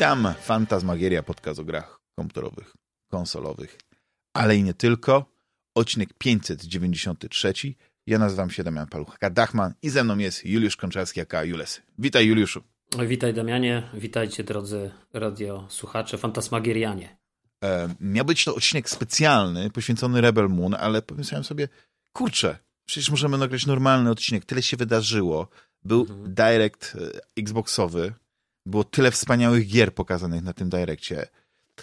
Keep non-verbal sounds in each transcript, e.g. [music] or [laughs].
Witam, Fantasmagieria, podcast o grach komputerowych, konsolowych, ale i nie tylko. Odcinek 593. Ja nazywam się Damian Paluchaka-Dachman i ze mną jest Juliusz Konczarski, aka Jules. Witaj Juliuszu. Witaj Damianie, witajcie drodzy radiosłuchacze, fantasmagierianie. E, miał być to odcinek specjalny poświęcony Rebel Moon, ale pomyślałem sobie, kurczę, przecież możemy nagrać normalny odcinek, tyle się wydarzyło. Był mhm. direct e, Xboxowy, było tyle wspaniałych gier pokazanych na tym direkcie,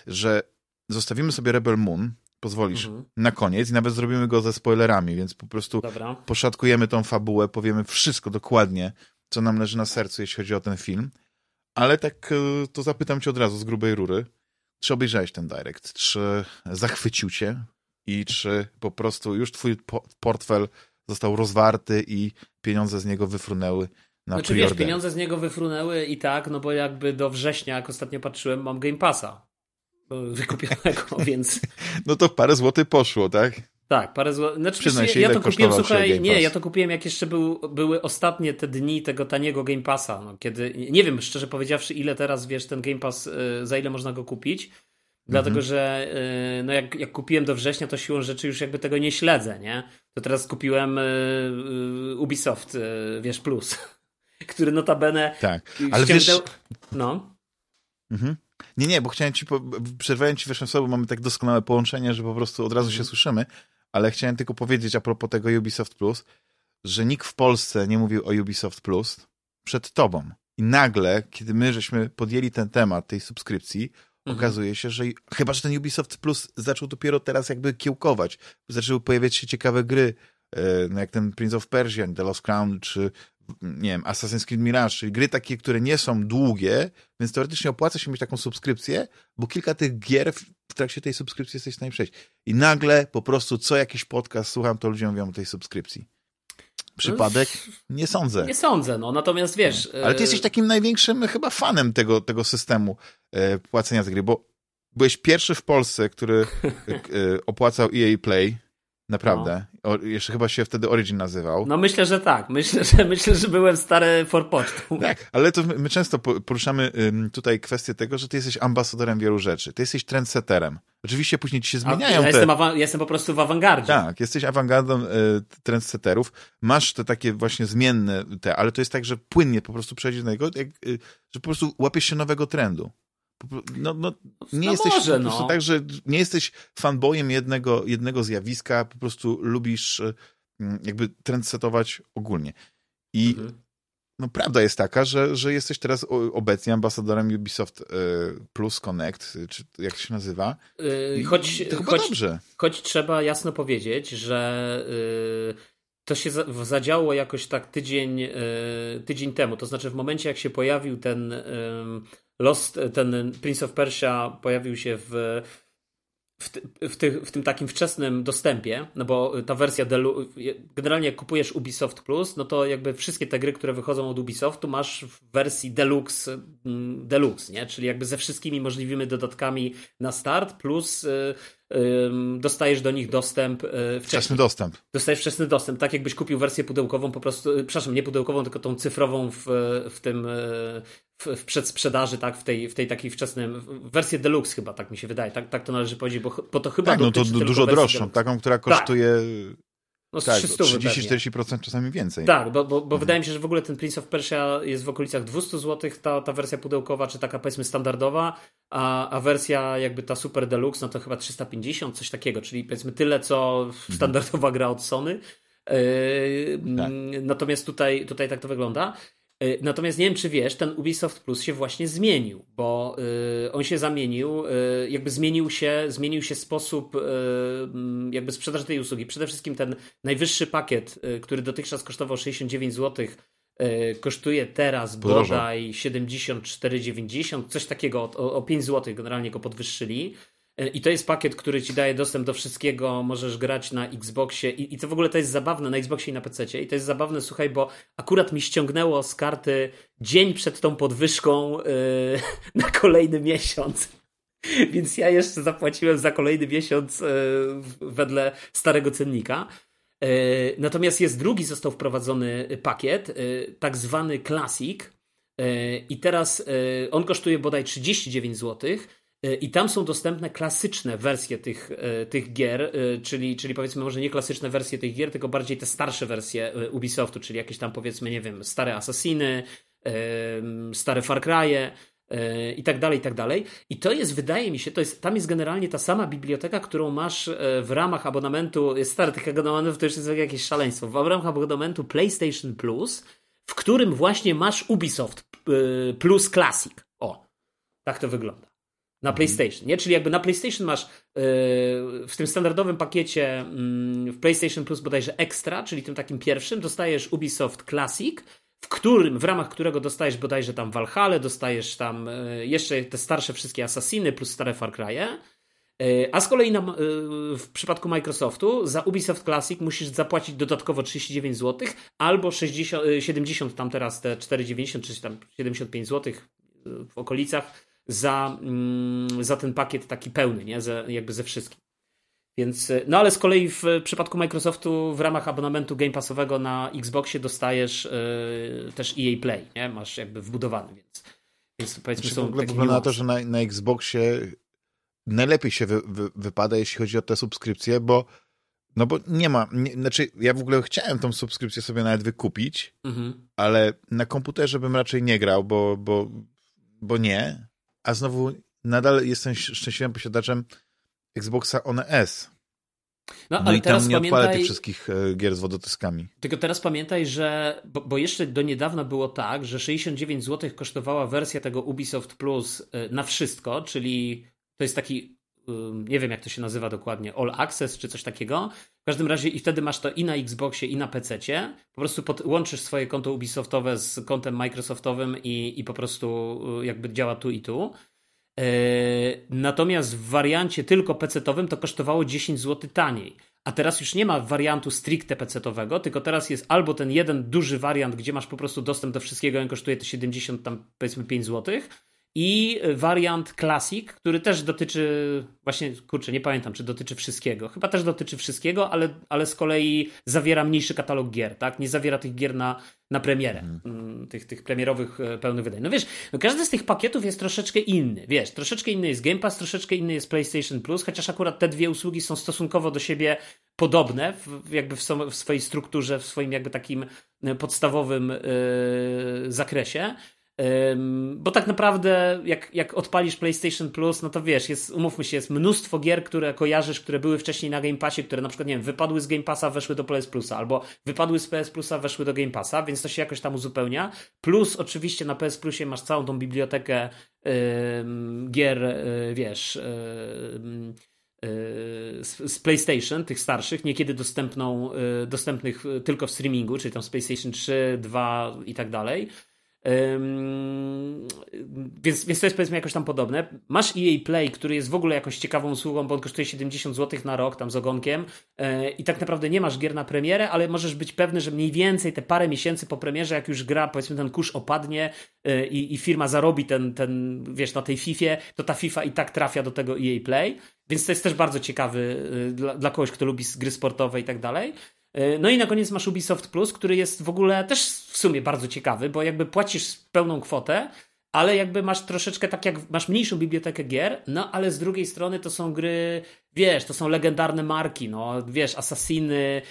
że zostawimy sobie Rebel Moon, pozwolisz, mhm. na koniec i nawet zrobimy go ze spoilerami, więc po prostu Dobra. poszatkujemy tą fabułę, powiemy wszystko dokładnie, co nam leży na sercu, jeśli chodzi o ten film. Ale tak e, to zapytam cię od razu z grubej rury, czy obejrzałeś ten direct? Czy zachwycił cię? I czy po prostu już twój portfel został rozwarty i pieniądze z niego wyfrunęły na Znaczy wiesz, pieniądze z niego wyfrunęły i tak, no bo jakby do września, jak ostatnio patrzyłem, mam Game Passa wykupionego, [laughs] więc... No to parę złotych poszło, tak? Tak, parę złotych. Znaczy, Przyznaj się, ja, ja to kupiłem, słuchaj, nie, ja to kupiłem jak jeszcze był, były ostatnie te dni tego taniego Game Passa, no, kiedy, nie wiem, szczerze powiedziawszy, ile teraz, wiesz, ten Game Pass, y, za ile można go kupić, Dlatego, mhm. że y, no jak, jak kupiłem do września, to siłą rzeczy już jakby tego nie śledzę, nie? To teraz kupiłem Ubisoft, wiesz, Plus, który notabene... Tak, ale ściągnął... wiesz... No. Mhm. Nie, nie, bo chciałem ci, po... przerwałem ci wiesz, sobą, mamy tak doskonałe połączenie, że po prostu od razu się mhm. słyszymy, ale chciałem tylko powiedzieć a propos tego Ubisoft Plus, że nikt w Polsce nie mówił o Ubisoft Plus przed tobą. I nagle, kiedy my żeśmy podjęli ten temat tej subskrypcji, mhm. okazuje się, że chyba, że ten Ubisoft Plus zaczął dopiero teraz jakby kiełkować. Zaczęły pojawiać się ciekawe gry, e, no jak ten Prince of Persia, The Lost Crown, czy nie wiem, Assassin's Creed Mirage, czyli gry takie, które nie są długie, więc teoretycznie opłaca się mieć taką subskrypcję, bo kilka tych gier w trakcie tej subskrypcji jesteś w stanie przejść. I nagle po prostu co jakiś podcast słucham, to ludziom mówią o tej subskrypcji. Przypadek? Nie sądzę. Nie sądzę, no natomiast wiesz... Ale ty jesteś takim największym chyba fanem tego, tego systemu e, płacenia za gry, bo byłeś pierwszy w Polsce, który e, opłacał EA Play, Naprawdę. No. O, jeszcze chyba się wtedy Origin nazywał. No myślę, że tak. Myślę, że [laughs] myślę, że byłem stary for pocztą. [laughs] Tak, ale to my często poruszamy tutaj kwestię tego, że ty jesteś ambasadorem wielu rzeczy. Ty jesteś trendsetterem. Oczywiście później ci się zmieniają ja te... Jestem, jestem po prostu w awangardzie. Tak, jesteś awangardą y, trendsetterów. Masz te takie właśnie zmienne te, ale to jest tak, że płynnie po prostu przejdziesz na niego, jak, y, że po prostu łapiesz się nowego trendu. No, no, nie no jesteś może, no. tak, że nie jesteś fanboyem jednego, jednego zjawiska, po prostu lubisz mm, jakby trendsetować ogólnie. I mhm. no, prawda jest taka, że, że jesteś teraz obecnie ambasadorem Ubisoft y, Plus Connect, czy jak to się nazywa. Yy, choć, choć, dobrze. choć trzeba jasno powiedzieć, że yy, to się zadziało jakoś tak tydzień, tydzień temu. To znaczy w momencie, jak się pojawił ten Lost, ten Prince of Persia pojawił się w, w, w, ty, w tym takim wczesnym dostępie, no bo ta wersja delu, generalnie jak kupujesz Ubisoft Plus, no to jakby wszystkie te gry, które wychodzą od Ubisoftu masz w wersji deluxe, deluxe, nie? Czyli jakby ze wszystkimi możliwymi dodatkami na start plus y, dostajesz do nich dostęp wcześniej. Wczesny dostęp. Dostajesz wczesny dostęp, tak jakbyś kupił wersję pudełkową po prostu, przepraszam, nie pudełkową, tylko tą cyfrową w, w tym w, w przedsprzedaży, tak, w tej, w tej takiej wczesnej, wersję deluxe chyba, tak mi się wydaje, tak, tak to należy powiedzieć, bo, bo to chyba Tak, no to dużo droższą, deluxe. taką, która tak. kosztuje no, tak, 30-40% czasami więcej. Tak, bo, bo, bo mhm. wydaje mi się, że w ogóle ten Prince of Persia jest w okolicach 200 zł, ta, ta wersja pudełkowa, czy taka powiedzmy standardowa, a, a wersja jakby ta super deluxe, no to chyba 350, coś takiego, czyli powiedzmy tyle, co mhm. standardowa gra od Sony. Yy, tak. Natomiast tutaj, tutaj tak to wygląda. Y, natomiast nie wiem, czy wiesz, ten Ubisoft Plus się właśnie zmienił, bo y, on się zamienił, y, jakby zmienił się, zmienił się sposób jakby sprzedaży tej usługi. Przede wszystkim ten najwyższy pakiet, który dotychczas kosztował 69 zł, kosztuje teraz bodaj 74,90, coś takiego, o, o 5 zł generalnie go podwyższyli. E, I to jest pakiet, który ci daje dostęp do wszystkiego, możesz grać na Xboxie i, i to w ogóle to jest zabawne na Xboxie i na PC. I to jest zabawne, słuchaj, bo akurat mi ściągnęło z karty dzień przed tą podwyżką yy, [laughs] na kolejny miesiąc. [laughs] Więc ja jeszcze zapłaciłem za kolejny miesiąc yy, wedle starego cennika. Natomiast jest drugi, został wprowadzony pakiet, tak zwany Classic, I teraz on kosztuje bodaj 39 zł. I tam są dostępne klasyczne wersje tych, tych gier, czyli, czyli powiedzmy może nie klasyczne wersje tych gier, tylko bardziej te starsze wersje Ubisoftu, czyli jakieś tam powiedzmy, nie wiem, stare Assassiny, stare Far Cry'e i tak dalej, i tak dalej. I to jest, wydaje mi się, to jest, tam jest generalnie ta sama biblioteka, którą masz e, w ramach abonamentu, stary, tych abonamentów to już jest jakieś szaleństwo, w ramach abonamentu PlayStation Plus, w którym właśnie masz Ubisoft e, Plus Classic. O, tak to wygląda. Na mhm. PlayStation, nie? Czyli jakby na PlayStation masz e, w tym standardowym pakiecie mm, w PlayStation Plus bodajże Extra, czyli tym takim pierwszym, dostajesz Ubisoft Classic, w którym, w ramach którego dostajesz bodajże tam Valhalla, dostajesz tam e, jeszcze te starsze wszystkie Assassiny plus stare Far Cry'e. E, a z kolei na, e, w przypadku Microsoftu za Ubisoft Classic musisz zapłacić dodatkowo 39 zł albo 60, 70 tam teraz te 4,90 czy tam 75 zł w okolicach za, mm, za ten pakiet taki pełny, nie? Ze, jakby ze wszystkim. Więc, e, no ale z kolei w przypadku Microsoftu w ramach abonamentu Game Passowego na Xboxie dostajesz yy, też EA Play, nie? Masz jakby wbudowany, więc, więc powiedzmy znaczy, są w ogóle wygląda na to, że na, na Xboxie najlepiej się wy, wy, wypada, jeśli chodzi o te subskrypcje, bo no bo nie ma, nie, znaczy ja w ogóle chciałem tą subskrypcję sobie nawet wykupić, mhm. ale na komputerze bym raczej nie grał, bo, bo, bo nie, a znowu nadal jestem szczęśliwym posiadaczem Xboxa One S. No, no ale i teraz tam nie pamiętaj... odpalę tych wszystkich e, gier z wodotyskami. Tylko teraz pamiętaj, że, bo, bo, jeszcze do niedawna było tak, że 69 zł kosztowała wersja tego Ubisoft Plus e, na wszystko, czyli to jest taki, nie wiem jak to się nazywa dokładnie, All Access czy coś takiego. W każdym razie i wtedy masz to i na Xboxie i na PC-cie. Po prostu pod, łączysz swoje konto Ubisoftowe z kontem Microsoftowym i, i po prostu e, jakby działa tu i tu. E, natomiast w wariancie tylko PC-owym to kosztowało 10 zł taniej. A teraz już nie ma wariantu stricte PC-owego, tylko teraz jest albo ten jeden duży wariant, gdzie masz po prostu dostęp do wszystkiego, i kosztuje to 70 tam powiedzmy 5 zł, i wariant Classic, który też dotyczy, właśnie kurczę, nie pamiętam, czy dotyczy wszystkiego. Chyba też dotyczy wszystkiego, ale, ale z kolei zawiera mniejszy katalog gier, tak? Nie zawiera tych gier na, na premierę, mhm. tych, tych premierowych e, pełnych wydań. No wiesz, no każdy z tych pakietów jest troszeczkę inny, wiesz, troszeczkę inny jest Game Pass, troszeczkę inny jest PlayStation Plus, chociaż akurat te dwie usługi są stosunkowo do siebie podobne, w, jakby w, w swojej strukturze, w swoim jakby takim e, podstawowym yy, zakresie. Bo tak naprawdę, jak, jak odpalisz PlayStation Plus, no to wiesz, jest, umówmy się, jest mnóstwo gier, które kojarzysz, które były wcześniej na Game Passie, które na przykład, nie wiem, wypadły z Game Passa, weszły do PS Plusa, albo wypadły z PS Plusa, weszły do Game Passa, więc to się jakoś tam uzupełnia. Plus, oczywiście, na PS Plusie masz całą tą bibliotekę yy, gier, yy, wiesz. Yy, z, PlayStation, tych starszych, niekiedy dostępną, dostępnych tylko w streamingu, czyli tam z PlayStation 3, 2 i tak dalej. Więc, więc to jest powiedzmy jakoś tam podobne. Masz EA Play, który jest w ogóle jakąś ciekawą usługą, bo on kosztuje 70 zł na rok, tam z ogonkiem e, i tak naprawdę nie masz gier na premierę, ale możesz być pewny, że mniej więcej te parę miesięcy po premierze, jak już gra, powiedzmy ten kurz opadnie e, i, firma zarobi ten, ten, wiesz, na tej FIFA, to ta FIFA i tak trafia do tego EA Play. Więc to jest też bardzo ciekawy e, dla, dla kogoś, kto lubi gry sportowe i tak dalej. E, no i na koniec masz Ubisoft Plus, który jest w ogóle też w sumie bardzo ciekawy, bo jakby płacisz pełną kwotę, ale jakby masz troszeczkę tak jak masz mniejszą bibliotekę gier, no ale z drugiej strony to są gry, wiesz, to są legendarne marki, no wiesz, Assassiny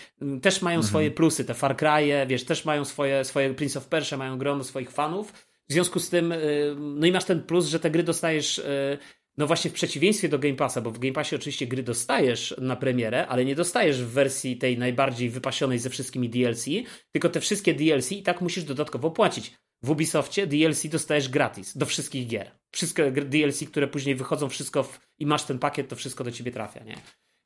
też mają mhm. swoje plusy, te Far Cry'e, wiesz, też mają swoje, swoje Prince of Persia, mają grono swoich fanów. W związku z tym, y, no i masz ten plus, że te gry dostajesz y, no właśnie w przeciwieństwie do Game Passa, bo w Game Passie oczywiście gry dostajesz na premierę, ale nie dostajesz w wersji tej najbardziej wypasionej ze wszystkimi DLC, tylko te wszystkie DLC i tak musisz dodatkowo płacić. W Ubisoftie DLC dostajesz gratis do wszystkich gier. Wszystkie DLC, które później wychodzą, wszystko w, i masz ten pakiet, to wszystko do ciebie trafia, nie?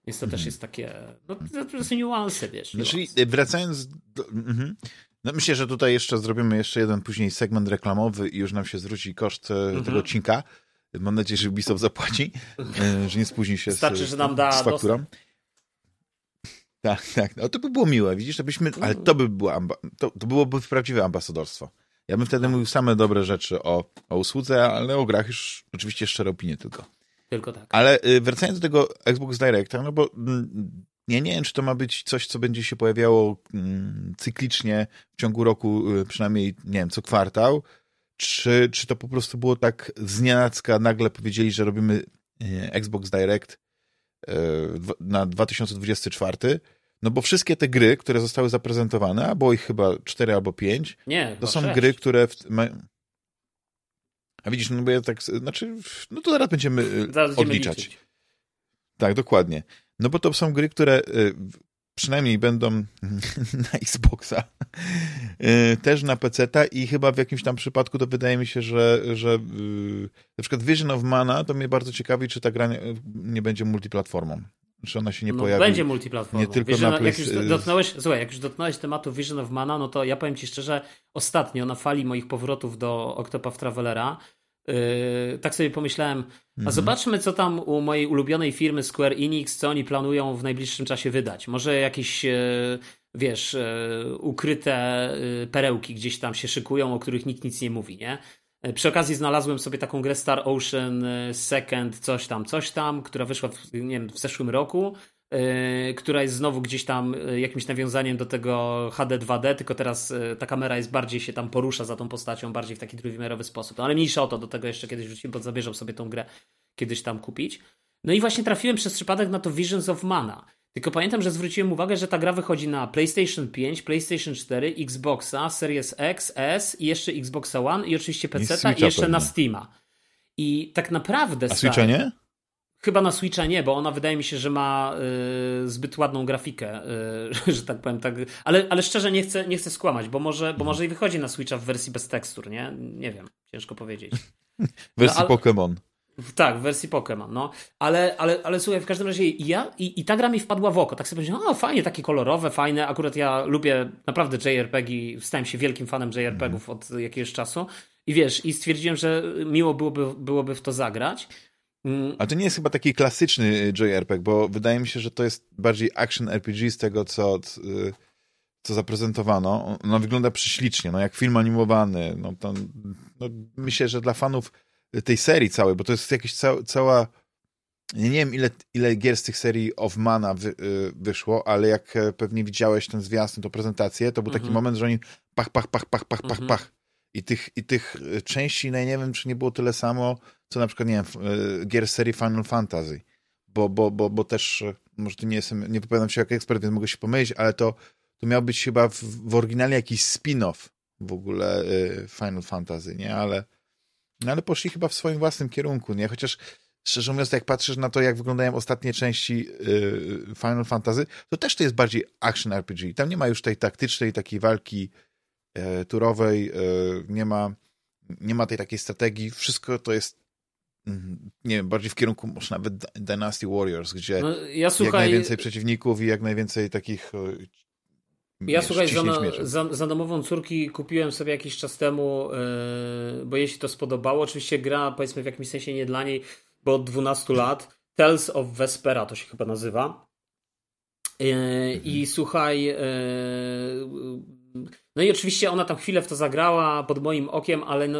Więc to też mhm. jest takie, no to są niuanse, wiesz. No, czyli wracając do... Mhm. No myślę, że tutaj jeszcze zrobimy jeszcze jeden później segment reklamowy i już nam się zwróci koszt e, mhm. tego odcinka. Mam nadzieję, że Ubisoft zapłaci, e, że nie spóźni się Starczy, z, że nam da z fakturą. Dostęp. Tak, tak. No to by było miłe, widzisz, abyśmy, ale to by było, to, to byłoby prawdziwe ambasadorstwo. Ja bym wtedy mówił same dobre rzeczy o, o usłudze, ale o grach już oczywiście szczere opinie tylko. Tylko tak. Ale y, wracając do tego Xbox Directa, no bo mm, ja nie wiem, czy to ma być coś, co będzie się pojawiało mm, cyklicznie w ciągu roku, y, przynajmniej, nie wiem, co kwartał, czy, czy to po prostu było tak z nienacka, nagle powiedzieli, że robimy e, Xbox Direct e, na 2024, no bo wszystkie te gry, które zostały zaprezentowane, a było ich chyba 4 albo 5, Nie, to są 6. gry, które... W, a widzisz, no bo ja tak, znaczy, no to zaraz będziemy e, Zaraz odliczać. Tak, dokładnie. No bo to są gry, które przynajmniej będą [laughs] na Xboxa, też na PC-ta i chyba w jakimś tam przypadku to wydaje mi się, że, że na przykład Vision of Mana to mnie bardzo ciekawi, czy ta gra nie, nie będzie multiplatformą. Czy ona się nie no, pojawi. Będzie multiplatformą. Nie tylko Vision, na jak już dotknąłeś, słuchaj, jak już dotknąłeś tematu Vision of Mana, no to ja powiem ci szczerze, ostatnio na fali moich powrotów do Octopath Travelera Yy, tak sobie pomyślałem, a Mhm. zobaczmy, co tam u mojej ulubionej firmy Square Enix, co oni planują w najbliższym czasie wydać. Może jakieś, e, wiesz, e, ukryte e, perełki gdzieś tam się szykują, o których nikt nic nie mówi, nie? E, Przy okazji znalazłem sobie taką grę Star Ocean e, Second, coś tam, coś tam, która wyszła w, nie wiem, w zeszłym roku, która jest znowu gdzieś tam e, jakimś nawiązaniem do tego HD 2D, tylko teraz e, ta kamera jest bardziej się tam porusza za tą postacią, bardziej w taki trójwymiarowy sposób. No, ale mniejsza o to, do tego jeszcze kiedyś wrócimy, bo zabierzam sobie tą grę kiedyś tam kupić. No i właśnie trafiłem przez przypadek na to Visions of Mana. Tylko pamiętam, że zwróciłem uwagę, że ta gra wychodzi na PlayStation 5, PlayStation 4, Xboxa, Series X, S i jeszcze Xboxa One i oczywiście PC i jeszcze pewnie. na Steama. I tak naprawdę... A Switcha nie? Chyba na Switcha nie, bo ona wydaje mi się, że ma y, zbyt ładną grafikę, y, [laughs] że tak powiem. Tak. Ale, ale szczerze nie chcę, nie chcę skłamać, bo może, bo może i wychodzi na Switcha w wersji bez tekstur, nie? Nie wiem, ciężko powiedzieć. [laughs] W wersji ale- Pokémon. Tak, w wersji Pokémon, no. Ale, ale, ale słuchaj, w każdym razie ja i, i ta gra mi wpadła w oko. Tak sobie myślałem, o fajnie, takie kolorowe, fajne. Akurat ja lubię naprawdę JRPG, stałem się wielkim fanem JRPGów od jakiegoś czasu. I wiesz, i stwierdziłem, że miło byłoby, byłoby w to zagrać. Mm, Ale to nie jest chyba taki klasyczny JRPG, bo wydaje mi się, że to jest bardziej action RPG z tego, co, y, co zaprezentowano. No wygląda prześlicznie, no jak film animowany. No, to, no, myślę, że dla fanów tej serii całej, bo to jest jakieś cała, cała nie wiem ile, ile gier z tych serii of Mana wy, y, wyszło, ale jak e, pewnie widziałeś ten zwiastun, tą prezentację, to był taki Mhm. moment, że oni pach, pach, pach, pach, pach, pach, Mhm. pach. I tych, I tych części, no ja nie wiem, czy nie było tyle samo, co na przykład, nie wiem, e, gier serii Final Fantasy. Bo, bo, bo, bo też, e, może tu nie jestem, nie wypowiadam się jak ekspert, więc mogę się pomylić, ale to, to miał być chyba w, w oryginale jakiś spin-off w ogóle e, Final Fantasy, nie? Ale, no ale poszli chyba w swoim własnym kierunku, nie? Chociaż szczerze mówiąc, jak patrzysz na to, jak wyglądają ostatnie części Final Fantasy, to też to jest bardziej action RPG. Tam nie ma już tej taktycznej, takiej walki turowej, nie ma nie ma tej takiej strategii. Wszystko to jest nie wiem, bardziej w kierunku może nawet Dynasty Warriors, gdzie no, ja jak słuchaj, najwięcej przeciwników i jak najwięcej takich Ja słuchaj, za, za, za domową córki kupiłem sobie jakiś czas temu, yy, bo jej się to spodobało. Oczywiście gra, powiedzmy w jakimś sensie nie dla niej, bo od 12 lat. Tales of Vespera to się chyba nazywa. Yy, I słuchaj, yy, no i oczywiście ona tam chwilę w to zagrała pod moim okiem, ale no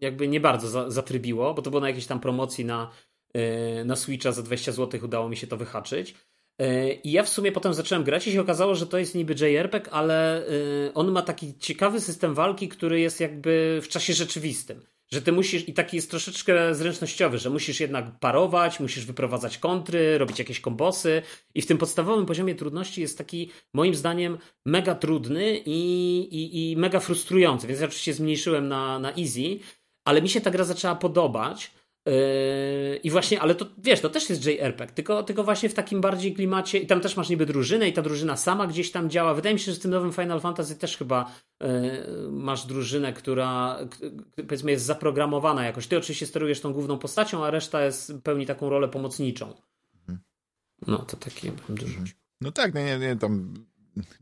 jakby nie bardzo za, zatrybiło, bo to było na jakiejś tam promocji na, yy, na Switcha za 20 zł udało mi się to wyhaczyć. Yy, I ja w sumie potem zacząłem grać i się okazało, że to jest niby JRPG, ale yy, on ma taki ciekawy system walki, który jest jakby w czasie rzeczywistym. Że ty musisz, i taki jest troszeczkę zręcznościowy, że musisz jednak parować, musisz wyprowadzać kontry, robić jakieś kombosy. I w tym podstawowym poziomie trudności jest taki, moim zdaniem, mega trudny i, i, i mega frustrujący. Więc ja oczywiście zmniejszyłem na, na easy, ale mi się ta gra zaczęła podobać. Yy, I właśnie, ale to wiesz, to też jest JRPG, tylko, tylko właśnie w takim bardziej klimacie. I tam też masz niby drużynę, i ta drużyna sama gdzieś tam działa. Wydaje mi się, że w tym nowym Final Fantasy też chyba yy, masz drużynę, która powiedzmy jest zaprogramowana jakoś. Ty oczywiście sterujesz tą główną postacią, a reszta jest pełni taką rolę pomocniczą. No to takie bym dorzucił. No tak, nie, nie, nie, tam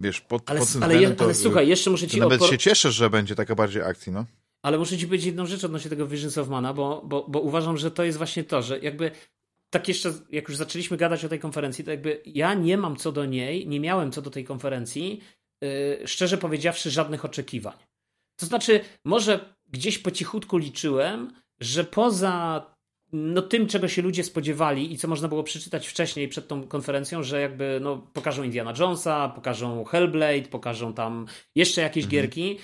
wiesz, pod, Ale, pod tym ale, je, to, ale słuchaj, jeszcze muszę to ci nawet opor- się cieszysz, że będzie taka bardziej akcji, no. Ale muszę ci powiedzieć jedną rzecz odnośnie tego Visions of Mana, bo, bo, bo uważam, że to jest właśnie to, że jakby tak jeszcze, jak już zaczęliśmy gadać o tej konferencji, to jakby ja nie mam co do niej, nie miałem co do tej konferencji, yy, szczerze powiedziawszy, żadnych oczekiwań. To znaczy, może gdzieś po cichutku liczyłem, że poza no, tym, czego się ludzie spodziewali i co można było przeczytać wcześniej przed tą konferencją, że jakby no, pokażą Indiana Jonesa, pokażą Hellblade, pokażą tam jeszcze jakieś Mhm. gierki,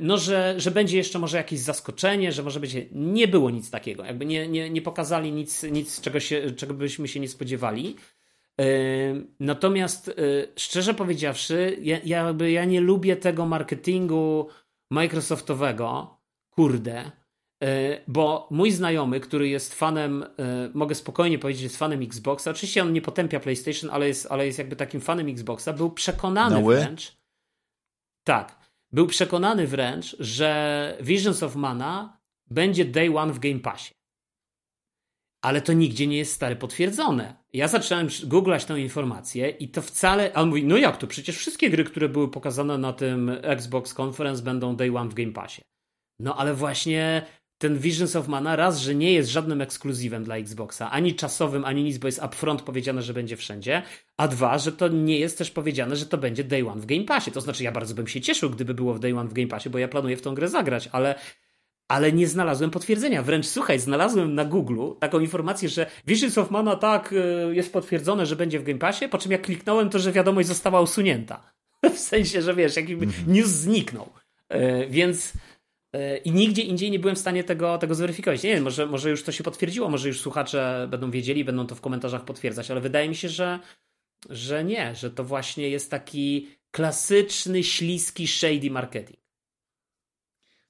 no, że, że będzie jeszcze może jakieś zaskoczenie, że może będzie. Nie było nic takiego. Jakby nie, nie, nie pokazali nic, nic czego, się, czego byśmy się nie spodziewali. Natomiast szczerze powiedziawszy, ja, jakby ja nie lubię tego marketingu Microsoftowego. Kurde. Bo mój znajomy, który jest fanem, mogę spokojnie powiedzieć, jest fanem Xboxa. Oczywiście on nie potępia PlayStation, ale jest, ale jest jakby takim fanem Xboxa. Był przekonany no wręcz. Tak. Był przekonany wręcz, że Visions of Mana będzie day one w Game Passie ale to nigdzie nie jest stare potwierdzone. Ja zacząłem googlać tę informację i to wcale. A on mówi, no jak to? Przecież wszystkie gry, które były pokazane na tym Xbox Conference będą day one w Game Passie. No ale właśnie ten Visions of Mana raz, że nie jest żadnym ekskluzywem dla Xboxa, ani czasowym, ani nic, bo jest upfront powiedziane, że będzie wszędzie, a dwa, że to nie jest też powiedziane, że to będzie day one w Game Passie. To znaczy, ja bardzo bym się cieszył, gdyby było w day one w Game Passie, bo ja planuję w tą grę zagrać, ale ale nie znalazłem potwierdzenia. Wręcz słuchaj, znalazłem na Google taką informację, że Visions of Mana tak y, jest potwierdzone, że będzie w Game Passie, po czym jak kliknąłem, to że wiadomość została usunięta. [laughs] W sensie, że wiesz, jakby -hmm. news zniknął. E, więc i nigdzie indziej nie byłem w stanie tego, tego zweryfikować. Nie wiem, może, może już to się potwierdziło, może już słuchacze będą wiedzieli, będą to w komentarzach potwierdzać, ale wydaje mi się, że, że nie, że to właśnie jest taki klasyczny, śliski, shady marketing.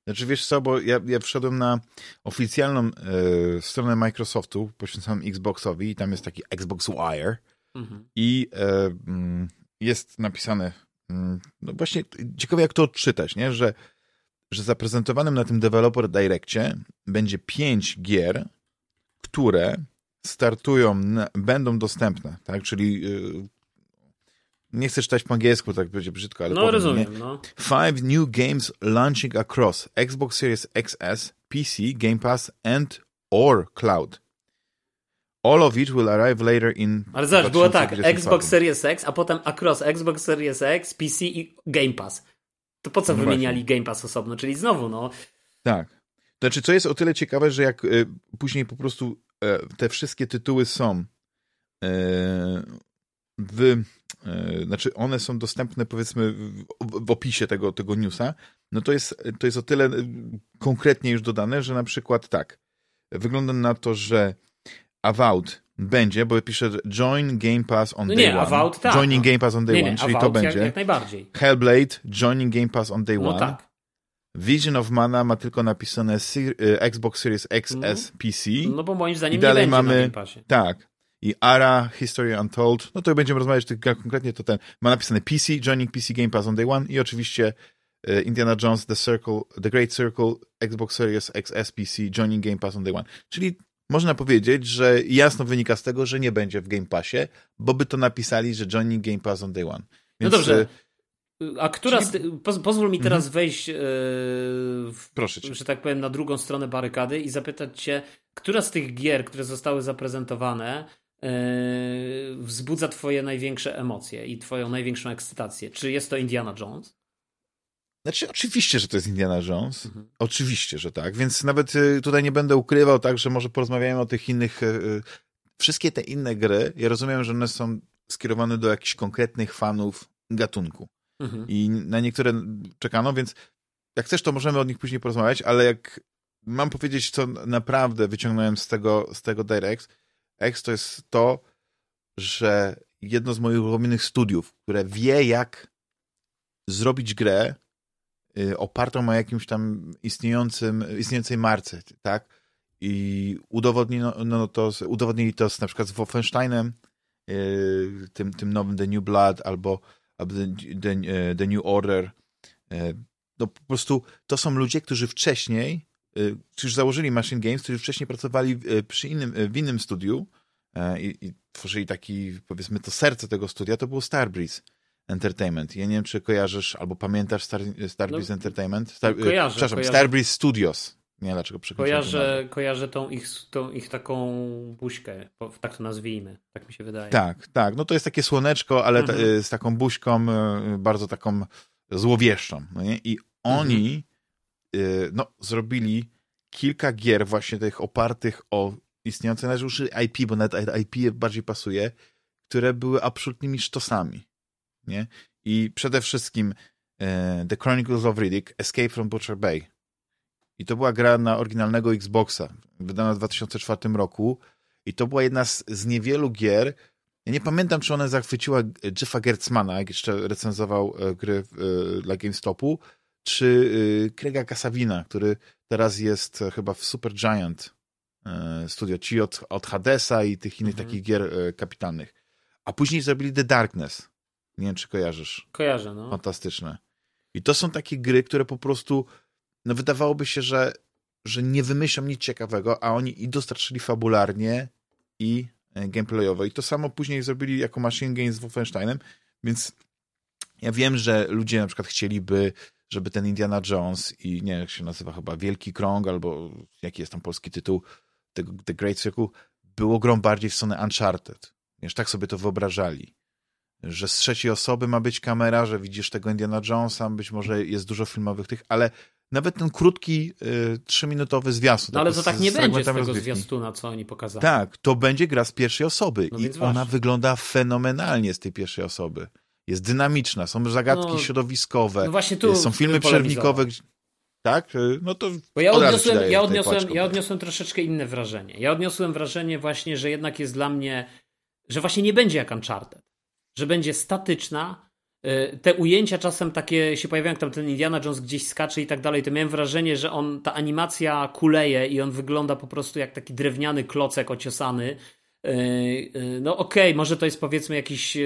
Znaczy wiesz co, bo ja, ja wszedłem na oficjalną e, stronę Microsoftu poświęconą Xboxowi i tam jest taki Xbox Wire mhm. i e, mm, jest napisane, mm, no właśnie ciekawe jak to odczytać, nie? Że, że zaprezentowanym na tym Developer Direccie będzie pięć gier, które startują, będą dostępne, tak? Czyli e, nie chcę czytać po angielsku, tak będzie brzydko, ale No powiem, rozumiem, nie? no. Five new games launching across Xbox Series XS, PC, Game Pass and or Cloud. All of it will arrive later in Ale zobacz, było tak, Xbox Series X, a potem across Xbox Series X, PC i Game Pass. To po co no wymieniali właśnie. Game Pass osobno? Czyli znowu, no. Tak. Znaczy, co jest o tyle ciekawe, że jak y, później po prostu y, te wszystkie tytuły są y, w, e, znaczy one są dostępne powiedzmy w, w, opisie tego, tego newsa, no to jest, to jest o tyle e, konkretnie już dodane, że na przykład tak, wygląda na to, że Avowed będzie, bo pisze Join Game Pass on no Day nie, One. Avowed, tak, Joining no. Game Pass on Day nie, One, nie, czyli Avowed to będzie. Jak, jak najbardziej. Hellblade, Joining Game Pass on Day no One. Tak. Vision of Mana ma tylko napisane e, Xbox Series XS no. PC. No bo moim zdaniem I dalej nie mamy, na Game Passie. Tak i Ara, History Untold, no to będziemy rozmawiać tylko konkretnie, to ten, ma napisane PC, Joining PC Game Pass on Day One i oczywiście e, Indiana Jones, The Circle, The Great Circle, Xbox Series XS PC, Joining Game Pass on Day One. Czyli można powiedzieć, że jasno wynika z tego, że nie będzie w Game Passie, bo by to napisali, że Joining Game Pass on Day One. Więc, no dobrze. E, A która Czyli... z... pozwól mi teraz mhm. wejść, yy, w, Proszę cię. że tak powiem, na drugą stronę barykady i zapytać cię, która z tych gier, które zostały zaprezentowane, Yy, wzbudza twoje największe emocje i twoją największą ekscytację? Czy jest to Indiana Jones? Znaczy, oczywiście, że to jest Indiana Jones. Mhm. Oczywiście, że tak. Więc nawet y, tutaj nie będę ukrywał, tak, że może porozmawiamy o tych innych. Y, y, wszystkie te inne gry, ja rozumiem, że one są skierowane do jakichś konkretnych fanów gatunku. Mhm. I na niektóre czekano, więc jak chcesz, to możemy o nich później porozmawiać, ale jak mam powiedzieć, co naprawdę wyciągnąłem z tego, z tego Direct, X to jest to, że jedno z moich ulubionych studiów, które wie, jak zrobić grę opartą na jakimś tam istniejącym, istniejącej marce, tak? I udowodniono no, to, udowodnili to z, na przykład z Wolfensteinem, y, tym, tym nowym The New Blood albo, albo the, the, y, New Order. No po prostu to są ludzie, którzy wcześniej Y, którzy założyli Machine Games, którzy wcześniej pracowali y, przy innym, y, w innym studiu i, i tworzyli taki, powiedzmy, to serce tego studia, to było Starbreeze Entertainment. Ja nie wiem, czy kojarzysz albo pamiętasz Star, Starbreeze no, Entertainment? Star, kojarzę, przepraszam, kojarzę. Starbreeze Studios. Nie wiem, dlaczego. Kojarzę, kojarzę tą, ich, tą ich taką buźkę, tak to nazwijmy, tak mi się wydaje. Tak, tak. No to jest takie słoneczko, ale mhm. z taką buźką, bardzo taką złowieszczą. No? I oni mhm Y, no, zrobili kilka gier właśnie tych opartych o istniejące już IP, bo nawet IP bardziej pasuje, które były absolutnymi sztosami, nie? I przede wszystkim e, The Chronicles of Riddick Escape from Butcher Bay. I to była gra na oryginalnego Xboxa, wydana w 2004 roku. I to była jedna z, z niewielu gier. Ja nie pamiętam, czy ona zachwyciła Jeffa Gertzmana, jak jeszcze recenzował e, gry e, dla GameStopu, czy Craiga Casavina, który teraz jest chyba w Super Giant Studio, ci od, od Hadesa i tych innych mhm. takich gier kapitalnych. A później zrobili The Darkness. Nie wiem, czy kojarzysz. Kojarzę, no. Fantastyczne. I to są takie gry, które po prostu, no wydawałoby się, że, że nie wymyślą nic ciekawego, a oni i dostarczyli fabularnie, i e, gameplayowo. I to samo później zrobili jako Machine Games z Wolfensteinem, więc ja wiem, że ludzie na przykład chcieliby, żeby ten Indiana Jones i nie wiem, jak się nazywa chyba Wielki Krąg, albo jaki jest tam polski tytuł, The, The Great Circle, było grą bardziej w stronę Uncharted. Wiesz, tak sobie to wyobrażali że z trzeciej osoby ma być kamera, że widzisz tego Indiana Jonesa, być może jest dużo filmowych tych, ale nawet ten krótki, y, trzyminutowy zwiastun. No ale to tak nie będzie z tego rozgrywki. zwiastuna, co oni pokazali. Tak, to będzie gra z pierwszej osoby no i ona właśnie. wygląda fenomenalnie z tej pierwszej osoby. Jest dynamiczna, są zagadki no, środowiskowe, no właśnie tu są filmy przerywnikowe. Tak? Y, no to Bo ja odniosłem, ja, odniosłem, ja odniosłem troszeczkę inne wrażenie. Ja odniosłem wrażenie właśnie, że jednak jest dla mnie, że właśnie nie będzie jak Uncharted że będzie statyczna. Y, te ujęcia czasem takie się pojawiają, jak tam ten Indiana Jones gdzieś skacze i tak dalej, to miałem wrażenie, że on, ta animacja kuleje i on wygląda po prostu jak taki drewniany klocek ociosany. Y, y, no okej, okay, może to jest powiedzmy jakiś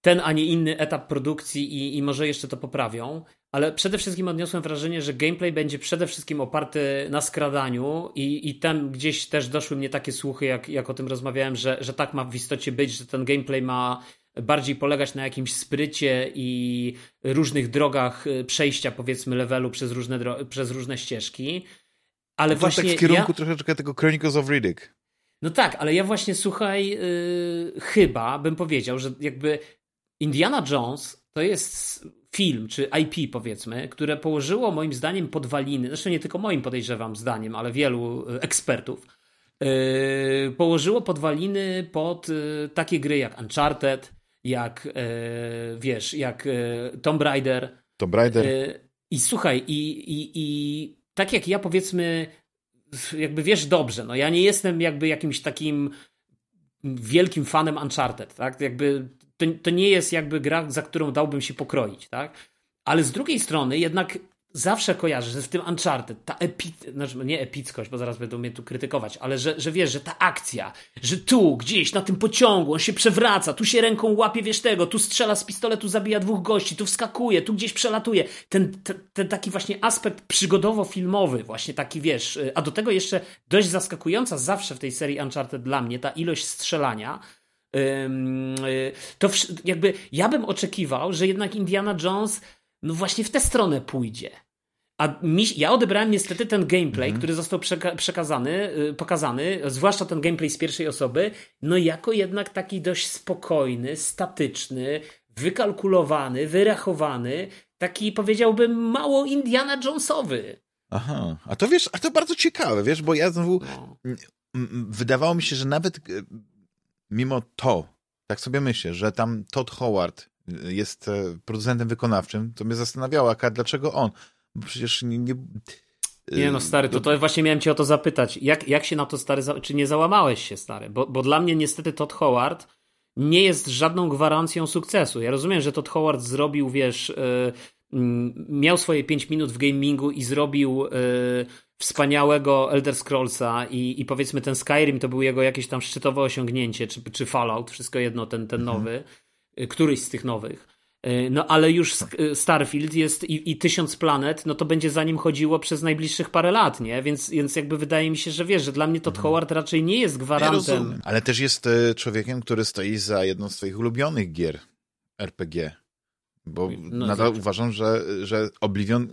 ten, a nie inny etap produkcji i, i może jeszcze to poprawią, ale przede wszystkim odniosłem wrażenie, że gameplay będzie przede wszystkim oparty na skradaniu i, i tam gdzieś też doszły mnie takie słuchy, jak, jak o tym rozmawiałem, że, że tak ma w istocie być, że ten gameplay ma bardziej polegać na jakimś sprycie i różnych drogach y, przejścia, powiedzmy, levelu przez różne, przez różne ścieżki. Ale to właśnie. Tak w kierunku ja... troszeczkę tego Chronicles of Riddick. No tak, ale ja właśnie słuchaj, yy, chyba bym powiedział, że jakby Indiana Jones to jest film, czy IP powiedzmy, które położyło moim zdaniem podwaliny, zresztą nie tylko moim podejrzewam zdaniem, ale wielu e, ekspertów, yy, położyło podwaliny pod yy, takie gry jak Uncharted, jak yy, wiesz, jak Tomb Raider. Tomb Raider. I słuchaj, i, i, i tak jak ja powiedzmy, jakby wiesz dobrze, no ja nie jestem jakby jakimś takim wielkim fanem Uncharted, tak? Jakby to, to nie jest jakby gra, za którą dałbym się pokroić, tak? Ale z drugiej strony jednak zawsze kojarzę, że w tym Uncharted ta epi... znaczy nie epickość, bo zaraz będą mnie tu krytykować, ale że, że wiesz, że ta akcja, że tu gdzieś na tym pociągu on się przewraca, tu się ręką łapie, wiesz tego, tu strzela z pistoletu, zabija dwóch gości, tu wskakuje, tu gdzieś przelatuje. Ten, ten, ten taki właśnie aspekt przygodowo-filmowy, właśnie taki wiesz, a do tego jeszcze dość zaskakująca zawsze w tej serii Uncharted dla mnie ta ilość strzelania, Y, to jakby ja bym oczekiwał, że jednak Indiana Jones no właśnie w tę stronę pójdzie. A mi, ja odebrałem niestety ten gameplay, mhm. który został przeka przekazany, y, pokazany, zwłaszcza ten gameplay z pierwszej osoby, no jako jednak taki dość spokojny, statyczny, wykalkulowany, wyrachowany, taki powiedziałbym mało Indiana Jonesowy. Aha, a to wiesz, a to bardzo ciekawe, wiesz, bo ja znowu no. wydawało mi się, że nawet mimo to, tak sobie myślę, że tam Todd Howard jest e, producentem wykonawczym, to mnie zastanawiało, a dlaczego on? Bo przecież nie... Nie, nie no stary, to, to właśnie miałem cię o to zapytać. Jak, jak się na to stary, czy nie załamałeś się stary? Bo, bo dla mnie niestety Todd Howard nie jest żadną gwarancją sukcesu. Ja rozumiem, że Todd Howard zrobił, wiesz, yy, miał swoje 5 minut w gamingu i zrobił yy, wspaniałego Elder Scrollsa i, i powiedzmy ten Skyrim to był jego jakieś tam szczytowe osiągnięcie, czy, czy Fallout, wszystko jedno, ten, ten mhm. nowy, mhm. któryś z tych nowych. Y, no ale już y, Starfield jest i, i tysiąc planet, no to będzie za nim chodziło przez najbliższych parę lat, nie? Więc, więc jakby wydaje mi się, że wiesz, że dla mnie Todd mhm. Howard raczej nie jest gwarantem. Ja ale też jest człowiekiem, który stoi za jedną z twoich ulubionych gier RPG. Bo no nadal tak. uważam, że, że Oblivion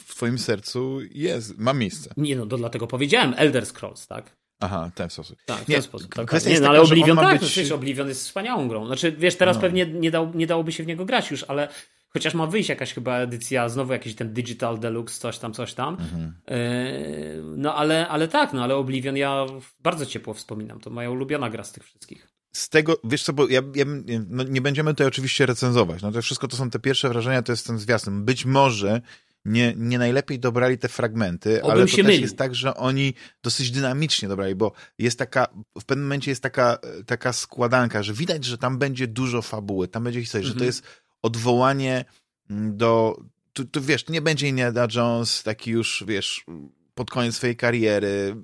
w twoim sercu jest, ma miejsce. Nie, no to dlatego powiedziałem Elder Scrolls, tak? Aha, ten sposób. Tak, w nie, ten sposób. Tak, tak. nie, no, ale taka, Oblivion tak, być... przecież Oblivion jest wspaniałą grą. Znaczy, wiesz, teraz no. pewnie nie, dał, nie dałoby się w niego grać już, ale chociaż ma wyjść jakaś chyba edycja, znowu jakiś ten Digital Deluxe, coś tam, coś tam. Mhm. Yy, no ale, ale tak, no ale Oblivion ja bardzo ciepło wspominam. To moja ulubiona gra z tych wszystkich. z tego, wiesz co, bo ja, ja no nie będziemy tutaj oczywiście recenzować, no to wszystko to są te pierwsze wrażenia, to jest ten zwiastun. Być może nie, nie najlepiej dobrali te fragmenty, Obym ale to też mylił. jest tak, że oni dosyć dynamicznie dobrali, bo jest taka, w pewnym momencie jest taka, taka składanka, że widać, że tam będzie dużo fabuły, tam będzie historia, że to Mhm. jest odwołanie mm, do, tu, tu wiesz, nie będzie Indiana Jones taki już, wiesz, pod koniec swojej kariery,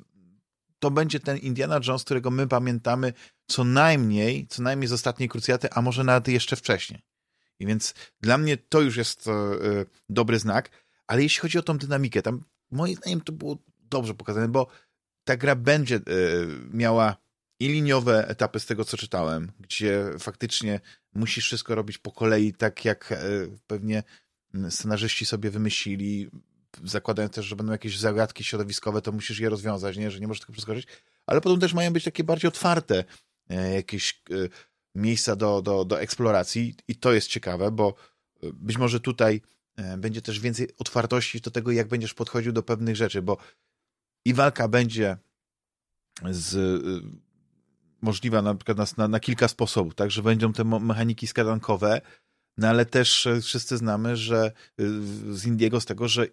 to będzie ten Indiana Jones, którego my pamiętamy co najmniej, co najmniej z ostatniej krucjaty, a może nawet jeszcze wcześniej. I więc dla mnie to już jest e, e, dobry znak, ale jeśli chodzi o tą dynamikę, tam moim zdaniem to było dobrze pokazane, bo ta gra będzie e, miała i liniowe etapy z tego, co czytałem, gdzie faktycznie musisz wszystko robić po kolei, tak jak e, pewnie scenarzyści sobie wymyślili, zakładając też, że będą jakieś zagadki środowiskowe, to musisz je rozwiązać, nie? że nie możesz tego przeskoczyć, ale potem też mają być takie bardziej otwarte e, jakieś miejsca do, do, do eksploracji i to jest ciekawe, bo być może tutaj będzie też więcej otwartości do tego, jak będziesz podchodził do pewnych rzeczy, bo i walka będzie z, e, możliwa na przykład na, na, kilka sposobów, tak, że będą te mechaniki skadankowe, no ale też e, wszyscy znamy, że e, z Indiego z tego, że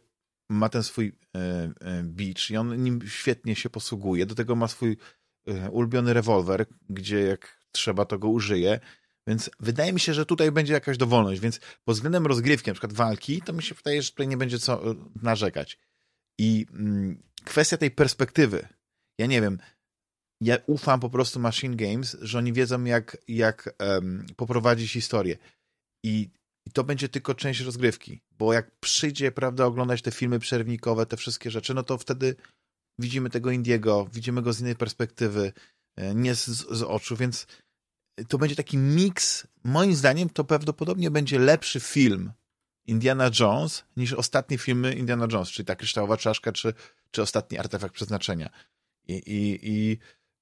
ma ten swój e, e, beach i on nim świetnie się posługuje. Do tego ma swój e, ulubiony rewolwer, gdzie jak trzeba, to go użyje. Więc wydaje mi się, że tutaj będzie jakaś dowolność. Więc pod względem rozgrywki, na przykład walki, to mi się wydaje, że tutaj nie będzie co e, narzekać. I mm, kwestia tej perspektywy. Ja nie wiem. Ja ufam po prostu Machine Games, że oni wiedzą, jak, jak em, poprowadzić historię. I, I to będzie tylko część rozgrywki. Bo jak przyjdzie, prawda, oglądać te filmy przerwnikowe, te wszystkie rzeczy, no to wtedy widzimy tego Indiego, widzimy go z innej perspektywy, e, nie z, z oczu, więc to będzie taki miks. Moim zdaniem to prawdopodobnie będzie lepszy film Indiana Jones niż ostatnie filmy Indiana Jones, czyli ta kryształowa czaszka, czy, czy ostatni artefakt przeznaczenia. I, i, i,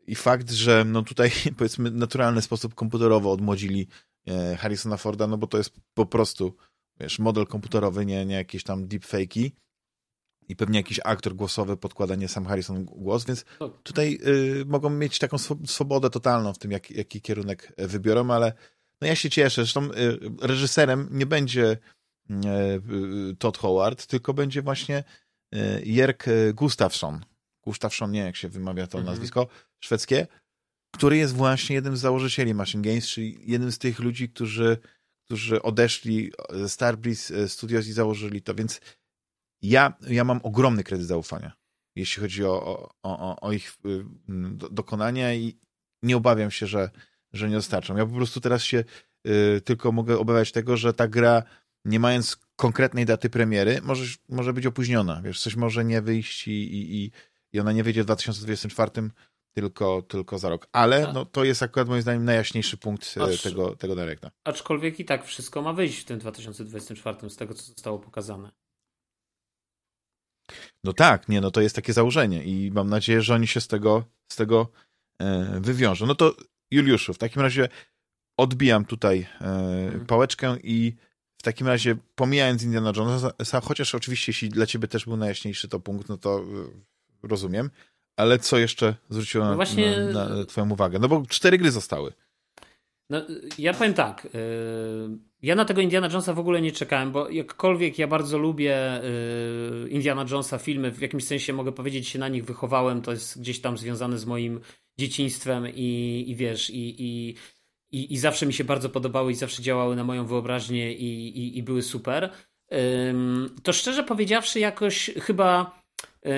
i fakt, że no tutaj [laughs] powiedzmy naturalny sposób komputerowo odmłodzili e, Harrisona Forda, no bo to jest po prostu wiesz, model komputerowy, nie, nie jakieś tam deepfake'i i pewnie jakiś aktor głosowy podkłada nie sam Harrison głos, więc No. tutaj y, mogą mieć taką swo- swobodę totalną w tym, jak, jaki kierunek e, wybiorą, ale no ja się cieszę. Zresztą y, reżyserem nie będzie y, y, Todd Howard, tylko będzie właśnie y, Jerk Gustafsson. Gustafsson, nie jak się wymawia to Mhm. nazwisko, szwedzkie, który jest właśnie jednym z założycieli Machine Games, czyli jednym z tych ludzi, którzy, którzy odeszli ze Starbreeze Studios i założyli to, więc ja, ja mam ogromny kredyt zaufania, jeśli chodzi o, o, o, o ich y, do, dokonania i nie obawiam się, że, że nie dostarczą. Ja po prostu teraz się y, tylko mogę obawiać tego, że ta gra, nie mając konkretnej daty premiery, może, może być opóźniona. Wiesz, coś może nie wyjść i, i, i- ona nie wyjdzie w 2024, tylko, tylko za rok. Ale Tak. no, to jest akurat moim zdaniem najjaśniejszy punkt e, Aż- tego, tego directa. Aczkolwiek i tak wszystko ma wyjść w tym 2024 z tego, co zostało pokazane. No tak, nie, no to jest takie założenie i mam nadzieję, że oni się z tego, z tego e, wywiążą. No to Juliuszu, w takim razie odbijam tutaj e, pałeczkę i w takim razie pomijając Indiana Jonesa, chociaż oczywiście jeśli dla ciebie też był najjaśniejszy to punkt, no to e, rozumiem, ale co jeszcze zwróciło No właśnie- na, na twoją uwagę? No bo cztery gry zostały. No, ja powiem tak. Ja na tego Indiana Jonesa w ogóle nie czekałem, bo jakkolwiek ja bardzo lubię yy, Indiana Jonesa filmy, w jakimś sensie mogę powiedzieć, się na nich wychowałem, to jest gdzieś tam związane z moim dzieciństwem i, i wiesz, i, i, i, i zawsze mi się bardzo podobały i zawsze działały na moją wyobraźnię i, i, i były super. To szczerze powiedziawszy, jakoś chyba yy,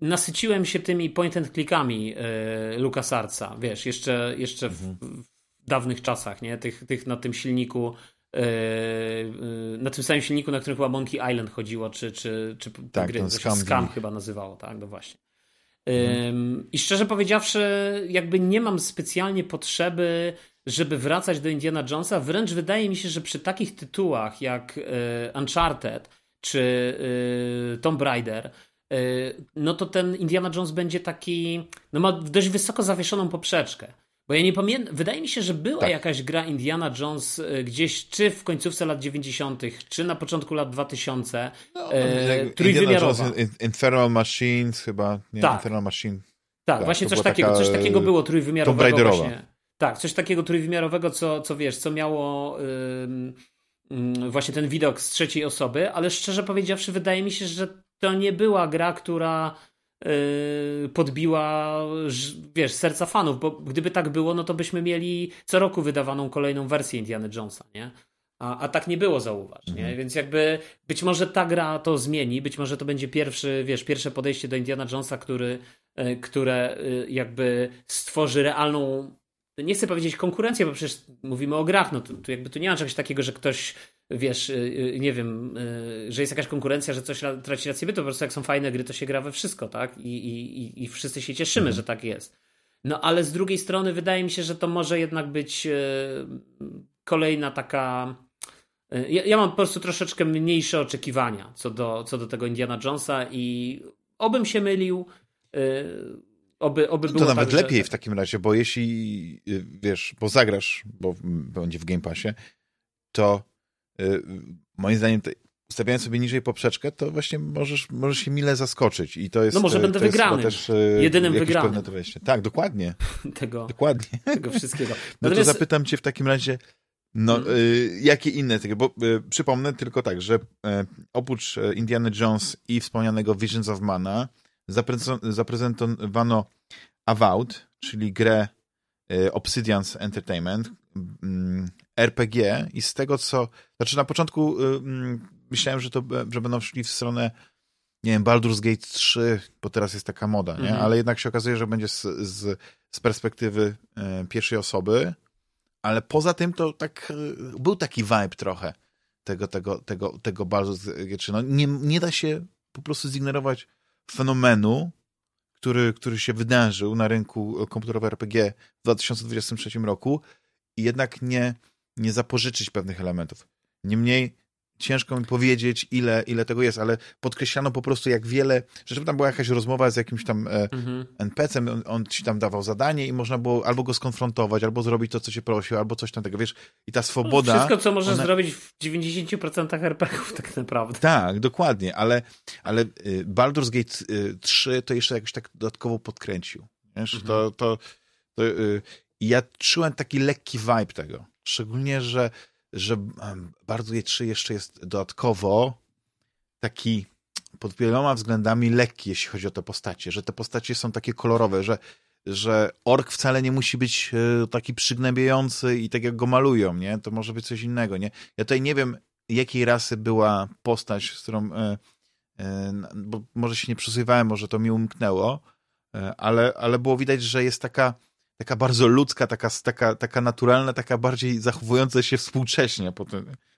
nasyciłem się tymi point and clickami yy, LucasArtsa, wiesz, jeszcze, jeszcze w, w dawnych czasach, nie? Tych, tych na tym silniku yy, yy, na tym samym silniku, na którym chyba Monkey Island chodziło, czy, czy, czy Tak, gry, Scam Scam chyba nazywało, tak, no właśnie. Ym, I szczerze powiedziawszy, jakby nie mam specjalnie potrzeby, żeby wracać do Indiana Jonesa. Wręcz wydaje mi się, że przy takich tytułach jak e, Uncharted czy e, Tomb Raider, e, no to ten Indiana Jones będzie taki, no ma dość wysoko zawieszoną poprzeczkę. Bo ja nie pamiętam, wydaje mi się, że była Tak. jakaś gra Indiana Jones e, gdzieś, czy w końcówce lat 90., czy na początku lat 2000, No, e, Indiana trójwymiarowa. Jones, In- Infernal Machines chyba, nie, Tak. Infernal Machine. Tak, Tak, właśnie coś takiego, taka, coś takiego było Tomb trójwymiarowego Raiderowa. właśnie. Tak, coś takiego trójwymiarowego, co, co wiesz, co miało yy, właśnie ten widok z trzeciej osoby, ale szczerze powiedziawszy, wydaje mi się, że to nie była gra, która podbiła, wiesz, serca fanów, bo gdyby tak było, no to byśmy mieli co roku wydawaną kolejną wersję Indiana Jonesa, nie? A, a tak nie było, zauważ, nie? Mhm. Więc jakby być może ta gra to zmieni, być może to będzie pierwszy, wiesz, pierwsze podejście do Indiana Jonesa, który, yy, które yy, jakby stworzy realną nie chcę powiedzieć konkurencję, bo przecież mówimy o grach, no to, to jakby tu nie ma czegoś takiego, że ktoś, wiesz, y, y, nie wiem, y, że jest jakaś konkurencja, że coś traci rację bytu, po prostu jak są fajne gry, to się gra we wszystko, tak? I, i, i wszyscy się cieszymy, mhm. że tak jest. No ale z drugiej strony wydaje mi się, że to może jednak być kolejna taka... Ja, ja mam po prostu troszeczkę mniejsze oczekiwania co do, co do tego Indiana Jonesa i obym się mylił Oby, oby to nawet tak, lepiej że... w takim razie, bo jeśli wiesz, bo zagrasz, bo będzie w Game Passie, to moim zdaniem ustawiając sobie niżej poprzeczkę, to właśnie możesz, możesz się mile zaskoczyć i to jest No może będę wygrany. Też, y, Jedynym wygranym. Tak, dokładnie. [laughs] tego, dokładnie. tego wszystkiego. [laughs] No to zapytam cię w takim razie, no, hmm. y, jakie inne tego, bo y, przypomnę tylko tak, że y, oprócz Indiana Jones i wspomnianego Visions of Mana, zaprezentowano Avowed, czyli grę y, Obsidian's Entertainment, mm, RPG i z tego co, znaczy na początku y, mm, myślałem, że to że będą szli w stronę nie wiem, Baldur's Gate 3, bo teraz jest taka moda, nie? Mhm. ale jednak się okazuje, że będzie z, z, z perspektywy y, pierwszej osoby, ale poza tym to tak był taki vibe trochę tego, tego, tego, tego Baldur's Gate 3. No, nie, nie da się po prostu zignorować fenomenu, który, który się wydarzył na rynku komputerowego RPG w 2023 roku i jednak nie, nie zapożyczyć pewnych elementów. Niemniej ciężko mi powiedzieć, ile, ile tego jest, ale podkreślano po prostu, jak wiele, że tam była jakaś rozmowa z jakimś tam e, mhm. NPC-em, on, on, ci tam dawał zadanie i można było albo go skonfrontować, albo zrobić to, co cię prosił, albo coś tam tego, wiesz, i ta swoboda... Wszystko, co możesz ona... zrobić w 90% RPG-ów tak naprawdę. Tak, dokładnie, ale, ale y, Baldur's Gate 3 y, to jeszcze jakoś tak dodatkowo podkręcił, wiesz, mhm. to, to, to ja czułem taki lekki vibe tego, szczególnie, że że bardzo je 3 jeszcze jest dodatkowo taki pod wieloma względami lekki, jeśli chodzi o te postacie, że te postacie są takie kolorowe, że, że ork wcale nie musi być e, taki przygnębiający i tak jak go malują, nie? To może być coś innego, nie? Ja tutaj nie wiem, jakiej rasy była postać, z którą e, e, bo może się nie przysłuchiwałem, może to mi umknęło, ale, ale było widać, że jest taka taka bardzo ludzka, taka, taka, taka naturalna, taka bardziej zachowująca się współcześnie pod,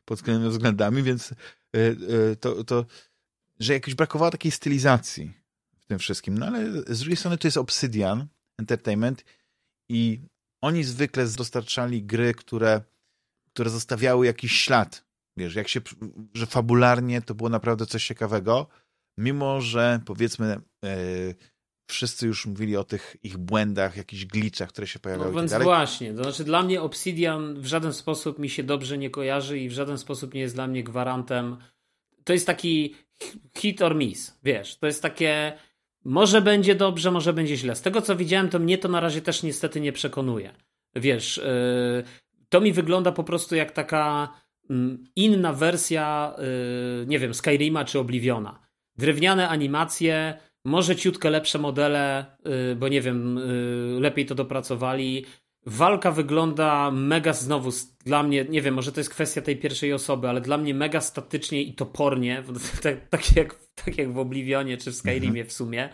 pod tymi względami, więc y, y, to, to, że jakoś brakowało takiej stylizacji w tym wszystkim. No ale z drugiej strony to jest Obsidian Entertainment i oni zwykle dostarczali gry, które, które zostawiały jakiś ślad. Wiesz, jak się, że fabularnie to było naprawdę coś ciekawego, mimo że powiedzmy yy, wszyscy już mówili o tych ich błędach, jakichś glitchach, które się pojawiały. No więc tak właśnie, to znaczy dla mnie Obsidian w żaden sposób mi się dobrze nie kojarzy i w żaden sposób nie jest dla mnie gwarantem. To jest taki hit or miss, wiesz, to jest takie może będzie dobrze, może będzie źle. Z tego co widziałem, to mnie to na razie też niestety nie przekonuje. Wiesz, yy, to mi wygląda po prostu jak taka mm, inna wersja, yy, nie wiem, Skyrima czy Obliviona. Drewniane animacje, może ciutkę lepsze modele, y, bo nie wiem, y, lepiej to dopracowali. Walka wygląda mega znowu dla mnie, nie wiem, może to jest kwestia tej pierwszej osoby, ale dla mnie mega statycznie i topornie, [laughs] tak, tak, jak, tak jak w Oblivionie czy w Skyrimie mhm. w sumie.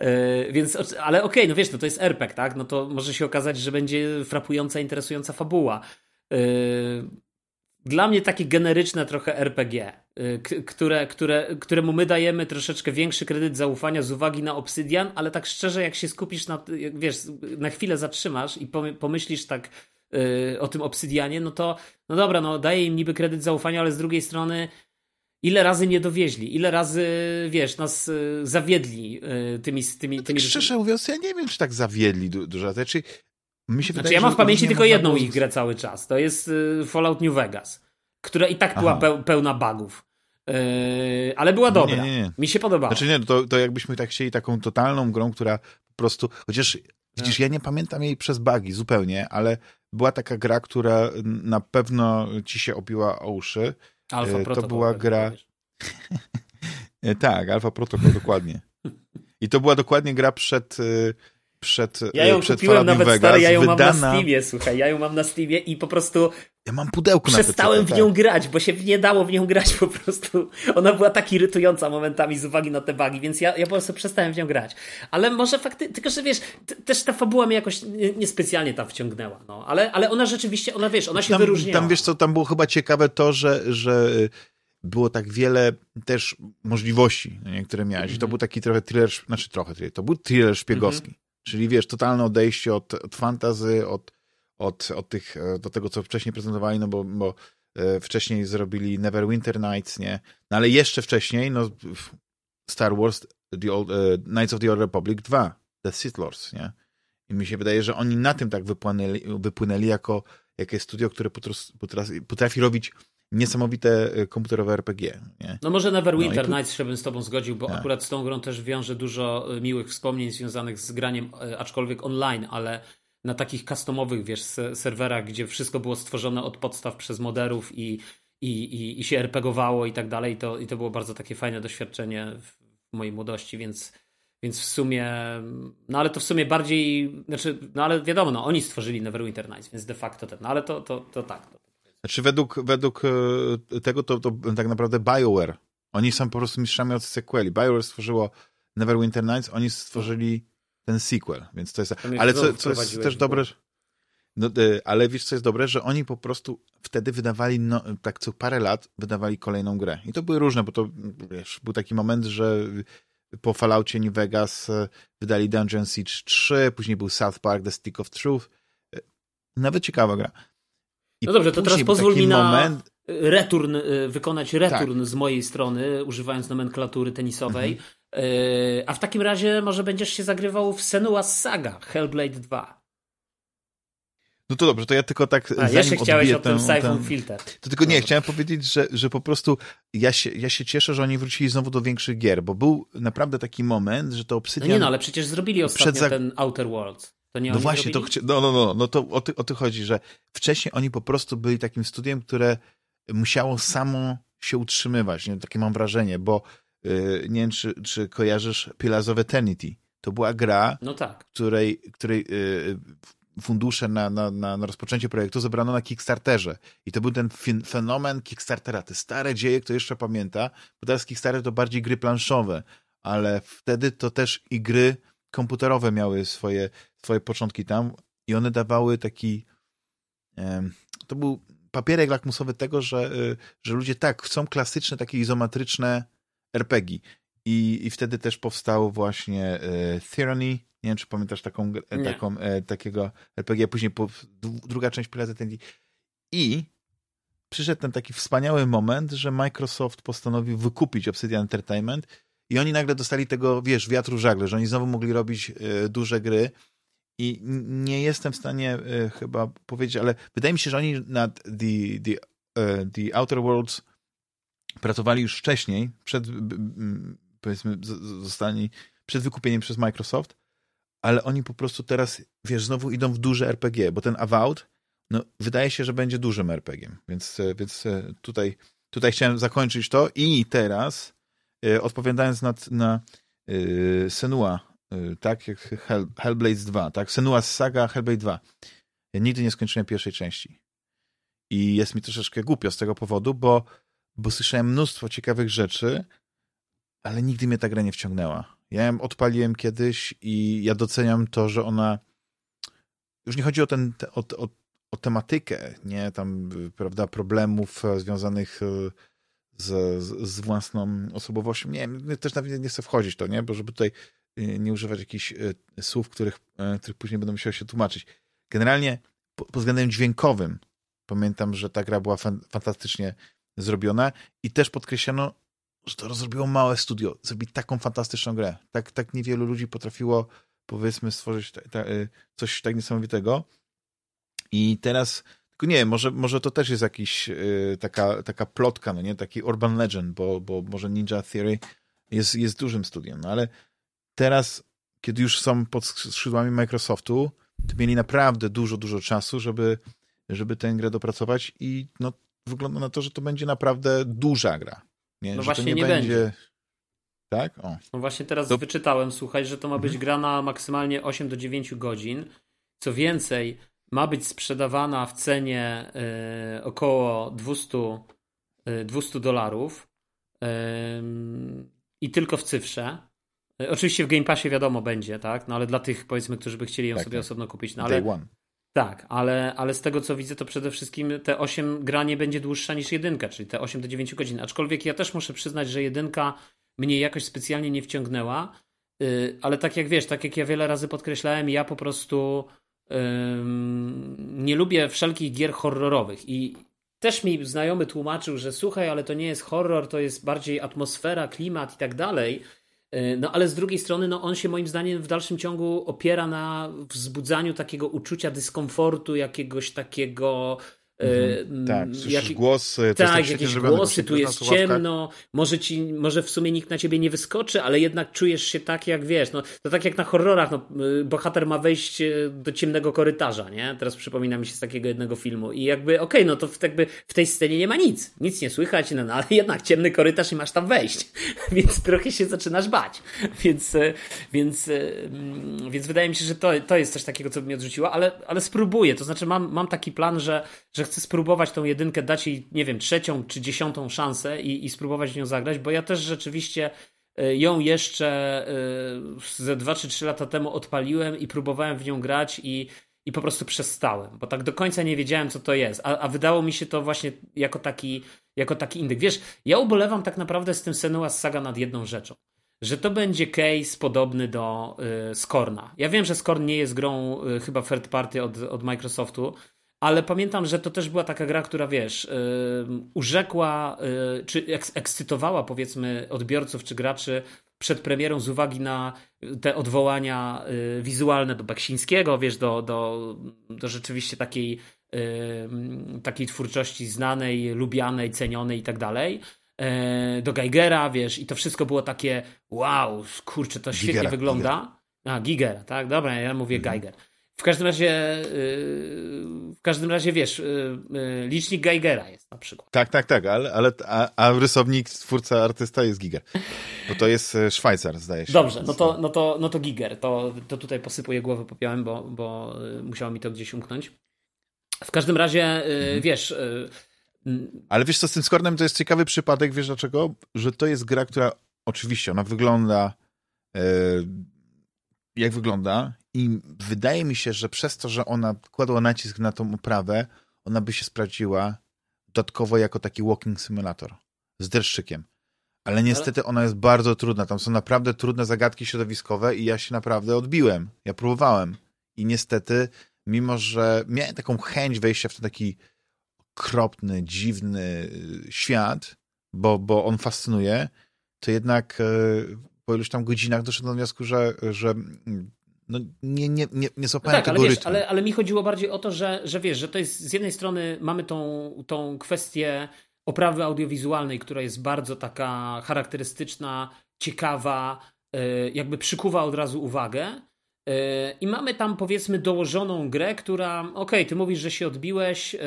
Yy, więc, ale okej, okay, no wiesz, no to jest RPG, tak? No to może się okazać, że będzie frapująca, interesująca fabuła. Yy, dla mnie takie generyczne trochę RPG, y, które, które, któremu my dajemy troszeczkę większy kredyt zaufania z uwagi na Obsydian, ale tak szczerze, jak się skupisz na, wiesz, na chwilę zatrzymasz i pomyślisz tak yy, o tym Obsydianie, no to, no dobra, no daję im niby kredyt zaufania, ale z drugiej strony ile razy nie dowieźli, ile razy, wiesz, nas y, zawiedli y, tymi... tymi, no tak tymi szczerze mówiąc, ja nie wiem, czy tak zawiedli du dużo, znaczy mi się znaczy, wydaje, ja mam w pamięci tylko jedną ich grę cały czas. To jest y, Fallout New Vegas, która i tak była pełna bugów. Yy, ale była dobra. Nie, nie, nie. Mi się podobała. Znaczy nie, to, to jakbyśmy tak chcieli taką totalną grą, która po prostu, chociaż Widzisz, ja nie pamiętam jej przez bugi zupełnie, ale była taka gra, która na pewno ci się obiła o uszy. Alpha E, Protocol. To była gra... [laughs] E, Tak, Alpha Protocol, dokładnie. I to była dokładnie gra przed, e, przed Ja ją przed kupiłem nawet Vegas, stary, ja ją mam wydana... na Steamie, słuchaj, ja ją mam na Steamie i po prostu Ja mam pudełko na przestałem PC, w nią grać, bo się nie dało w nią grać po prostu. Ona była tak irytująca momentami z uwagi na te bugi, więc ja, ja po prostu przestałem w nią grać. Ale może faktycznie, tylko że wiesz, też ta fabuła mnie jakoś nie- niespecjalnie tam wciągnęła, no. Ale, ale ona rzeczywiście, ona wiesz, ona się tam, wyróżniała. Tam wiesz co, tam było chyba ciekawe to, że, że y, było tak wiele też możliwości, nie, które miałeś. I to był taki trochę thriller, znaczy trochę thriller, to był thriller szpiegowski. Czyli wiesz, totalne odejście od, od fantazy, od, od, od tych, e, do tego, co wcześniej prezentowali, no bo, bo e, wcześniej zrobili Neverwinter Nights, nie? No ale jeszcze wcześniej, no Star Wars The Old, e, Knights of the Old Republic 2, The Sith Lords, nie? I mi się wydaje, że oni na tym tak wypłynęli, wypłynęli jako jakieś studio, które potrafi, potrafi robić niesamowite e, komputerowe RPG, nie? No może Neverwinter No tu- Nights się bym z tobą zgodził, bo Tak. akurat z tą grą też wiąże dużo y, miłych wspomnień związanych z graniem, y, aczkolwiek online, ale na takich customowych, wiesz, se- serwerach, gdzie wszystko było stworzone od podstaw przez moderów i, i, i, i się RPGowało i tak dalej, i to, i to było bardzo takie fajne doświadczenie w mojej młodości, więc, więc w sumie, no ale to w sumie bardziej, znaczy, no ale wiadomo, no oni stworzyli Neverwinter Nights, więc de facto ten, no ale to, to, to tak. To, Znaczy według, według e, tego to, to tak naprawdę BioWare. Oni są po prostu mistrzami od sequeli. BioWare stworzyło Neverwinter Nights, oni stworzyli ten sequel, więc to jest... Ale co, co jest też w dobre... No, e, ale wiesz, co jest dobre, że oni po prostu wtedy wydawali, no, tak co parę lat wydawali kolejną grę. I to były różne, bo to, wiesz, był taki moment, że po Falloutie New Vegas e, wydali Dungeon Siege 3, później był South Park, The Stick of Truth. Nawet ciekawa gra. I No dobrze, to teraz pozwól mi na moment, return, y, wykonać return Tak. z mojej strony, używając nomenklatury tenisowej. Mhm. Y, A w takim razie może będziesz się zagrywał w Senua's Saga Hellblade 2. No to dobrze, to ja tylko tak A, jeszcze chciałeś o tym Siphon Filter. To tylko nie, Dobra. chciałem powiedzieć, że, że po prostu ja się, ja się cieszę, że oni wrócili znowu do większych gier, bo był naprawdę taki moment, że to No Obsidian... nie no, ale przecież zrobili ostatnio Przed ten Outer Worlds. No właśnie, to, chcia... no, no, no, no to o, ty, o to chodzi, że wcześniej oni po prostu byli takim studiem, które musiało samo się utrzymywać, nie? takie mam wrażenie, bo yy, nie wiem, czy, czy kojarzysz Pillars of Eternity. To była gra, No tak. której, której yy, fundusze na, na, na, na rozpoczęcie projektu zebrano na Kickstarterze. I to był ten fin- fenomen Kickstartera. Te stare dzieje, kto jeszcze pamięta, bo teraz Kickstarter to bardziej gry planszowe, ale wtedy to też i gry komputerowe miały swoje, swoje początki tam i one dawały taki to był papierek lakmusowy tego, że, y, że ludzie tak, chcą klasyczne, takie izometryczne RPG. I, I wtedy też powstał właśnie y, Tyranny. Nie wiem, czy pamiętasz taką, Nie. taką e, takiego RPG. Później po, dru- druga część Pirates Eternity. I przyszedł ten taki wspaniały moment, że Microsoft postanowił wykupić Obsidian Entertainment i oni nagle dostali tego, wiesz, wiatru w żagle, że oni znowu mogli robić e, duże gry i nie jestem w stanie e, chyba powiedzieć, ale wydaje mi się, że oni nad The, the, e, the Outer Worlds pracowali już wcześniej, przed, powiedzmy, zostali, przed wykupieniem przez Microsoft, ale oni po prostu teraz, wiesz, znowu idą w duże RPG, bo ten Avowed, no, wydaje się, że będzie dużym RPG, więc, e, więc tutaj, tutaj chciałem zakończyć to. I teraz, odpowiadając na, na Senua, tak, jak Hell, Hellblade 2, tak, Senua's Saga, Hellblade 2. Ja nigdy nie skończyłem pierwszej części. I jest mi troszeczkę głupio z tego powodu, bo, bo słyszałem mnóstwo ciekawych rzeczy, ale nigdy mnie ta gra nie wciągnęła. Ja ją odpaliłem kiedyś i ja doceniam to, że ona już nie chodzi o ten, te- o, o, o tematykę, nie, tam, y, prawda, problemów związanych e, z, z, własną osobowością. Nie też nawet nie chcę wchodzić to, nie, bo żeby tutaj y, nie używać jakichś e, słów, których, e, których później będę musiał się tłumaczyć. Generalnie po- pod względem dźwiękowym pamiętam, że ta gra była fan, fantastycznie zrobiona i też podkreślono, że to zrobiło małe studio, zrobić taką fantastyczną grę. Tak, tak niewielu ludzi potrafiło, powiedzmy, stworzyć ta, ta, y, coś tak niesamowitego. I teraz, tylko nie wiem, może, może to też jest jakiś y, taka, taka plotka, no nie, taki urban legend, bo, bo może Ninja Theory jest, jest dużym studiem, no ale teraz kiedy już są pod skrzydłami Microsoftu, to mieli naprawdę dużo, dużo czasu, żeby, żeby tę grę dopracować i no, wygląda na to, że to będzie naprawdę duża gra. Nie? No że właśnie to nie, nie będzie... będzie. Tak? O. No właśnie teraz To- wyczytałem, słuchaj, że to ma być Mhm. gra na maksymalnie 8 do 9 godzin. Co więcej, ma być sprzedawana w cenie e, około 200, e, 200 dolarów em, i tylko w cyfrze. E, Oczywiście w Game Passie wiadomo będzie, tak? No ale dla tych powiedzmy, którzy by chcieli ją Tak, sobie tak. osobno kupić. No ale Day one. tak, ale, ale z tego co widzę, to przede wszystkim te 8 gra nie będzie dłuższa niż jedynka, czyli te 8 do 9 godzin. Aczkolwiek ja też muszę przyznać, że jedynka mnie jakoś specjalnie nie wciągnęła, yy, ale tak jak wiesz, tak jak ja wiele razy podkreślałem, ja po prostu ym, nie lubię wszelkich gier horrorowych i też mi znajomy tłumaczył, że słuchaj, ale to nie jest horror, to jest bardziej atmosfera, klimat i tak dalej. Yy, No ale z drugiej strony, no on się moim zdaniem w dalszym ciągu opiera na wzbudzaniu takiego uczucia dyskomfortu, jakiegoś takiego. Yy, Tak, mm, słyszysz jaki- głosy, tak, tak jakieś głosy, tu jest ciemno, może ci, może w sumie nikt na ciebie nie wyskoczy, ale jednak czujesz się tak, jak wiesz, no to tak jak na horrorach, no, y, bohater ma wejść y, do ciemnego korytarza, nie? Teraz przypomina mi się z takiego jednego filmu. I jakby, okej, no to w, jakby w tej scenie nie ma nic, nic nie słychać, no, no ale [laughs] jednak ciemny korytarz i masz tam wejść, [laughs] więc trochę się zaczynasz bać, [laughs] więc, y, więc, mm, więc wydaje mi się, że to, to jest coś takiego, co by mnie odrzuciło, ale, ale spróbuję, to znaczy mam, mam taki plan, że, że chcę spróbować tą jedynkę, dać jej, nie wiem, trzecią czy dziesiątą szansę i, i spróbować w nią zagrać, bo ja też rzeczywiście y, ją jeszcze y, ze 2 czy 3 lata temu odpaliłem i próbowałem w nią grać i, i po prostu przestałem, bo tak do końca nie wiedziałem, co to jest, a, a wydało mi się to właśnie jako taki, jako taki indyk. Wiesz, ja ubolewam tak naprawdę z tym Senua's Saga nad jedną rzeczą że to będzie case podobny do y, Scorna. Ja wiem, że Scorn nie jest grą y, chyba third party od, od Microsoftu, ale pamiętam, że to też była taka gra, która wiesz, urzekła, y, czy eks ekscytowała powiedzmy odbiorców czy graczy przed premierą z uwagi na te odwołania y, wizualne do Beksińskiego, wiesz, do, do, do rzeczywiście takiej, takiej twórczości znanej, lubianej, cenionej i tak dalej e, do Geigera, wiesz, i to wszystko było takie wow, kurczę, to świetnie Gigera, wygląda. A, Gigera, tak, dobra, ja mówię Mhm. Geiger. W każdym razie, yy, w każdym razie, wiesz, yy, yy, licznik Geigera jest na przykład. Tak, tak, tak, ale, ale a, a rysownik, twórca, artysta jest Giger. Bo to jest Szwajcar, zdaje się. Dobrze, no to, no to, no to Giger, to, to tutaj posypuję głowę popiołem, bo, bo musiało mi to gdzieś umknąć. W każdym razie, Mhm. wiesz, Ale wiesz co, z tym Scornem to jest ciekawy przypadek, wiesz dlaczego? Że to jest gra, która oczywiście, ona wygląda jak wygląda i wydaje mi się, że przez to, że ona kładła nacisk na tą oprawę, ona by się sprawdziła dodatkowo jako taki walking simulator z dreszczykiem. Ale niestety ona jest bardzo trudna. Tam są naprawdę trudne zagadki środowiskowe i ja się naprawdę odbiłem. Ja próbowałem. I niestety, mimo że miałem taką chęć wejścia w ten taki okropny, dziwny y, świat, bo, bo on fascynuje, to jednak y, po iluś tam godzinach doszedłem do wniosku, że, że no, nie, nie, nie, nie No tak, ale wiesz, rytmu. ale, ale mi chodziło bardziej o to, że, że wiesz, że to jest z jednej strony mamy tą, tą kwestię oprawy audiowizualnej, która jest bardzo taka charakterystyczna, ciekawa, y, jakby przykuwa od razu uwagę. Y, I mamy tam powiedzmy dołożoną grę, która, okej, ty mówisz, że się odbiłeś. y,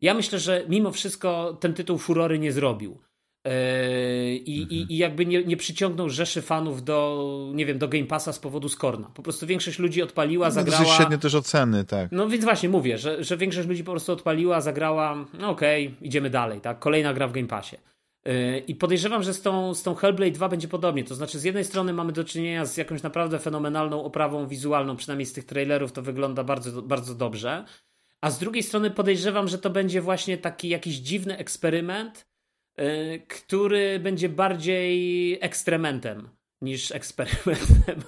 Ja myślę, że mimo wszystko ten tytuł furory nie zrobił. Yy, I, Mhm. i, i jakby nie, nie przyciągnął rzeszy fanów do, nie wiem, do Game Passa z powodu Skorna. Po prostu większość ludzi odpaliła, No, dosyć zagrała. średnie też oceny, tak. No więc właśnie mówię, że, że większość ludzi po prostu odpaliła, zagrała, no okej, idziemy dalej, tak? Kolejna gra w Game Passie. Yy, I podejrzewam, że z tą, z tą Hellblade 2 będzie podobnie. To znaczy, z jednej strony mamy do czynienia z jakąś naprawdę fenomenalną oprawą wizualną, przynajmniej z tych trailerów to wygląda bardzo, bardzo dobrze. A z drugiej strony podejrzewam, że to będzie właśnie taki jakiś dziwny eksperyment, który będzie bardziej ekstrementem niż eksperymentem.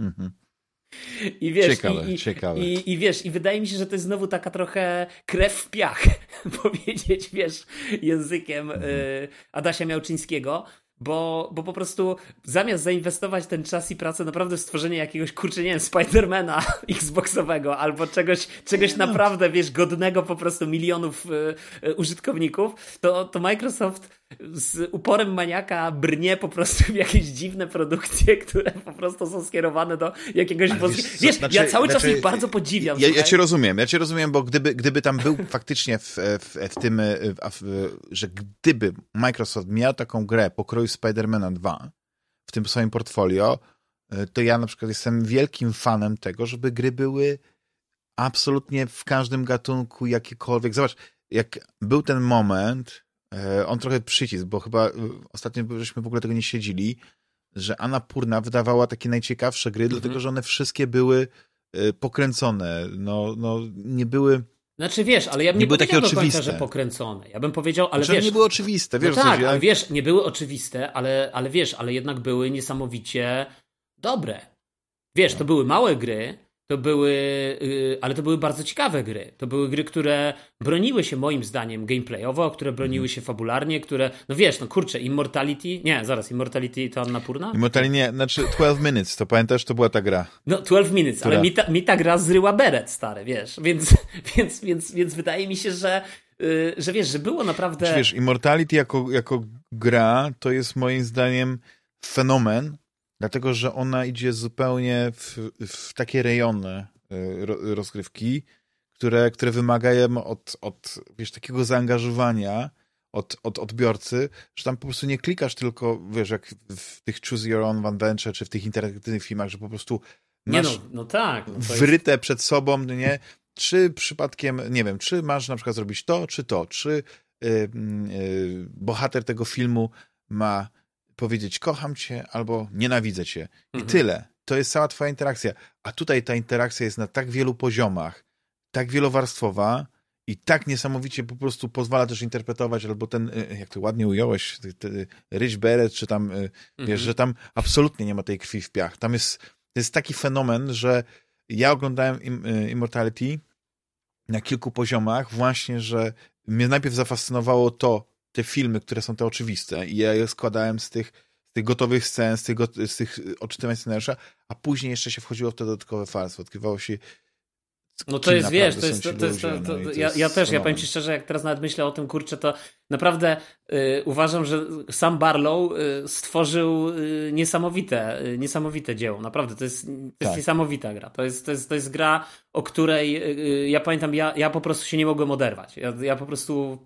Mhm. I wiesz, Ciekawe, i, i, ciekawe. I, I wiesz, i wydaje mi się, że to jest znowu taka trochę krew w piach, [laughs] powiedzieć, wiesz, językiem Mhm. y, Adasia Miałczyńskiego, bo, bo po prostu zamiast zainwestować ten czas i pracę naprawdę w stworzenie jakiegoś, kurczę, nie wiem, Spidermana [laughs] Xboxowego albo czegoś, czegoś naprawdę, wiesz, godnego po prostu milionów y, y, użytkowników, to, to Microsoft z uporem maniaka brnie po prostu w jakieś dziwne produkcje, które po prostu są skierowane do jakiegoś... Wiesz, wiesz znaczy, ja cały znaczy, czas ich bardzo podziwiam. Ja, ja cię rozumiem, ja cię rozumiem, bo gdyby, gdyby tam był [laughs] faktycznie w, w, w tym, w, że gdyby Microsoft miał taką grę pokroju Spidermana 2 w tym swoim portfolio, to ja na przykład jestem wielkim fanem tego, żeby gry były absolutnie w każdym gatunku, jakiekolwiek. Zobacz, jak był ten moment, e, on trochę przycisk, bo chyba e, ostatnio żeśmy w ogóle tego nie siedzieli, że Anna Purna wydawała takie najciekawsze gry, mhm. dlatego że one wszystkie były e, pokręcone. No, no nie były. Znaczy wiesz, ale ja bym nie, nie były takie oczywiste. Końca, że pokręcone. Ja bym powiedział, ale znaczy, wiesz. nie były oczywiste, wiesz. No tak, ale wiesz, nie były oczywiste, ale, ale wiesz, ale jednak były niesamowicie dobre. Wiesz, to były małe gry, to były, y, ale to były bardzo ciekawe gry. To były gry, które broniły się moim zdaniem gameplayowo, które broniły się fabularnie, które, no wiesz, no kurczę, Immortality, nie, zaraz, Immortality to Anna Purna? Immortality nie, znaczy 12 Minutes, to pamiętasz, to była ta gra. No 12 Minutes, która... ale mi ta, mi ta gra zryła beret, stary, wiesz, więc, [laughs] więc, więc, więc wydaje mi się, że y, że wiesz, że było naprawdę... Czy wiesz, Immortality jako, jako gra to jest moim zdaniem fenomen, dlatego że ona idzie zupełnie w, w takie rejony e, rozgrywki, które, które wymagają od, od wiesz, takiego zaangażowania od, od odbiorcy, że tam po prostu nie klikasz tylko, wiesz, jak w tych Choose Your Own Adventure, czy w tych interaktywnych filmach, że po prostu masz nie no, no tak, no wryte jest... przed sobą, nie? Czy przypadkiem, nie wiem, czy masz na przykład zrobić to, czy to, czy yy, yy, bohater tego filmu ma powiedzieć kocham cię albo nienawidzę cię. I mhm. tyle. To jest cała twoja interakcja. A tutaj ta interakcja jest na tak wielu poziomach, tak wielowarstwowa i tak niesamowicie po prostu pozwala też interpretować, albo ten, y, jak to ładnie ująłeś, Rich Beret, czy tam, mhm. wiesz, że tam absolutnie nie ma tej krwi w piach. Tam jest, jest taki fenomen, że ja oglądałem y, Immortality na kilku poziomach właśnie, że mnie najpierw zafascynowało to, te filmy, które są te oczywiste. I ja je składałem z tych, z tych gotowych scen, z tych, z tych odczytywań scenariusza, a później jeszcze się wchodziło w te dodatkowe warstwy, odkrywało się no to jest, wiesz, to jest, to, to jest, to, to, no ja, ja też, ja powiem ci szczerze, jak teraz nawet myślę o tym, kurczę, to naprawdę y, uważam, że sam Barlow y, stworzył y, niesamowite, y, niesamowite dzieło, naprawdę, to jest, to jest tak. niesamowita gra, to jest, to, jest, to jest gra, o której y, y, ja pamiętam, ja, ja po prostu się nie mogłem oderwać, ja, ja po prostu...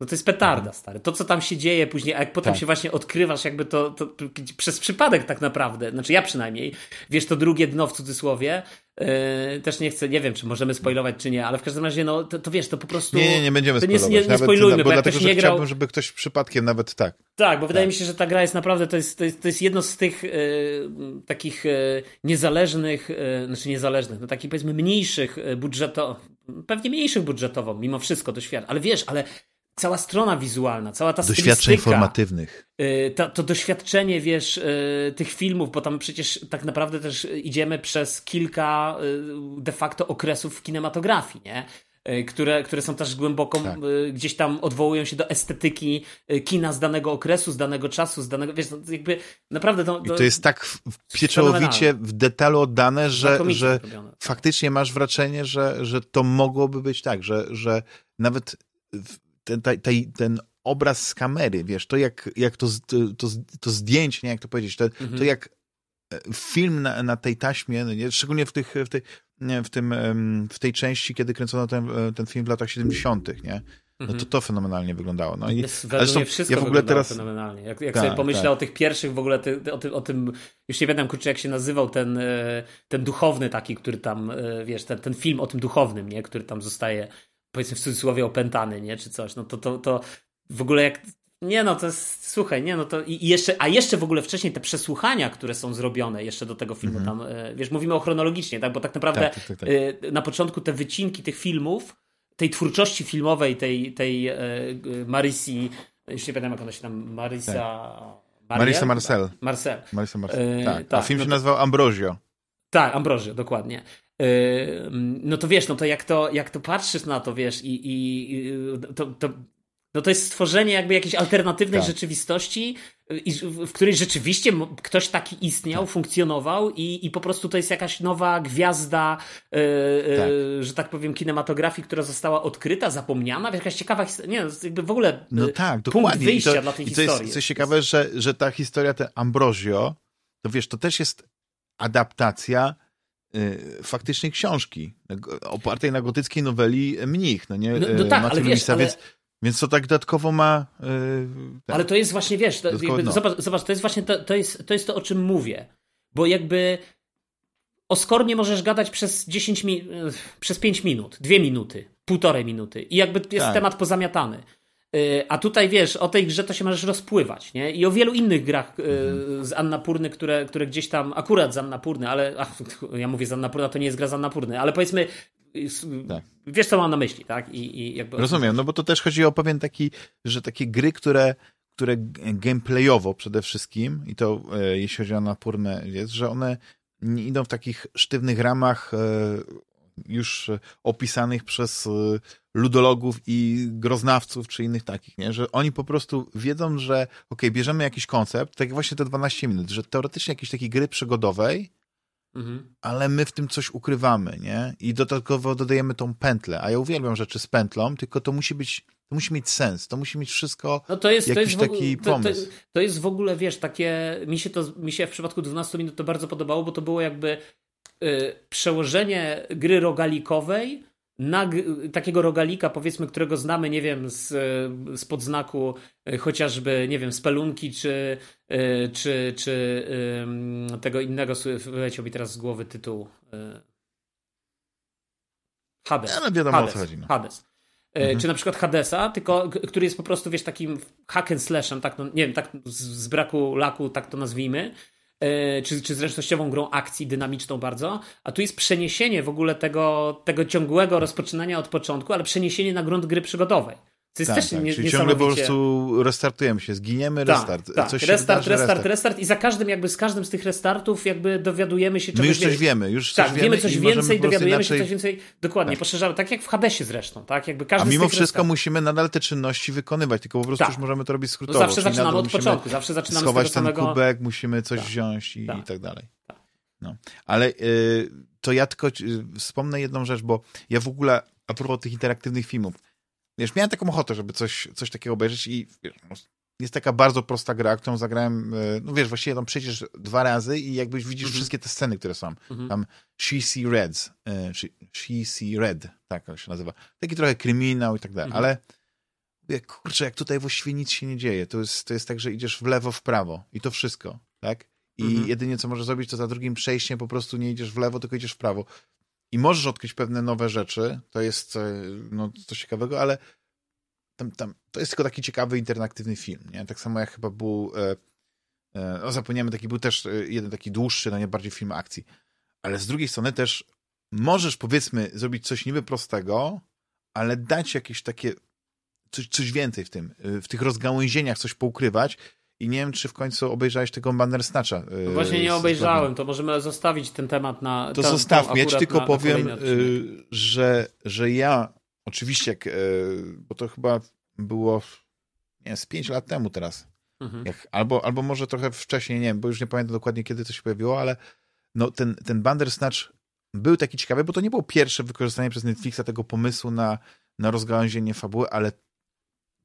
No to jest petarda, mhm. stary. To, co tam się dzieje później, a jak potem tak. się właśnie odkrywasz, jakby to, to, przez przypadek tak naprawdę, znaczy ja przynajmniej, wiesz, to drugie dno w cudzysłowie, yy, też nie chcę, nie wiem, czy możemy spoilować, czy nie, ale w każdym razie, no, to, to wiesz, to po prostu... Nie, nie, nie będziemy spoilować. Nie, nie, nie spoilujmy, nawet, bo, jak dlatego, ktoś nie grał... chciałbym, żeby ktoś przypadkiem nawet tak. Tak, bo wydaje tak. mi się, że ta gra jest naprawdę, to jest, to jest, to jest jedno z tych yy, takich yy, niezależnych, znaczy niezależnych, no takich powiedzmy mniejszych budżetowo, pewnie mniejszych budżetowo, mimo wszystko doświadczeń, ale wiesz, ale cała strona wizualna, cała ta Doświadczeń formatywnych. Y, to, to doświadczenie, wiesz, y, tych filmów, bo tam przecież tak naprawdę też idziemy przez kilka y, de facto okresów w kinematografii, nie? które, które są też głęboko tak. gdzieś tam odwołują się do estetyki kina z danego okresu, z danego czasu, z danego, wiesz, jakby naprawdę to... to I to jest tak pieczołowicie w detalu oddane, że, że faktycznie masz wrażenie, że, że to mogłoby być tak, że, że nawet ten, ten, ten obraz z kamery, wiesz, to jak, jak to, to, to zdjęcie, nie jak to powiedzieć, to, mhm. to jak e, film na, na tej taśmie, no nie, szczególnie w, tych, w, tej, w, tym, w tej części, kiedy kręcono ten, e, ten film w latach 70., nie? No to mhm. to fenomenalnie wyglądało. No i zresztą wszystko ja w ogóle teraz fenomenalnie. Jak, jak tak, sobie pomyślę tak. o tych pierwszych w ogóle ty, o, tym, o tym, już nie pamiętam kurczę jak się nazywał ten, e, ten duchowny taki, który tam, wiesz, ten, ten film o tym duchownym, nie, który tam zostaje powiedzmy w cudzysłowie opętany, nie, czy coś, no to, to, to w ogóle jak nie no, to jest, słuchaj, nie no to i jeszcze, a jeszcze w ogóle wcześniej te przesłuchania, które są zrobione jeszcze do tego filmu, -hmm. tam, e, wiesz, mówimy o chronologicznie, tak, bo tak naprawdę tak, tak, tak, tak. E, na początku te wycinki tych filmów, tej twórczości filmowej, tej, tej e, Marisi, już nie pamiętam jak ona się tam, Marisa... Tak. Marisa Marcel. Marcel. Marisa Marcel. tak. A film no się nazywał Ambrosio. Tak, Ambrosio, dokładnie. No to wiesz, no to jak to, jak to patrzysz na to, wiesz, i, i to, to no to jest stworzenie jakby jakiejś alternatywnej tak. rzeczywistości, w której rzeczywiście ktoś taki istniał, tak. funkcjonował i, i po prostu to jest jakaś nowa gwiazda, yy, tak. Yy, że tak powiem, kinematografii, która została odkryta, zapomniana, jakaś ciekawa historia, nie, jakby w ogóle no tak, punkt dokładnie. wyjścia to, dla tej i historii. To jest coś ciekawe, że, że ta historia, ten Ambrosio, to wiesz, to też jest adaptacja y, faktycznej książki, opartej na gotyckiej noweli Mnich, no nie? No, no tak, ale wiesz, ale... Więc, więc to tak dodatkowo ma... Yy, ale to jest właśnie, wiesz, to, jakby, no. zobacz, zobacz, to jest właśnie to, to, jest, to jest to, o czym mówię. Bo jakby o Skornie możesz gadać przez 10 mi przez 5 minut, 2 minuty, półtorej minuty i jakby jest tak. temat pozamiatany. Y, a tutaj wiesz, o tej grze to się możesz rozpływać, nie? I o wielu innych grach y, mhm. z Annapurny, które, które gdzieś tam, akurat z Annapurny, ale ach, [laughs] ja mówię z Annapurna, to nie jest gra z Annapurny, ale powiedzmy, tak. wiesz co mam na myśli, tak? I, i jakby... Rozumiem, no bo to też chodzi o pewien taki, że takie gry, które, które gameplayowo przede wszystkim, i to e, jeśli chodzi o Annapurnę jest, że one nie idą w takich sztywnych ramach e, już opisanych przez e, ludologów i groznawców, czy innych takich, nie? że oni po prostu wiedzą, że ok, bierzemy jakiś koncept, tak jak właśnie te 12 minut, że teoretycznie jakiejś takiej gry przygodowej, mhm. ale my w tym coś ukrywamy, nie? I dodatkowo dodajemy tą pętlę, a ja uwielbiam rzeczy z pętlą, tylko to musi być to musi mieć sens, to musi mieć wszystko no to jest, jakiś to jest taki ogóle, pomysł. To, to, to, jest w ogóle, wiesz, takie, mi się to, mi się w przypadku 12 minut to bardzo podobało, bo to było jakby przełożenie gry rogalikowej na takiego rogalika, powiedzmy, którego znamy, nie wiem, z, z podznaku e, chociażby, nie wiem, spelunki, czy, e, czy, czy tego innego, wyleciał mi teraz z głowy tytuł. Hades. Ale wiadomo Hades. o co chodzi. No. Hades. Mhm. Czy na przykład Hadesa, tylko który jest po prostu, wiesz, takim hack and slashem, tak, no, nie wiem, tak z, z braku laku, tak to nazwijmy, czy, czy zręcznościową grą akcji, dynamiczną bardzo, a tu jest przeniesienie w ogóle tego, tego ciągłego rozpoczynania od początku, ale przeniesienie na grunt gry przygodowej. To jest tak, też tak. nie, Czyli ciągle po prostu restartujemy się, zginiemy, tak, restart. Tak, Coś restart, wydarzy, restart, restart, restart i za każdym jakby z każdym z tych restartów jakby dowiadujemy się czegoś My już coś wiemy, już tak, coś wiemy, wiemy coś więcej, dowiadujemy inaczej... się coś więcej, dokładnie, tak. poszerzamy, tak jak w Hadesie zresztą, tak, jakby każdy A mimo wszystko restart... musimy nadal te czynności wykonywać, tylko po prostu tak. już możemy to robić skrótowo. No zawsze zaczynamy od początku, zawsze zaczynamy schować z tego ten samego... kubek, musimy coś tak. wziąć i, i tak dalej. No. Ale y, to ja tylko y, wspomnę jedną rzecz, bo ja w ogóle a propos tych interaktywnych filmów, Wiesz, miałem taką ochotę, żeby coś, coś takiego obejrzeć i wiesz, no, jest taka bardzo prosta gra, którą zagrałem, e, no wiesz, właściwie tam przecież dwa razy i jakbyś widzisz mm -hmm. wszystkie te sceny, które są. Mm -hmm. Tam She See Reds, e, She See Red, tak się nazywa. Taki trochę kryminał i tak dalej, mm -hmm. ale jak, kurczę, jak tutaj właściwie nic się nie dzieje. To jest, to jest tak, że idziesz w lewo, w prawo i to wszystko, tak? I mhm. jedynie co możesz zrobić, to za drugim przejściem po prostu nie idziesz w lewo, tylko idziesz w prawo i możesz odkryć pewne nowe rzeczy, to jest e, no, coś ciekawego, ale tam, tam, to jest tylko taki ciekawy, interaktywny film, nie? Tak samo jak chyba był, e, e, no zapomniałem, taki był też e, jeden taki dłuższy, no nie bardziej film akcji, ale z drugiej strony też możesz, powiedzmy, zrobić coś niby prostego, ale dać jakieś takie, coś, coś więcej w tym, e, w tych rozgałęzieniach coś poukrywać i nie wiem, czy w końcu obejrzałeś tego Bandersnatcha. No właśnie nie obejrzałem, to możemy zostawić ten temat na... To zostawmy, ja ci tylko na, powiem, na y, że, że ja oczywiście, y, bo to chyba było nie z 5 lat temu teraz. Mhm. Jak, albo, albo może trochę wcześniej, nie wiem, bo już nie pamiętam dokładnie, kiedy to się pojawiło, ale no, ten, ten Bandersnatch był taki ciekawy, bo to nie było pierwsze wykorzystanie przez Netflixa tego pomysłu na, na rozgałęzienie fabuły, ale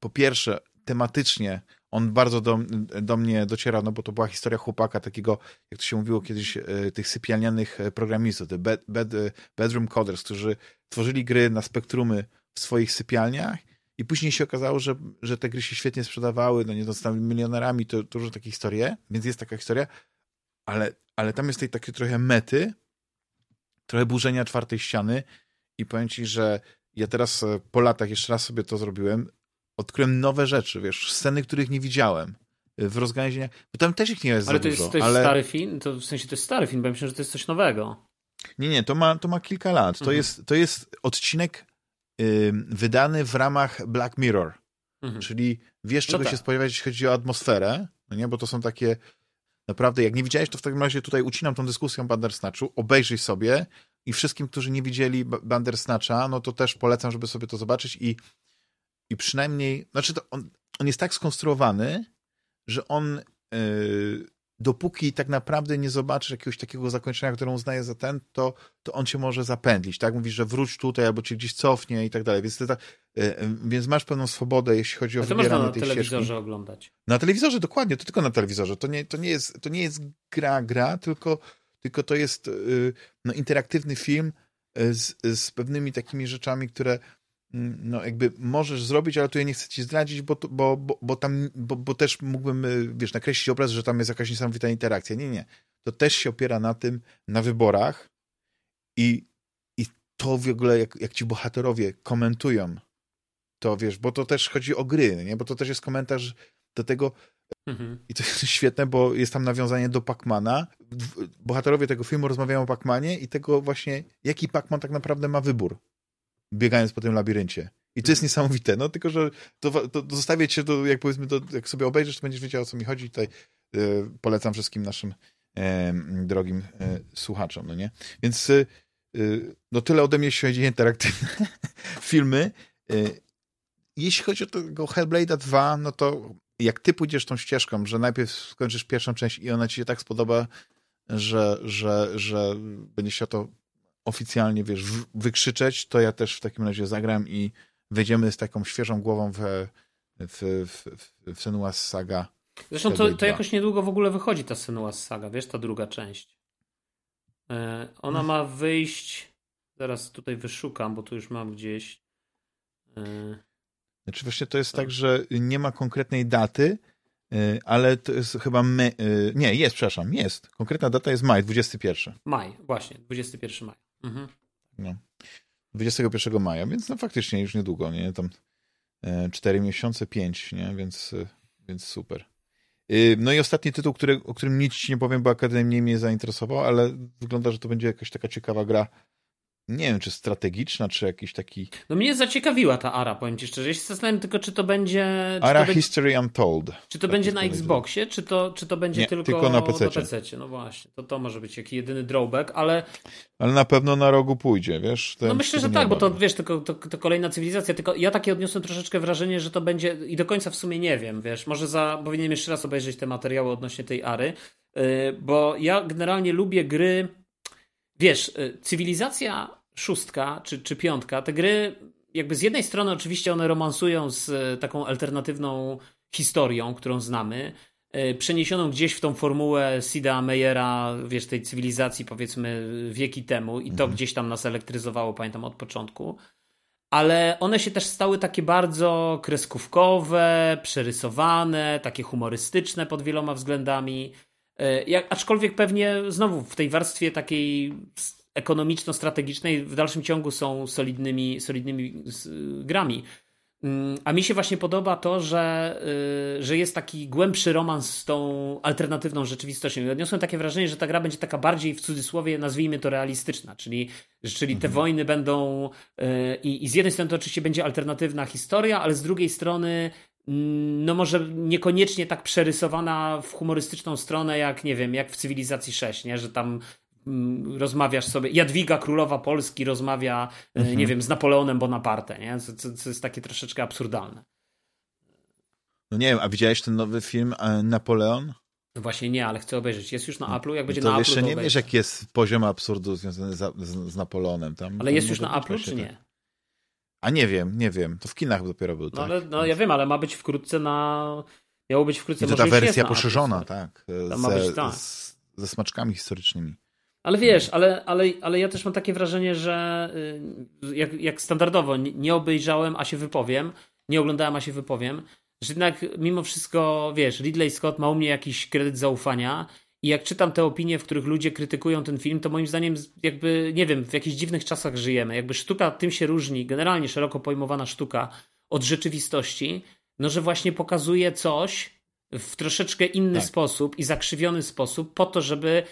po pierwsze, tematycznie on bardzo do, do mnie docierał, no bo to była historia chłopaka takiego, jak to się mówiło kiedyś, e, tych sypialnianych e, programistów, te bed, bed, e, bedroom coders, którzy tworzyli gry na spektrumy w swoich sypialniach i później się okazało, że, że te gry się świetnie sprzedawały, no nie zostały milionerami, to dużo takich historii, więc jest taka historia, ale, ale tam jest tej takiej trochę mety, trochę burzenia czwartej ściany i powiem ci, że ja teraz po latach jeszcze raz sobie to zrobiłem, odkryłem nowe rzeczy, wiesz, sceny, których nie widziałem w rozgałęzieniach, bo tam też ich nie jest ale za to jest, dużo. to jest ale... stary film? To w sensie to jest stary film, bo ja myślę, że to jest coś nowego. Nie, nie, to ma, to ma kilka lat. To, mhm. jest, to jest odcinek y, wydany w ramach Black Mirror. Mhm. Czyli wiesz, czego no tak. się spodziewać, jeśli chodzi o atmosferę, no nie, bo to są takie naprawdę, jak nie widziałeś, to w takim razie tutaj ucinam tą dyskusję o Bandersnatchu, obejrzyj sobie i wszystkim, którzy nie widzieli Bandersnatcha, no to też polecam, żeby sobie to zobaczyć i i przynajmniej, znaczy to on, on jest tak skonstruowany, że on yy, dopóki tak naprawdę nie zobaczysz jakiegoś takiego zakończenia, które uznaje za ten, to, to on cię może zapędlić, tak? Mówisz, że wróć tutaj, albo cię gdzieś cofnie i tak dalej, więc, tak, yy, więc masz pewną swobodę, jeśli chodzi o A to wybieranie można na telewizorze ścieżki. oglądać. Na telewizorze, dokładnie, to tylko na telewizorze. To nie, to nie, jest, to nie jest gra, gra, tylko, tylko to jest yy, no, interaktywny film z, z pewnymi takimi rzeczami, które no jakby możesz zrobić, ale tu ja nie chcę ci zdradzić, bo, bo, bo, bo tam, bo, bo też mógłbym, y, wiesz, nakreślić obraz, że tam jest jakaś niesamowita interakcja. Nie, nie. To też się opiera na tym, na wyborach i, i to w ogóle, jak, jak ci bohaterowie komentują to, wiesz, bo to też chodzi o gry, nie? Bo to też jest komentarz do tego, Mhm. I to jest [laughs] świetne, bo jest tam nawiązanie do Pacmana. Bohaterowie tego filmu rozmawiają o Pacmanie i tego właśnie, jaki Pacman tak naprawdę ma wybór biegając po tym labiryncie. I to jest mhm. niesamowite, no tylko, że to, to, to zostawię cię, do, jak powiedzmy, to, jak sobie obejrzysz, to będziesz wiedział, o co mi chodzi. Tutaj e, polecam wszystkim naszym e, drogim e, słuchaczom, no nie? Więc e, no tyle ode mnie, jeśli chodzi o interaktywne [laughs] filmy. E, jeśli chodzi o tego Hellblade'a 2, no to jak ty pójdziesz tą ścieżką, że najpierw skończysz pierwszą część i ona ci się tak spodoba, że, że, że będziesz się to oficjalnie, wiesz, wykrzyczeć, to ja też w takim razie zagram i wejdziemy z taką świeżą głową w, w, w, w Senua's Saga. Zresztą to, to jakoś niedługo w ogóle wychodzi ta Senua's Saga, wiesz, ta druga część. E, ona hmm. ma wyjść, zaraz tutaj wyszukam, bo tu już mam gdzieś. E, znaczy właśnie to jest tak, że nie ma konkretnej daty, e, ale to jest chyba. Me... Nie, jest, przepraszam, jest. Konkretna data jest maj, 21. Maj, właśnie, 21 maj. Mhm. No. 21 maja, więc no faktycznie już niedługo, nie? Tam e, 4 miesiące, 5, nie? Więc, e, więc super. Y, no i ostatni tytuł, który, o którym nic ci nie powiem, bo Akademia mnie zainteresował, ale wygląda, że to będzie jakaś taka ciekawa gra nie wiem, czy strategiczna, czy jakiś taki... No mnie zaciekawiła ta Ara, powiem ci szczerze. Ja się zastanawiam tylko, czy to będzie... Czy Ara to History Untold. Czy to tak będzie na Xboxie, czy to, czy to będzie nie, tylko, tylko na PC. PC. No właśnie, to to może być jakiś jedyny drawback, ale... Ale na pewno na rogu pójdzie, wiesz? no myślę, że tak, bo to wiesz, tylko to, to, kolejna cywilizacja, tylko ja takie odniosłem troszeczkę wrażenie, że to będzie i do końca w sumie nie wiem, wiesz, może za, powinienem jeszcze raz obejrzeć te materiały odnośnie tej Ary, yy, bo ja generalnie lubię gry, wiesz, yy, cywilizacja szóstka czy, czy piątka, te gry jakby z jednej strony oczywiście one romansują z e, taką alternatywną historią, którą znamy, e, przeniesioną gdzieś w tą formułę Sida Meyera, wiesz, tej cywilizacji powiedzmy wieki temu i to mhm. gdzieś tam nas elektryzowało, pamiętam, od początku. Ale one się też stały takie bardzo kreskówkowe, przerysowane, takie humorystyczne pod wieloma względami. E, jak, aczkolwiek pewnie znowu w tej warstwie takiej ekonomiczno-strategicznej w dalszym ciągu są solidnymi, solidnymi grami. Mm, a mi się właśnie podoba to, że, y, że jest taki głębszy romans z tą alternatywną rzeczywistością. I odniosłem takie wrażenie, że ta gra będzie taka bardziej w cudzysłowie, nazwijmy to realistyczna, czyli, czyli te mhm. wojny będą. Y, I, I z jednej strony to oczywiście będzie alternatywna historia, ale z drugiej strony no może niekoniecznie tak przerysowana w humorystyczną stronę, jak nie wiem, jak w Cywilizacji 6, nie? że tam Mm, rozmawiasz sobie, Jadwiga Królowa Polski rozmawia, e, mhm. nie wiem, z Napoleonem Bonaparte, nie? Co, co, jest takie troszeczkę absurdalne. No nie wiem, a widziałeś ten nowy film e, Napoleon? No właśnie nie, ale chcę obejrzeć. Jest już na no, Apple'u, jak będzie to na Apple'u, jeszcze nie wiesz, jaki jest poziom absurdu związany z, z, z Napoleonem. Tam, ale jest już na Apple'u, czy nie? A nie wiem, nie wiem. To w kinach dopiero był, no, tak? Ale, no ja wiem, ale ma być wkrótce na... Miało być wkrótce, I to ta wersja poszerzona, tak. Ze, ma być, tak. Z, ze smaczkami historycznymi. Ale wiesz, ale, ale, ale ja też mam takie wrażenie, że y, jak, jak standardowo nie obejrzałem, a się wypowiem, nie oglądałem, a się wypowiem, że jednak mimo wszystko, wiesz, Ridley Scott ma u mnie jakiś kredyt zaufania i jak czytam te opinie, w których ludzie krytykują ten film, to moim zdaniem jakby, nie wiem, w jakichś dziwnych czasach żyjemy. Jakby sztuka tym się różni, generalnie szeroko pojmowana sztuka od rzeczywistości, no że właśnie pokazuje coś w troszeczkę inny tak. sposób i zakrzywiony sposób po to, żeby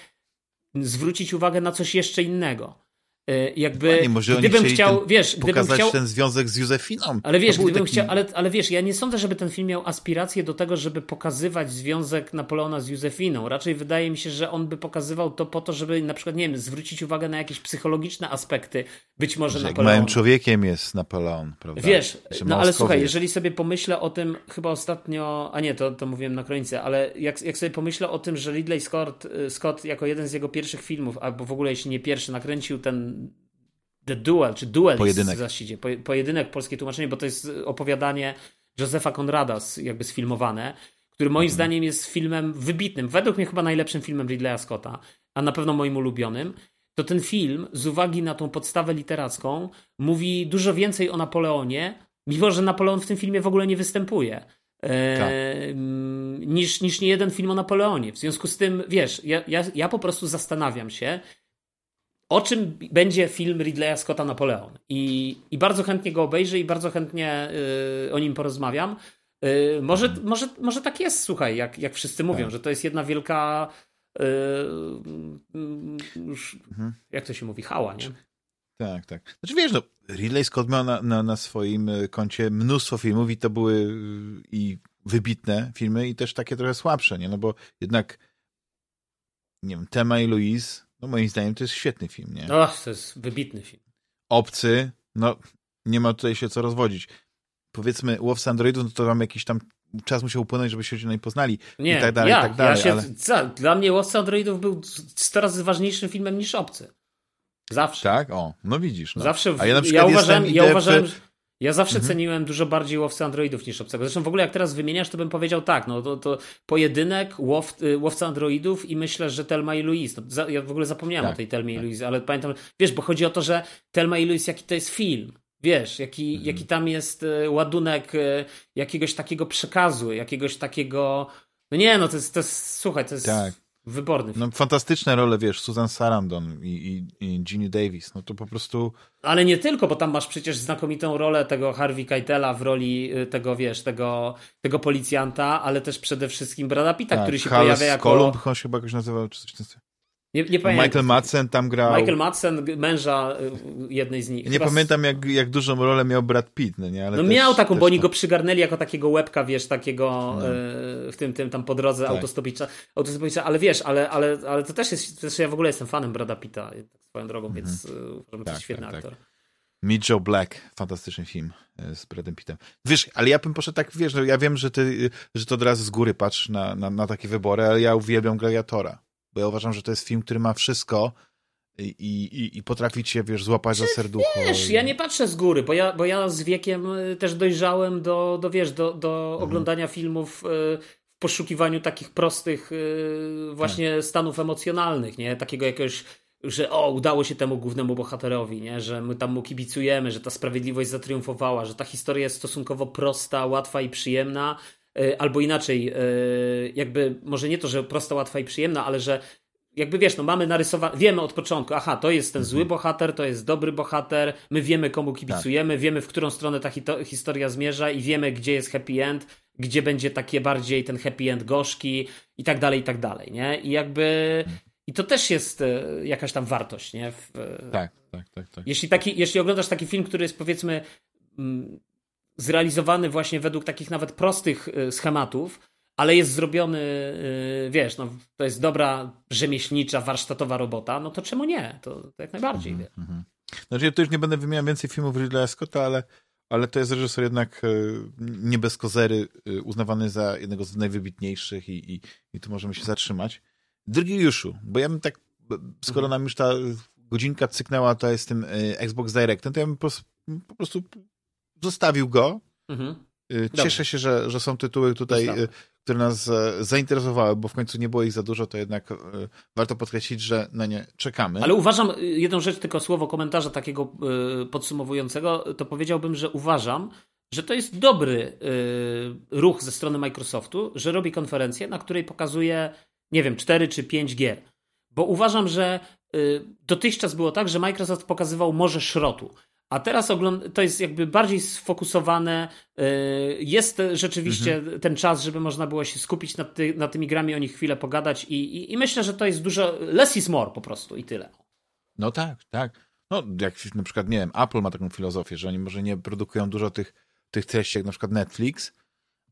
zwrócić uwagę na coś jeszcze innego. E, jakby, może gdybym chciał, wiesz, gdybym chciał... ten związek z Józefiną. Ale wiesz, gdybym taki... chciał, ale, ale wiesz, ja nie sądzę, żeby ten film miał aspiracje do tego, żeby pokazywać związek Napoleona z Józefiną. Raczej wydaje mi się, że on by pokazywał to po to, żeby na przykład, nie wiem, zwrócić uwagę na jakieś psychologiczne aspekty, być może że małym człowiekiem jest Napoleon, prawda? Wiesz, no ale słuchaj, jeżeli sobie pomyślę o tym, chyba ostatnio, a nie, to, to mówiłem na końcu, ale jak, jak sobie pomyślę o tym, że Ridley Scott, y, Scott jako jeden z jego pierwszych filmów, albo w ogóle jeśli nie pierwszy, nakręcił ten The Duel, czy Duel pojedynek. właściwie, po, pojedynek, polskie tłumaczenie, bo to jest opowiadanie Józefa Konrada jakby sfilmowane, który moim mhm. zdaniem jest filmem wybitnym, według mnie chyba najlepszym filmem Ridleya Scotta, a na pewno moim ulubionym, to ten film z uwagi na tą podstawę literacką mówi dużo więcej o Napoleonie, mimo że Napoleon w tym filmie w ogóle nie występuje. E, tak. niż, niż nie jeden film o Napoleonie. W związku z tym, wiesz, ja, ja, ja po prostu zastanawiam się, o czym będzie film Ridleya Scotta Napoleon. I, i bardzo chętnie go obejrzę i bardzo chętnie y, o nim porozmawiam. Y, może, mhm. może, może tak jest, słuchaj, jak, jak wszyscy mówią, tak. że to jest jedna wielka. Y, już, mhm. Jak to się mówi? Hała, nie? Tak, tak. Znaczy wiesz, no, Ridley Scott miał na, na, na swoim koncie mnóstwo filmów i to były i wybitne filmy i też takie trochę słabsze, nie? No bo jednak nie wiem, Tema i Louise no moim zdaniem to jest świetny film, nie? Och, to jest wybitny film. Obcy, no nie ma tutaj się co rozwodzić. Powiedzmy, Łowca Androidów, no to tam jakiś tam czas musiał upłynąć, żeby się nie poznali nie, i tak dalej, ja, i tak dalej. Ja się, ale... za, dla mnie Łowca Androidów był 100 razy ważniejszym filmem niż Obcy. Zawsze. Tak? O, no widzisz. No. Zawsze. W... Ja na przykład ja uważałem, ja uważałem, ja zawsze mhm. ceniłem dużo bardziej łowcę androidów niż obcego. Zresztą w ogóle jak teraz wymieniasz, to bym powiedział tak, no to, to pojedynek łow, y, łowca androidów i myślę, że Telma i Louise. No, za, ja w ogóle zapomniałem tak, o tej Telmie tak. i Louise, ale pamiętam, wiesz, bo chodzi o to, że Telma i Louise, jaki to jest film. Wiesz, jaki, mhm. jaki tam jest y, ładunek y, jakiegoś takiego przekazu, jakiegoś takiego. No nie, no to jest, to jest słuchaj, to jest. Tak. Wyborny film. No, fantastyczne role, wiesz, Susan Sarandon i, i, i Ginny Davis, no to po prostu... Ale nie tylko, bo tam masz przecież znakomitą rolę tego Harvey Keitela w roli y, tego, wiesz, tego, tego policjanta, ale też przede wszystkim Brada Pitta, tak, który się pojawia jako... Kolumb, on się chyba jakoś nazywał, czy coś takiego. Nie, nie pamiętam. Michael Madsen tam grał. Michael Madsen, męża y, jednej z nich. Nie Chyba pamiętam, jak, jak dużą rolę miał Brad Pitt, no nie? Ale no też, miał taką, bo oni go przygarnęli jako takiego łebka, wiesz, takiego no. Y, w tym, tym tam po drodze tak. autostopicza, autostopicza, ale wiesz, ale, ale, ale to też jest, też ja w ogóle jestem fanem Brada Pitta, tak swoją drogą, mhm. więc uważam, że to tak, świetny tak, tak. aktor. Tak. Meet Joe Black, fantastyczny film z Bradem Pittem. Wiesz, ale ja bym poszedł tak, wiesz, no ja wiem, że ty, że to od razu z góry patrz na, na, na takie wybory, ale ja uwielbiam Gladiatora bo ja uważam, że to jest film, który ma wszystko i, i, i potrafi cię, wiesz, złapać za serducho. Wiesz, ja nie patrzę z góry, bo ja, bo ja z wiekiem y, też dojrzałem do, do wiesz, do, do mhm. oglądania filmów y, w poszukiwaniu takich prostych y, właśnie tak. stanów emocjonalnych, nie? Takiego jakiegoś że o, udało się temu głównemu bohaterowi, nie? że my tam mu kibicujemy, że ta sprawiedliwość zatriumfowała, że ta historia jest stosunkowo prosta, łatwa i przyjemna, albo inaczej, e, jakby może nie to, że prosta, łatwa i przyjemna, ale że jakby wiesz, no mamy narysowane, wiemy od początku, aha, to jest ten zły mhm. bohater, to jest dobry bohater, my wiemy komu kibicujemy, tak. wiemy w którą stronę ta historia zmierza i wiemy gdzie jest happy end, gdzie będzie takie bardziej ten happy end gorzki i tak dalej, i tak dalej, nie? I jakby mhm. i to też jest e, jakaś tam wartość, nie? W, tak, tak, tak, tak. Jeśli, taki, jeśli oglądasz taki film, który jest powiedzmy mm, zrealizowany właśnie według takich nawet prostych y, schematów, ale jest zrobiony, y, wiesz, no, to jest dobra rzemieślnicza, warsztatowa robota, no to czemu nie? To, to jak najbardziej. Mm -hmm. Znaczy, ja tu już nie będę wymieniał więcej filmów Ridleya Scotta, ale, ale to jest reżyser jednak y, nie bez kozery, uznawany za jednego z najwybitniejszych i, i, i tu możemy się zatrzymać. Drugi Juszu, bo ja bym tak, skoro mhm. nam już ta godzinka cyknęła, to jest tym Xbox Direct, to ja bym po, po prostu zostawił go. Mhm. Y, cieszę Dobrze. się, że, że są tytuły tutaj. Y, które nas e, zainteresowały, bo w końcu nie było ich za dużo, to jednak e, warto podkreślić, że na nie czekamy. Ale uważam, y, jedną rzecz, tylko słowo komentarza takiego podsumowującego, to powiedziałbym, że uważam, że to jest dobry ruch ze strony Microsoftu, że robi konferencję, na której pokazuje, nie wiem, 4 czy 5 gier. Bo uważam, że dotychczas było tak, że Microsoft pokazywał morze szrotu. A teraz to jest jakby bardziej sfokusowane. Y, jest rzeczywiście mhm. ten czas, żeby można było się skupić nad, ty, nad tymi grami, o nich chwilę pogadać i, i, i, myślę, że to jest dużo. Less is more po prostu i tyle. No tak, tak. no jak na przykład, nie wiem, Apple ma taką filozofię, że oni może nie produkują dużo tych, tych treści, jak na przykład Netflix,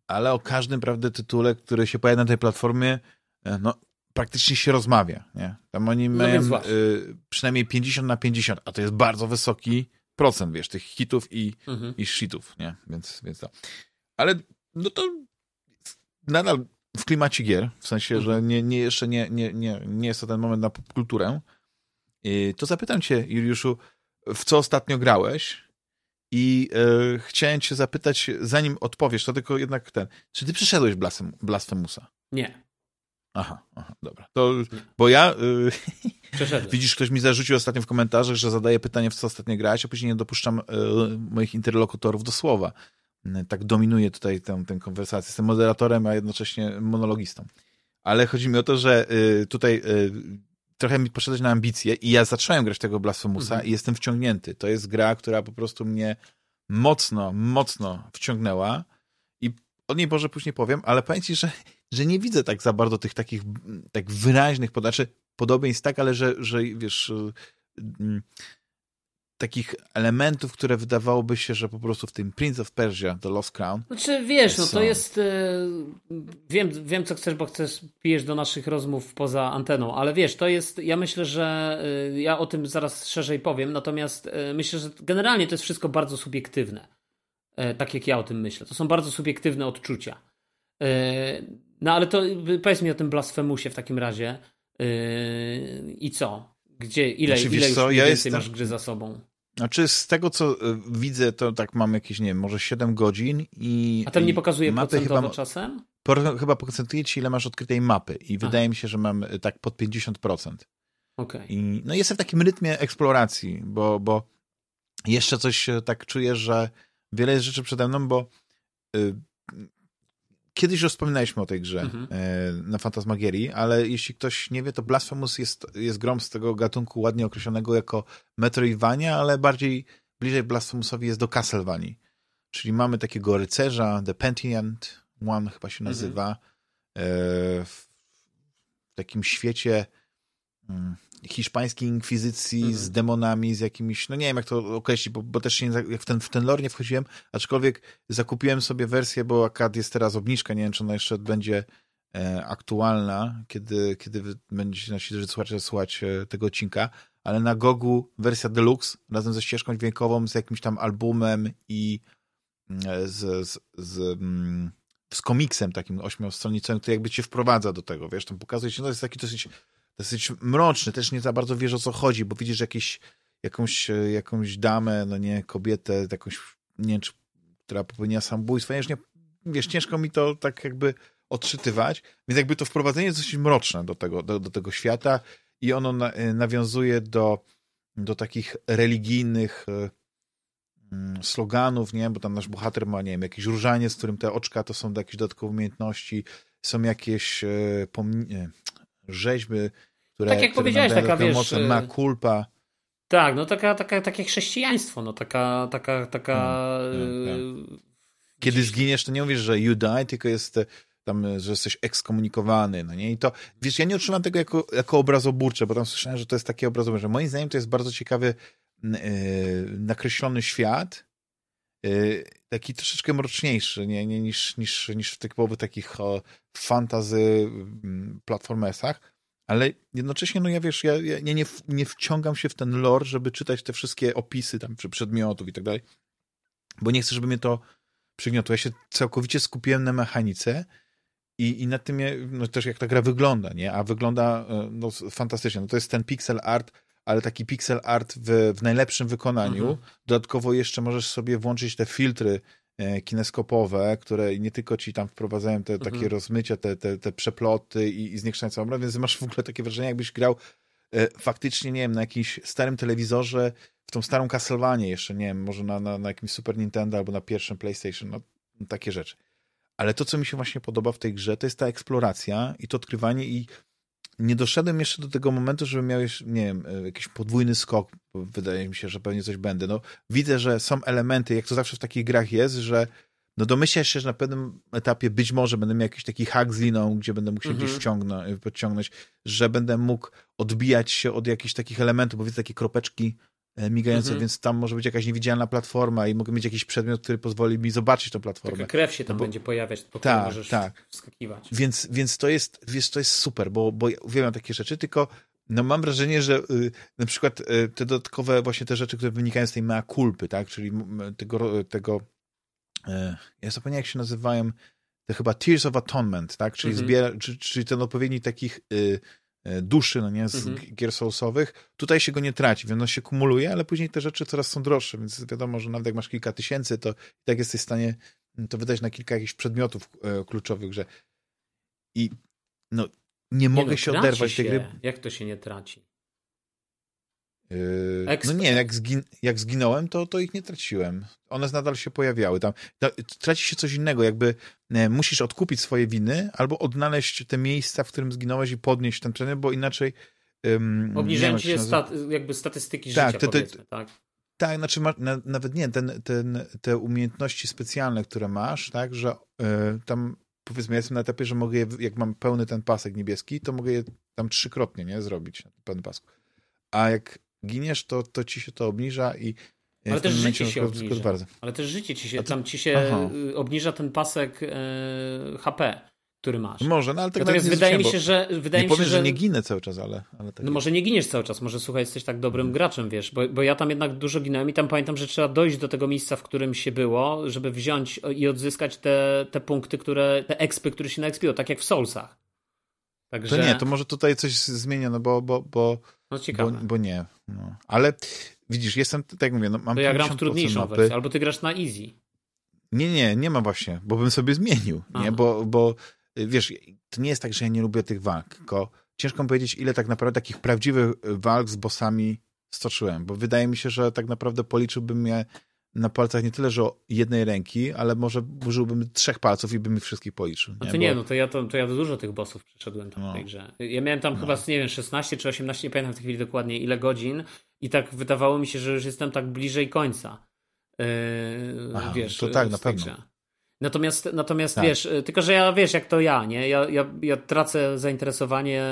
ale o każdym, prawda, tytule, który się pojawia na tej platformie, e, no, praktycznie się rozmawia, nie? Tam oni no mają y, przynajmniej 50 na 50, a to jest bardzo wysoki procent, wiesz, tych hitów i, mhm. i shitów, nie? Więc, więc to. Ale no to nadal w klimacie gier, w sensie, mhm. że nie, nie, jeszcze nie, nie, nie, nie jest to ten moment na popkulturę, to zapytam cię, Juliuszu, w co ostatnio grałeś? I e, chciałem cię zapytać, zanim odpowiesz, to tylko jednak ten, czy ty przeszedłeś Blasfemusa? Nie. Aha, aha, dobra. To, bo ja. Y, [laughs] widzisz, ktoś mi zarzucił ostatnio w komentarzach, że zadaję pytanie, w co ostatnio grałeś, a później nie dopuszczam y, moich interlokutorów do słowa. Y, tak dominuję tutaj tę, tę konwersację. Jestem moderatorem, a jednocześnie monologistą. Ale chodzi mi o to, że y, tutaj y, trochę mi poszedłeś na ambicje i ja zacząłem grać tego Blasphemousa mhm. i jestem wciągnięty. To jest gra, która po prostu mnie mocno, mocno wciągnęła o niej może później powiem, ale powiem ci, że że nie widzę tak za bardzo tych takich tak wyraźnych podaczy, podobieństw, tak, ale że, że wiesz, y, mm, takich elementów, które wydawałoby się, że po prostu w tym Prince of Persia, The Lost Crown. Znaczy, wiesz, no to jest. Y, wiem, wiem, co chcesz, bo chcesz, pijesz do naszych rozmów poza anteną, ale wiesz, to jest. Ja myślę, że y, ja o tym zaraz szerzej powiem, natomiast myślę, że generalnie to jest wszystko bardzo subiektywne. Tak jak ja o tym myślę. To są bardzo subiektywne odczucia. No ale to powiedz mi o tym blasfemusie w takim razie. Yy, I co? Gdzie, ile, znaczy, ile już co, ja jestem... masz gry za sobą? Znaczy z tego, co widzę, to tak mam jakieś, nie wiem, może 7 godzin i... A ten nie pokazuje procentowo chyba, czasem? chyba procentuje ci, ile masz odkrytej mapy i Aha. wydaje mi się, że mam tak pod 50%. Okay. I no jestem w takim rytmie eksploracji, bo, bo jeszcze coś tak czuję, że wiele jest rzeczy przede mną, bo Kiedyś już wspominaliśmy o tej grze mhm. E, na Fantasmagierii, ale jeśli ktoś nie wie, to Blasphemous jest, jest grą z tego gatunku ładnie określonego jako Metroidvania, ale bardziej bliżej Blasphemousowi jest do Castlevanii. Czyli mamy takiego rycerza, The Pentient One chyba się nazywa, mhm. w takim świecie mm, hiszpańskiej inkwizycji mhm. z demonami, z jakimiś, no nie wiem jak to określić, bo, bo też się nie, w ten, w ten lore nie wchodziłem, aczkolwiek zakupiłem sobie wersję, bo akad jest teraz obniżka, nie wiem czy ona jeszcze będzie e, aktualna, kiedy, kiedy będziecie nasi drodzy słuchacze słuchać e, tego odcinka, ale na Gogu wersja deluxe razem ze ścieżką dźwiękową, z jakimś tam albumem i e, z, z, z, mm, z komiksem takim ośmiostronicowym, który jakby cię wprowadza do tego, wiesz, tam pokazuje się, no to jest taki dosyć dosyć mroczny, też nie za bardzo wiesz o co chodzi, bo widzisz jakąś, e, jakąś damę, no nie, kobietę, jakąś, nie wiem, czy, która popełniła samobójstwo, wiesz, nie, wiesz, ciężko mi to tak jakby odczytywać, więc jakby to wprowadzenie jest dosyć mroczne do tego, do, do tego świata i ono na, e, nawiązuje do, do takich religijnych e, mm, sloganów, nie, bo tam nasz bohater ma, nie wiem, jakiś różaniec, z którym te oczka to są jakieś dodatkowe umiejętności, są jakieś pomni- rzeźby które, tak jak które powiedziałeś, taka wiesz, mocno ma kulpa. Tak, no taka, taka, takie chrześcijaństwo, no taka, taka, taka... Hmm, hmm, hmm. Kiedy zginiesz, to nie mówisz, że you die, tylko jest e, tam, że jesteś ekskomunikowany, no nie? I to, wiesz, ja nie otrzymam tego jako, jako obrazoburcze, bo tam słyszałem, że to jest takie obrazoburcze. Moim zdaniem to jest bardzo ciekawy yy, nakreślony świat, yy, taki troszeczkę mroczniejszy, nie, nie, niż, niż, niż w typowych takich o, fantazy platformesach, ale jednocześnie, no ja wiesz, ja, ja nie, nie wciągam się w ten lore, żeby czytać te wszystkie opisy tam, czy przedmiotów i tak dalej, bo nie chcę, żeby mnie to przygniotło. Ja się całkowicie skupiłem na mechanice i, i na tym, no też jak ta gra wygląda, nie? A wygląda e, no, fantastycznie. No, to jest ten pixel art, ale taki pixel art w, w najlepszym wykonaniu. Mhm. Dodatkowo jeszcze możesz sobie włączyć te filtry kineskopowe, które nie tylko ci tam wprowadzają te mhm. takie rozmycia, te, te, te przeploty i, i zniekształcą obraz, więc masz w ogóle takie wrażenie, jakbyś grał e, faktycznie, nie wiem, na jakimś starym telewizorze, w tą starą Castlevanię jeszcze, nie wiem, może na, na, na jakimś Super Nintendo albo na pierwszym PlayStation, no takie rzeczy. Ale to, co mi się właśnie podoba w tej grze, to jest ta eksploracja i to odkrywanie i nie doszedłem jeszcze do tego momentu, żeby miałeś, nie wiem, e, jakiś podwójny skok. Wydaje mi się, że pewnie coś będę. No, widzę, że są elementy, jak to zawsze w takich grach jest, że no domyślasz się, że na pewnym etapie być może będę miał jakiś taki hak z liną, gdzie będę mógł się mhm. gdzieś wciągnąć, podciągnąć, że będę mógł odbijać się od jakichś takich elementów, bo widzę takie kropeczki e, migające, mhm. więc tam może być jakaś niewidzialna platforma i mogę mieć jakiś przedmiot, który pozwoli mi zobaczyć tę platformę. Taka krew się tam no bo... będzie pojawiać, po tak, możesz tak. wskakiwać. Więc, więc to jest, wiesz, to jest super, bo, bo uwielbiam takie rzeczy, tylko no mam wrażenie, że y, na przykład y, te dodatkowe właśnie te rzeczy, które wynikają z tej mea culpy, tak, czyli tego, tego y, ja zapomniałem jak się nazywają, te chyba Tears of Atonement, tak, czyli, mhm. zbiera, czy, czyli ten odpowiednik takich y, duszy, no nie, z mhm. gier soulsowych, tutaj się go nie traci, więc on się kumuluje, ale później te rzeczy coraz są droższe, więc wiadomo, że nawet jak masz kilka tysięcy, to i tak jesteś w stanie to wydać na kilka jakichś przedmiotów y, kluczowych, że i no nie, mogę no, się oderwać się. tej gry. Jak to się nie traci? Yy, no nie, jak, zgin jak zginąłem, to, to ich nie traciłem. One nadal się pojawiały. Tam, traci się coś innego, jakby e, musisz odkupić swoje winy albo odnaleźć te miejsca, w którym zginąłeś i podnieść ten przedmiot, bo inaczej um, Obniżają ci stat jakby statystyki tak, życia, te, te, tak? Tak, znaczy ma, na, nawet nie, ten, ten, te umiejętności specjalne, które masz, tak, że y, tam powiedzmy, ja jestem na etapie, że mogę je, jak mam pełny ten pasek niebieski, to mogę je tam trzykrotnie, nie, zrobić na pełnym pasku. A jak giniesz, to, to ci się to obniża i ale też życie się obniża. Bardzo. Ale też życie ci się, tam ci się Aha. Y, obniża ten pasek e, HP, który masz. Może, no ale tak Natomiast wydaje mi się, że wydaje nie mi się, że... że nie ginę cały czas, ale, ale tak No może nie giniesz cały czas, może słuchaj, jesteś tak dobrym hmm. graczem, wiesz, bo, bo ja tam jednak dużo ginąłem i tam pamiętam, że trzeba dojść do tego miejsca, w którym się było, żeby wziąć i odzyskać te, te punkty, które, te expy, które się naekspiło, tak jak w Soulsach. Także... To nie, to może tutaj coś zmieniono, bo, bo, bo, no ciekawe. bo, bo nie. No. Ale widzisz, jestem, tak jak mówię, no, mam To ja gram w trudniejszą mapy. wersję, albo ty grasz na easy. Nie, nie, nie ma właśnie, bo bym sobie zmienił, nie, bo, bo wiesz, to nie jest tak, że ja nie lubię tych walk, tylko ciężko mi powiedzieć, ile tak naprawdę takich prawdziwych walk z bossami stoczyłem, bo wydaje mi się, że tak naprawdę policzyłbym je na palcach nie tyle, że jednej ręki, ale może użyłbym trzech palców i bym ich wszystkich policzył. Nie? No to nie, Bo... no to ja, to, to ja dużo tych bossów przeszedłem tam no. w tej grze. Ja miałem tam no. chyba, nie wiem, 16 czy 18, nie pamiętam w tej chwili dokładnie ile godzin i tak wydawało mi się, że już jestem tak bliżej końca. Yy, Aha, wiesz, to tak, na pewno. Grze. Natomiast, natomiast tak. wiesz, tylko że ja wiesz, jak to ja, nie? Ja, ja, ja tracę zainteresowanie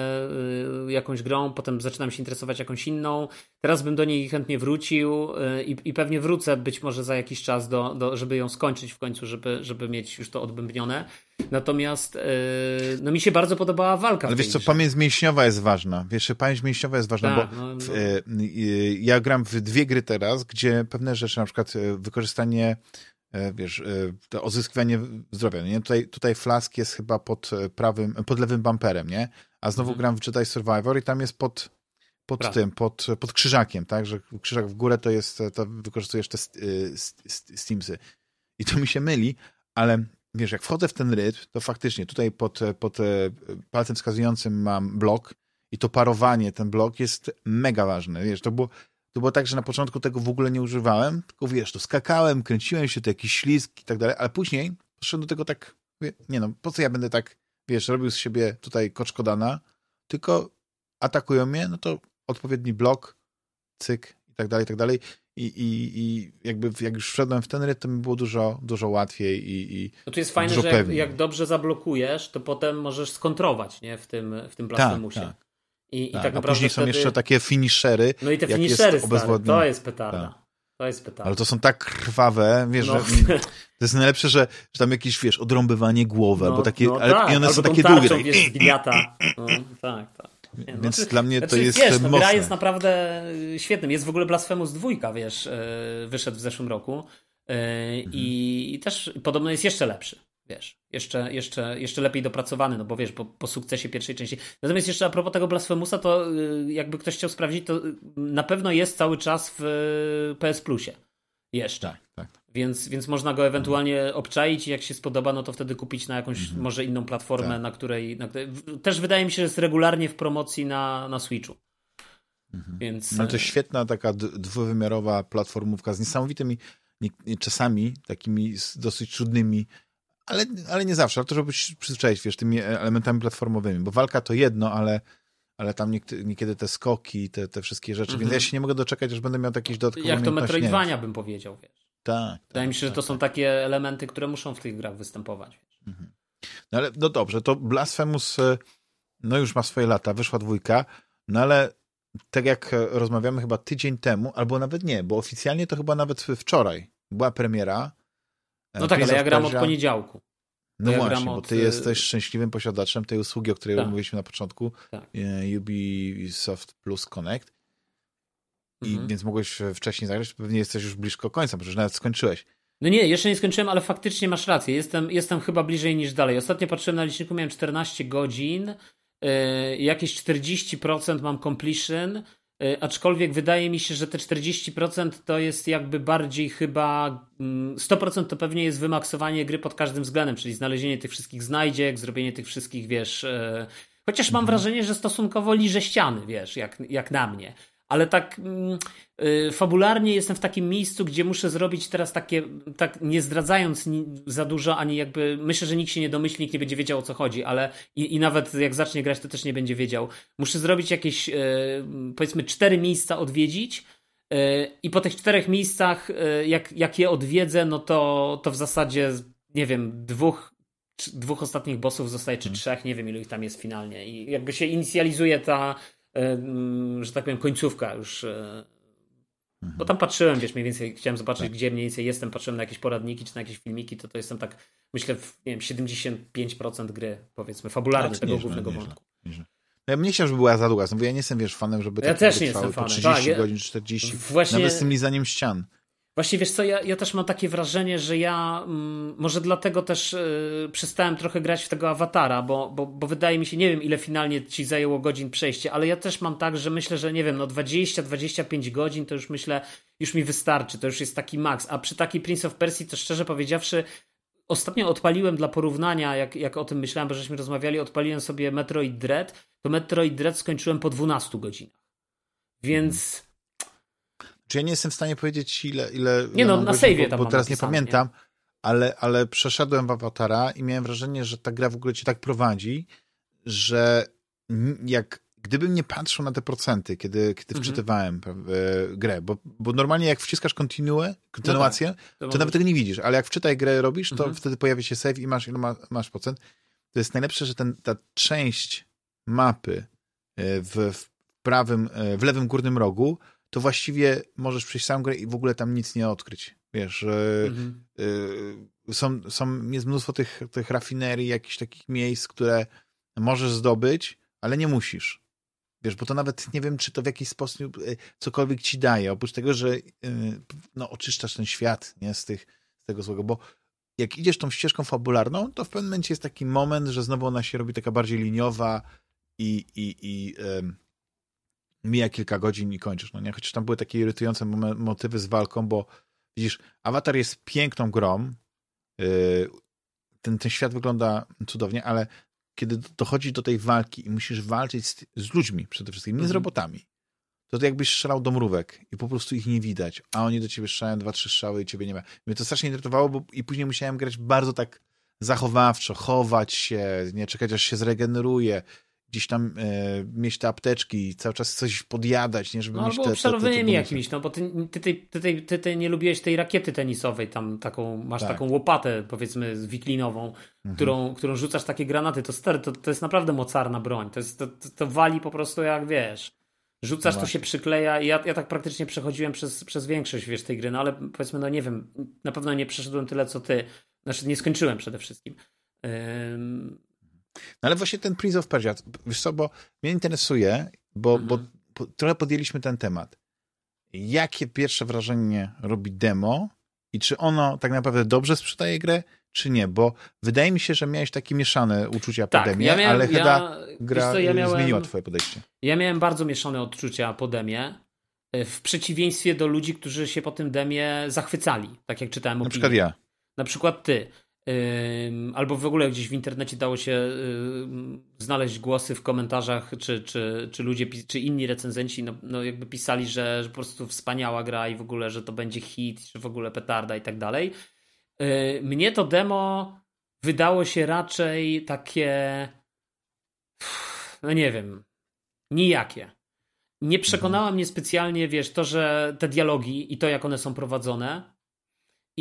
y, jakąś grą, potem zaczynam się interesować jakąś inną. Teraz bym do niej chętnie wrócił y, i, i pewnie wrócę być może za jakiś czas, do, do, żeby ją skończyć w końcu, żeby, żeby mieć już to odbębnione. Natomiast y, no mi się bardzo podobała walka. Ale wiesz co, pamięć mięśniowa jest ważna. Wiesz, pamięć mięśniowa jest ważna, tak, bo no, no. ja gram w dwie gry teraz, gdzie pewne rzeczy, na przykład wykorzystanie wiesz, e, to odzyskiwanie zdrowia, nie? Tutaj, tutaj flask jest chyba pod e, prawym, pod lewym bumperem, nie? A znowu mhm. gram w Jedi Survivor i tam jest pod, pod tym, pod, pod krzyżakiem, tak? Że krzyżak w górę to jest, to wykorzystujesz te steamsy. I to mi się myli, ale wiesz, jak wchodzę w ten rytm, to faktycznie tutaj pod, pod palcem wskazującym mam blok i to parowanie, ten blok jest mega ważny. Wiesz, to było, to było tak, że na początku tego w ogóle nie używałem, tylko wiesz, to skakałem, kręciłem się, to jakiś ślizg i tak dalej, ale później poszedłem do tego tak, nie no, po co ja będę tak, wiesz, robił z siebie tutaj koczkodana, tylko atakują mnie, no to odpowiedni blok, cyk i tak dalej, i tak dalej. I, i, i jakby jak już wszedłem w ten rytm, to mi było dużo, dużo łatwiej i, i No to jest fajne, że jak, jak, dobrze zablokujesz, to potem możesz skontrować, nie, w tym, w tym blasfemusie. Tak, tak. I, tak, i tak naprawdę później wtedy... są jeszcze takie finishery. No i te finishery, stary, to jest petarda. Tak. To jest petarda. Ale to są tak krwawe, wiesz, no. że to jest najlepsze, że, że tam jakieś, wiesz, odrąbywanie głowy, no, bo takie, no, ale tak. i one są takie długie. Wiesz, zgniata. No, tak, tak. Nie, no, Więc dla mnie to znaczy, jest wiesz, no, gra jest naprawdę świetnym. Jest w ogóle Blasphemous 2, wiesz, e, wyszedł w zeszłym roku e, mhm. i też podobno jest jeszcze lepszy wiesz, jeszcze, jeszcze, jeszcze lepiej dopracowany, no bo wiesz, po, po sukcesie pierwszej części. Natomiast jeszcze a propos tego Blasphemousa, to y, jakby ktoś chciał sprawdzić, to y, na pewno jest cały czas w y, PS Plusie. Jeszcze. Tak, tak. Więc, więc można go ewentualnie obczaić i jak się spodoba, no to wtedy kupić na jakąś mhm. może inną platformę, tak. na, której, na której... Też wydaje mi się, że jest regularnie w promocji na, na Switchu. Mhm. Więc... No to świetna taka dwuwymiarowa platformówka z niesamowitymi czasami takimi dosyć trudnymi ale, ale nie zawsze, ale to żeby się przyzwyczaić, wiesz, tymi elementami platformowymi, bo walka to jedno, ale, ale tam niekiedy te skoki, te, te wszystkie rzeczy, więc ja mhm. się nie mogę doczekać, aż będę miał jakieś dodatkowe Jak to Metroidvania bym powiedział, wiesz. Tak. Wydaje tak, mi się, tak, że to są tak. takie elementy, które muszą w tych grach występować. Mhm. No ale no dobrze, to Blasphemous no już ma swoje lata, wyszła dwójka, no ale tak jak rozmawiamy chyba tydzień temu, albo nawet nie, bo oficjalnie to chyba nawet wczoraj była premiera. No tak, ale ja gram od poniedziałku. No ja właśnie, bo ty od... jesteś szczęśliwym posiadaczem tej usługi, o której tak. mówiliśmy na początku, tak. Ubisoft Plus Connect. I mhm. więc mogłeś wcześniej zagrać, pewnie jesteś już blisko końca, bo już nawet skończyłeś. No nie, jeszcze nie skończyłem, ale faktycznie masz rację. Jestem, jestem chyba bliżej niż dalej. Ostatnio patrzyłem na liczniku, miałem 14 godzin, yy, jakieś 40% mam completion, aczkolwiek wydaje mi się, że te 40% to jest jakby bardziej chyba 100% mm, to pewnie jest wymaksowanie gry pod każdym względem, czyli znalezienie tych wszystkich znajdziek, zrobienie tych wszystkich, wiesz... Yy, chociaż mam mhm. wrażenie, że stosunkowo liże ściany, wiesz, jak, jak na mnie ale tak mm, y, fabularnie jestem w takim miejscu, gdzie muszę zrobić teraz takie, tak nie zdradzając ni, za dużo, ani jakby, myślę, że nikt się nie domyśli, nikt nie będzie wiedział o co chodzi, ale i, i nawet jak zacznie grać, to też nie będzie wiedział. Muszę zrobić jakieś, y, powiedzmy, cztery miejsca odwiedzić, y, i po tych czterech miejscach, y, jak, jak je odwiedzę, no to, to w zasadzie, nie wiem, dwóch, dwóch ostatnich bossów zostaje, czy hmm. trzech, nie wiem ilu ich tam jest finalnie. I jakby się inicjalizuje ta, że tak powiem, końcówka już. E, bo tam patrzyłem, wiesz, mniej więcej chciałem zobaczyć, tak. gdzie mniej więcej jestem, patrzyłem na jakieś poradniki czy na jakieś filmiki, to to jestem tak, myślę, w, nie wiem, 75% gry, powiedzmy, fabularnie tak, tego nieźle, głównego nieźle, wątku. Nieźle. No ja bym nie chciał, żeby była za długa, bo ja nie jestem, wiesz, fanem, żeby ja też nie jestem fanem. 30 tak, godzin, 40, Właśnie... nawet z tym lizaniem ścian. Właśnie wiesz co, ja, ja też mam takie wrażenie, że ja mm, może dlatego też y, przestałem trochę grać w tego awatara, bo, bo, bo wydaje mi się, nie wiem ile finalnie ci zajęło godzin przejście, ale ja też mam tak, że myślę, że nie wiem, no 20-25 godzin to już myślę, już mi wystarczy, to już jest taki maks. A przy takiej Prince of Persia to szczerze powiedziawszy, ostatnio odpaliłem dla porównania, jak, jak o tym myślałem, bo żeśmy rozmawiali, odpaliłem sobie Metroid Dread, to Metroid Dread skończyłem po 12 godzinach. Więc czy ja nie jestem w stanie powiedzieć, ile. ile nie no, na save tam. Bo, bo teraz nie pamiętam, nie? Ale, ale przeszedłem w awatara i miałem wrażenie, że ta gra w ogóle cię tak prowadzi, że jak gdybym nie patrzył na te procenty, kiedy, kiedy mhm. wczytywałem e, grę, bo, bo normalnie jak wciskasz kontinuę, kontynuację, no tak, to, to nawet tego nie widzisz, ale jak wczytaj grę robisz, to mhm. wtedy pojawia się save i masz ile ma, masz procent. To jest najlepsze, że ten, ta część mapy e, w, w prawym, e, w lewym górnym rogu to właściwie możesz przejść samą grę i w ogóle tam nic nie odkryć. Wiesz, mhm. y, są, są, jest mnóstwo tych, tych rafinerii, jakichś takich miejsc, które możesz zdobyć, ale nie musisz. Wiesz, bo to nawet nie wiem, czy to w jakiś sposób y, cokolwiek ci daje, oprócz tego, że y, no, oczyszczasz ten świat nie, z, tych, z tego złego, bo jak idziesz tą ścieżką fabularną, to w pewnym momencie jest taki moment, że znowu ona się robi taka bardziej liniowa i, i, i mija kilka godzin i kończysz, no nie? Chociaż tam były takie irytujące motywy z walką, bo widzisz, Avatar jest piękną grą, yy, ten, ten świat wygląda cudownie, ale kiedy dochodzi do tej walki i musisz walczyć z, z ludźmi przede wszystkim, nie z mhm. robotami, to, to jakbyś strzelał do mrówek i po prostu ich nie widać, a oni do ciebie strzelają dwa, trzy strzały i ciebie nie ma. Mnie to strasznie irytowało, bo i później musiałem grać bardzo tak zachowawczo, chować się, nie czekać aż się zregeneruje, gdzieś tam e, mieć te apteczki i cały czas coś podjadać, nie, żeby no, mieć albo te, te, te, te jakimiś, no bo ty, ty, ty, ty, ty, ty, nie lubiłeś tej rakiety tenisowej, tam taką, masz tak. taką łopatę powiedzmy wiklinową, mhm. którą, którą rzucasz takie granaty, to stary, to, to jest naprawdę mocarna broń, to, jest, to, to wali po prostu jak wiesz. Rzucasz, no to się przykleja i ja, ja tak praktycznie przechodziłem przez, przez większość, wiesz, tej gry, no ale powiedzmy, no nie wiem, na pewno nie przeszedłem tyle, co ty. Znaczy, nie skończyłem przede wszystkim. No ale właśnie ten Prince of Persia, wiesz co, bo mnie interesuje, bo, mhm. bo, bo trochę podjęliśmy ten temat. Jakie pierwsze wrażenie robi demo i czy ono tak naprawdę dobrze sprzedaje grę, czy nie? Bo wydaje mi się, że miałeś takie mieszane uczucia tak, po demie, ja miałem, ale chyba ja, gra co, ja miałem, zmieniła twoje podejście. Ja miałem bardzo mieszane odczucia po demie, e, w przeciwieństwie do ludzi, którzy się po tym demie zachwycali, tak jak czytałem Na przykład ja. Na przykład ty albo w ogóle gdzieś w internecie dało się znaleźć głosy w komentarzach, czy, czy, czy ludzie, czy inni recenzenci no, no jakby pisali, że, że po prostu wspaniała gra i w ogóle, że to będzie hit, że w ogóle petarda i tak dalej. Mnie to demo wydało się raczej takie no nie wiem, nijakie. Nie przekonała mnie specjalnie, wiesz, to, że te dialogi i to, jak one są prowadzone,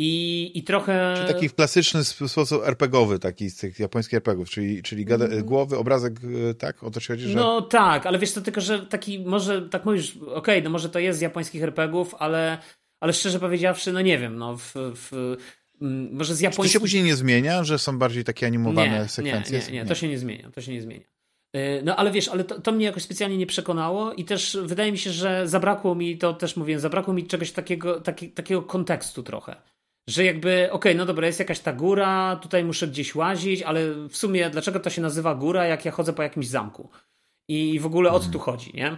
I, I trochę. Czyli taki klasyczny sposób RPGowy, taki z tych japońskich RPGów, czyli, czyli gada, mm. głowy, obrazek, e, tak? O to ci chodzi, że... No tak, ale wiesz to tylko, że taki, może tak mówisz, okej, okay, no może to jest z japońskich RPGów, ale, ale szczerze powiedziawszy, no nie wiem, no w, w mm, może z japońskich... Czy to się później nie zmienia, że są bardziej takie animowane nie, sekwencje? Nie, nie, nie, to się nie zmienia, to się nie zmienia. E, no ale wiesz, ale to, to, mnie jakoś specjalnie nie przekonało i też wydaje mi się, że zabrakło mi, to też mówię, zabrakło mi czegoś takiego, taki, takiego kontekstu trochę. Że jakby, okej, okay, no dobra, jest jakaś ta góra, tutaj muszę gdzieś łazić, ale w sumie dlaczego to się nazywa góra, jak ja chodzę po jakimś zamku? I w ogóle o co tu chodzi, nie?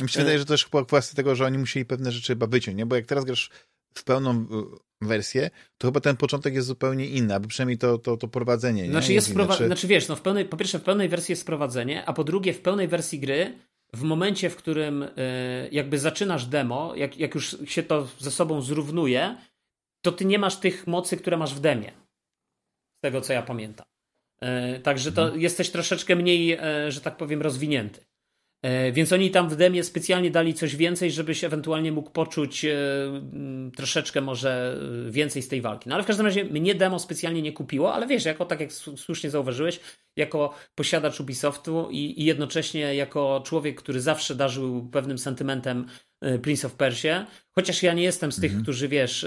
Mi się wydaje, że to też chyba kwestia tego, że oni musieli pewne rzeczy chyba wyciąć, nie? Bo jak teraz grasz w pełną wersję, to chyba ten początek jest zupełnie inny, aby przynajmniej to, to, to prowadzenie. Nie? Znaczy, jest jest Czy... znaczy wiesz, no w pełnej, po pierwsze w pełnej wersji jest prowadzenie, a po drugie w pełnej wersji gry, w momencie, w którym y, jakby zaczynasz demo, jak, jak już się to ze sobą zrównuje, to ty nie masz tych mocy, które masz w demie. Z tego co ja pamiętam. Y, także to mhm. jesteś troszeczkę mniej, y, że tak powiem, rozwinięty. E, więc oni tam w demie specjalnie dali coś więcej, żebyś ewentualnie mógł poczuć e, troszeczkę może e, więcej z tej walki. No ale w każdym razie mnie demo specjalnie nie kupiło, ale wiesz, jako tak jak słusznie zauważyłeś, jako posiadacz Ubisoftu i, i jednocześnie jako człowiek, który zawsze darzył pewnym sentymentem Prince of Persia, chociaż ja nie jestem z tych, mhm. którzy wiesz,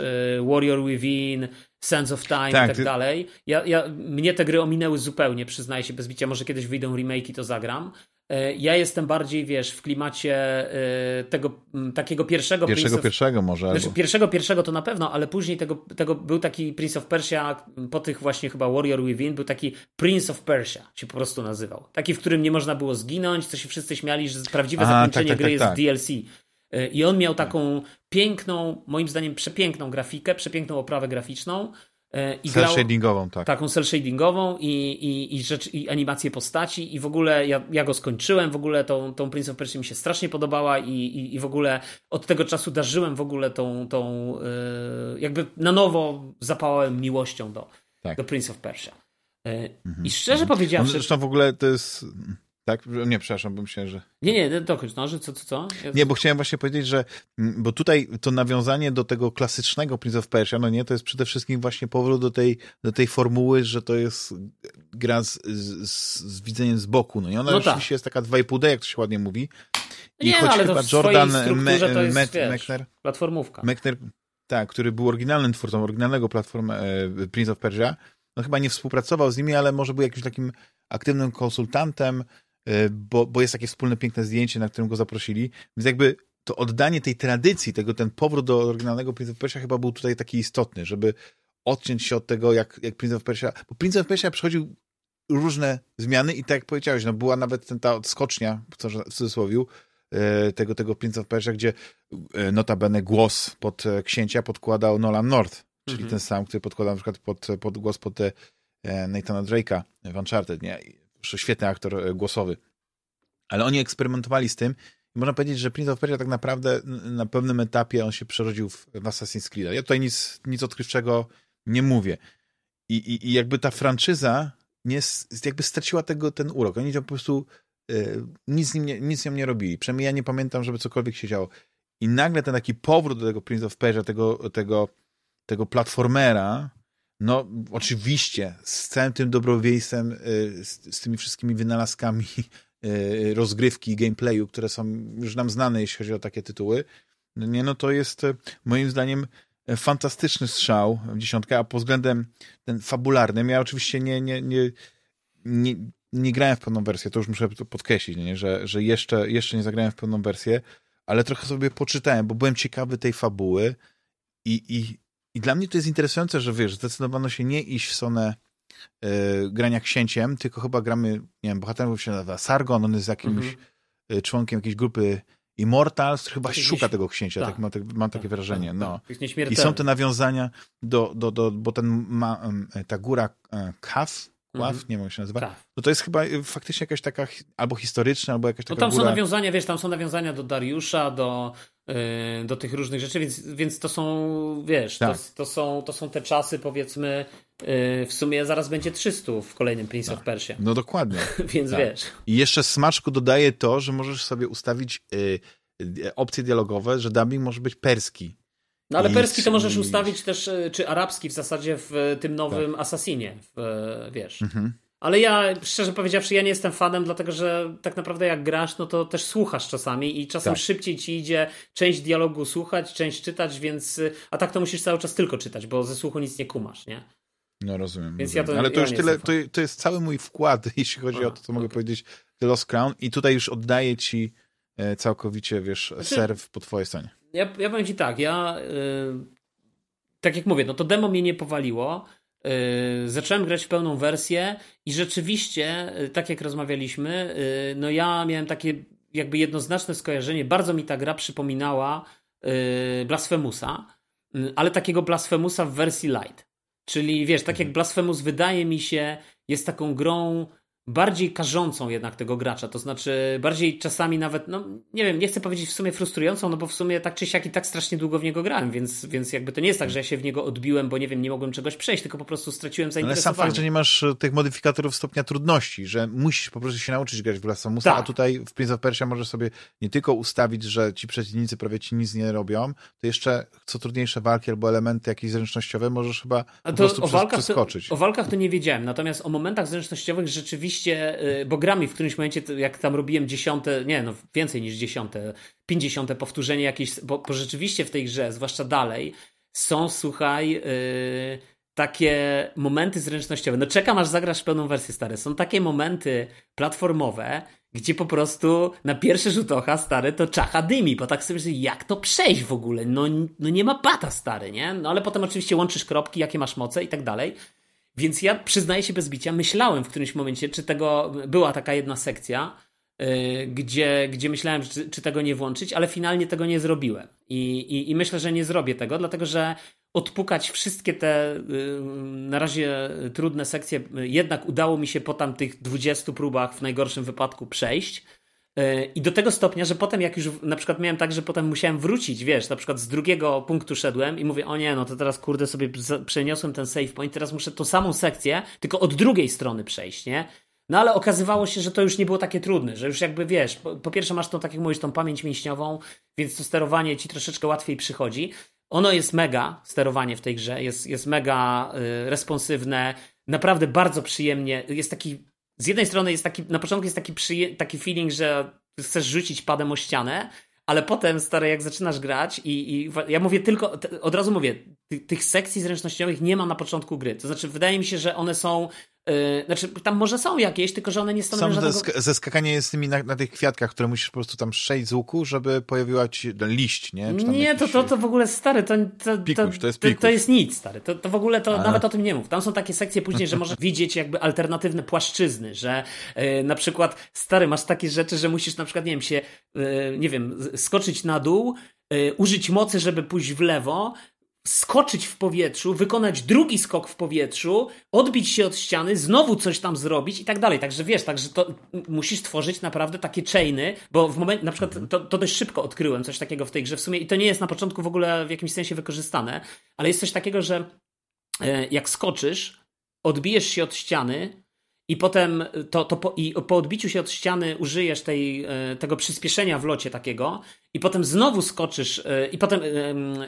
Warrior Within, Sense of Time tak, i tak ty... dalej. Ja, ja, mnie te gry ominęły zupełnie, przyznaję się bez bicia, może kiedyś wyjdą remake i to zagram, ja jestem bardziej, wiesz, w klimacie e, tego takiego pierwszego Pierwszego, of... pierwszego może. Znaczy, pierwszego, pierwszego to na pewno, ale później tego, tego był taki Prince of Persia, po tych właśnie chyba Warrior Within, był taki Prince of Persia, się po prostu nazywał. Taki, w którym nie można było zginąć, co się wszyscy śmiali, że prawdziwe Aha, zakończenie tak, tak, gry tak, jest DLC. E, I on miał taką piękną, moim zdaniem przepiękną grafikę, przepiękną oprawę graficzną. E, I cel shadingową, tak. Taką cel shadingową i, i, i, rzecz, i animację postaci i w ogóle ja, ja go skończyłem, w ogóle tą, tą Prince of Persia mi się strasznie podobała i, i, i w ogóle od tego czasu darzyłem w ogóle tą, tą yy, jakby na nowo zapałałem miłością do, tak. do Prince of Persia. Yy, mhm. I szczerze mhm. powiedziawszy... Zresztą w ogóle to jest tak? Nie, przepraszam, bo myślałem, że... Nie, nie, dokończ, no, że co, co, co? Ja... Nie, bo chciałem właśnie powiedzieć, że mm, bo tutaj to nawiązanie do tego klasycznego Prince of Persia, no nie, to jest przede wszystkim właśnie powrót do tej, do tej formuły, że to jest gra z, z, z widzeniem z boku, no nie? Ona no oczywiście tak. jest taka 2,5D, jak to się ładnie mówi. I nie, choć no, chyba Jordan Mechner, platformówka. Mechner, tak, który był oryginalnym twórcą oryginalnego platformy e, Prince of Persia, no chyba nie współpracował z nimi, ale może był jakimś takim aktywnym konsultantem, bo, bo jest takie wspólne, piękne zdjęcie, na którym go zaprosili. Więc jakby to oddanie tej tradycji, tego, ten powrót do oryginalnego Prince of Persia chyba był tutaj taki istotny, żeby odciąć się od tego, jak, jak Prince of Persia, bo Prince of Persia przechodził różne zmiany i tak jak powiedziałeś, no była nawet ten, ta odskocznia, w cudzysłowie, e, tego, tego Prince of Persia, gdzie e, notabene głos pod księcia podkładał Nolan North, czyli mm -hmm. ten sam, który podkładał na przykład pod, pod głos pod Nathana Drake'a w Uncharted, nie? Świetny aktor e, głosowy. Ale oni eksperymentowali z tym i można powiedzieć, że Prince of Persia tak naprawdę na pewnym etapie on się przerodził w, w Assassin's Creed. Ja tutaj nic, nic odkrywczego nie mówię. I, i, i jakby ta franczyza nie, jakby straciła tego, ten urok. Oni po prostu y, nic, nim nie, nic nią nie robili. Przynajmniej ja nie pamiętam, żeby cokolwiek się działo. I nagle ten taki powrót do tego Prince of Persia, tego, tego, tego platformera, no, oczywiście, z całym tym dobrowiejstwem, y, z, z tymi wszystkimi wynalazkami [laughs] y, rozgrywki, gameplayu, które są już nam znane, jeśli chodzi o takie tytuły, no nie, no to jest y, moim zdaniem fantastyczny strzał w dziesiątkę, a pod względem ten fabularnym, ja oczywiście nie, nie, nie, nie, nie grałem w pełną wersję, to już muszę podkreślić, nie? Że, że jeszcze, jeszcze nie zagrałem w pełną wersję, ale trochę sobie poczytałem, bo byłem ciekawy tej fabuły i, i i dla mnie to jest interesujące, że wiesz, zdecydowano się nie iść w stronę y, grania księciem, tylko chyba gramy, nie wiem, bohaterem się nazywa Sargon, on jest jakimś mm -hmm. członkiem jakiejś grupy Immortals, chyba szuka tego księcia, tak, tak mam, tak, mam takie tak, wrażenie. Tak, no. I są te nawiązania do, do, do bo ten ma, ta góra e, Kaf, Kław, mm -hmm. nie wiem jak się nazywa, no to jest chyba faktycznie jakaś taka albo historyczna, albo jakaś taka No tam góra... są nawiązania, wiesz, tam są nawiązania do Dariusza, do do tych różnych rzeczy, więc, więc to są, wiesz, tak. to, to, są, to są te czasy, powiedzmy, y, w sumie zaraz będzie 300 w kolejnym Prince tak. of Persia. No dokładnie. [laughs] więc tak. wiesz. I jeszcze smaczku dodaje to, że możesz sobie ustawić y, opcje dialogowe, że dubbing może być perski. No ale perski to możesz ustawić też, czy arabski w zasadzie w tym nowym tak. Assassinie, w, wiesz. Mhm. Ale ja, szczerze powiedziawszy, ja nie jestem fanem, dlatego że tak naprawdę jak grasz, no to też słuchasz czasami i czasem tak. szybciej ci idzie część dialogu słuchać, część czytać, więc. A tak to musisz cały czas tylko czytać, bo ze słuchu nic nie kumasz, nie? No rozumiem. Więc rozumiem. Ja to, Ale to ja już tyle, to, to, jest cały mój wkład, [laughs] jeśli chodzi A, o to, co okay. mogę powiedzieć, The Lost Crown i tutaj już oddaję ci e, całkowicie, wiesz, znaczy, serw po twojej stronie. Ja, ja powiem ci tak, ja yy, tak jak mówię, no to demo mnie nie powaliło, Yy, zacząłem grać w pełną wersję i rzeczywiście, yy, tak jak rozmawialiśmy, yy, no ja miałem takie jakby jednoznaczne skojarzenie. Bardzo mi ta gra przypominała Blasphemousa, ale takiego Blasphemousa w wersji light. Czyli wiesz, tak jak mhm. Blasphemous wydaje mi się, jest taką grą bardziej karzącą jednak tego gracza, to znaczy bardziej czasami nawet, no nie wiem, nie chcę powiedzieć w sumie frustrującą, no bo w sumie tak czy siak i tak strasznie długo w niego grałem, więc, więc jakby to nie jest tak, że ja się w niego odbiłem, bo nie wiem, nie mogłem czegoś przejść, tylko po prostu straciłem zainteresowanie. Ale sam fakt, że nie masz e, tych modyfikatorów stopnia trudności, że musisz po prostu się nauczyć grać w Blastomusa, tak. a tutaj w Prince of Persia możesz sobie nie tylko ustawić, że ci przeciwnicy prawie ci nic nie robią, to jeszcze co trudniejsze walki albo elementy jakieś zręcznościowe możesz chyba po prostu o walkach przeskoczyć. To, o walkach to nie wiedziałem, natomiast o momentach zręcznościowych rzeczywiście rzeczywiście, y, bo grami w którymś momencie, jak tam robiłem dziesiąte, nie no, więcej niż dziesiąte, pięćdziesiąte powtórzenie jakieś, bo, bo rzeczywiście w tej grze, zwłaszcza dalej, są, słuchaj, yy, takie momenty zręcznościowe. No czekam aż zagrasz pełną wersję stare. Są takie momenty platformowe, gdzie po prostu na pierwszy rzut oka stary to czacha dymi, bo tak sobie myślę, jak to przejść w ogóle? No, no nie ma bata stary, nie? No ale potem oczywiście łączysz kropki, jakie masz moce i tak dalej. Więc ja przyznaję się bez bicia, myślałem w którymś momencie, czy tego była taka jedna sekcja, yy, gdzie, gdzie myślałem, czy, czy, tego nie włączyć, ale finalnie tego nie zrobiłem. I, i, I, myślę, że nie zrobię tego, dlatego że odpukać wszystkie te yy, na razie trudne sekcje, jednak udało mi się po tam tych 20 próbach w najgorszym wypadku przejść. E, I do tego stopnia, że potem jak już na przykład miałem tak, że potem musiałem wrócić, wiesz, na przykład z drugiego punktu szedłem i mówię, o nie, no to teraz kurde sobie przeniosłem ten save point, teraz muszę tą samą sekcję, tylko od drugiej strony przejść, nie? No ale okazywało się, że to już nie było takie trudne, że już jakby wiesz, po, po pierwsze masz tą, tak jak mówisz, tą pamięć mięśniową, więc to sterowanie ci troszeczkę łatwiej przychodzi. Ono jest mega, sterowanie w tej grze, jest, jest mega y, responsywne, naprawdę bardzo przyjemnie, jest taki z jednej strony jest taki, na początku jest taki, przyje, taki feeling, że chcesz rzucić padem o ścianę, ale potem, stary, jak zaczynasz grać i, i ja mówię tylko, od razu mówię, tych, sekcji zręcznościowych nie ma na początku gry. To znaczy, wydaje mi się, że one są Yy, znaczy, tam może są jakieś, tylko że one nie stanowią Sam żadnego... zeskakanie jest tymi na, na, tych kwiatkach, które musisz po prostu tam przejść z łuku, żeby pojawiła ci liść, nie? nie, jakiś... to, to, to w ogóle stary, to, to, pikuś, to, jest to, to, jest nic, stary. To, to w ogóle to nawet o tym nie mów. Tam są takie sekcje później, że możesz [laughs] widzieć jakby alternatywne płaszczyzny, że yy, na przykład, stary, masz takie rzeczy, że musisz na przykład, nie wiem, się, yy, nie wiem, skoczyć na dół, yy, użyć mocy, żeby pójść w lewo, skoczyć w powietrzu, wykonać drugi skok w powietrzu, odbić się od ściany, znowu coś tam zrobić i tak dalej. Także wiesz, także to musisz tworzyć naprawdę takie chainy, bo w momencie, na przykład to, to dość szybko odkryłem coś takiego w tej grze w sumie i to nie jest na początku w ogóle w jakimś sensie wykorzystane, ale jest coś takiego, że e, jak skoczysz, odbijesz się od ściany, i potem to, to po, i po odbiciu się od ściany użyjesz tej, e, tego przyspieszenia w locie takiego i potem znowu skoczysz e, i potem,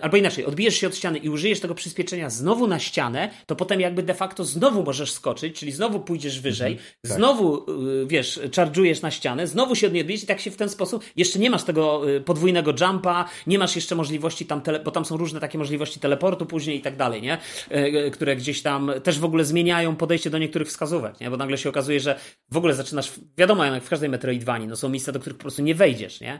albo inaczej, odbijesz się od ściany i użyjesz tego przyspieszenia znowu na ścianę, to potem jakby de facto znowu możesz skoczyć, czyli znowu pójdziesz wyżej, mhm, tak. znowu, e, wiesz, charge'ujesz na ścianę, znowu się od niej odbijesz i tak się w ten sposób, jeszcze nie masz tego podwójnego jumpa, nie masz jeszcze możliwości tam, tele, bo tam są różne takie możliwości teleportu później i tak dalej, nie? Które gdzieś tam też w ogóle zmieniają podejście do niektórych wskazówek, nie? Bo nagle się okazuje, że w ogóle zaczynasz, wiadomo, jak w każdej Metroidvanii, no są miejsca, do których po prostu nie wejdziesz, nie?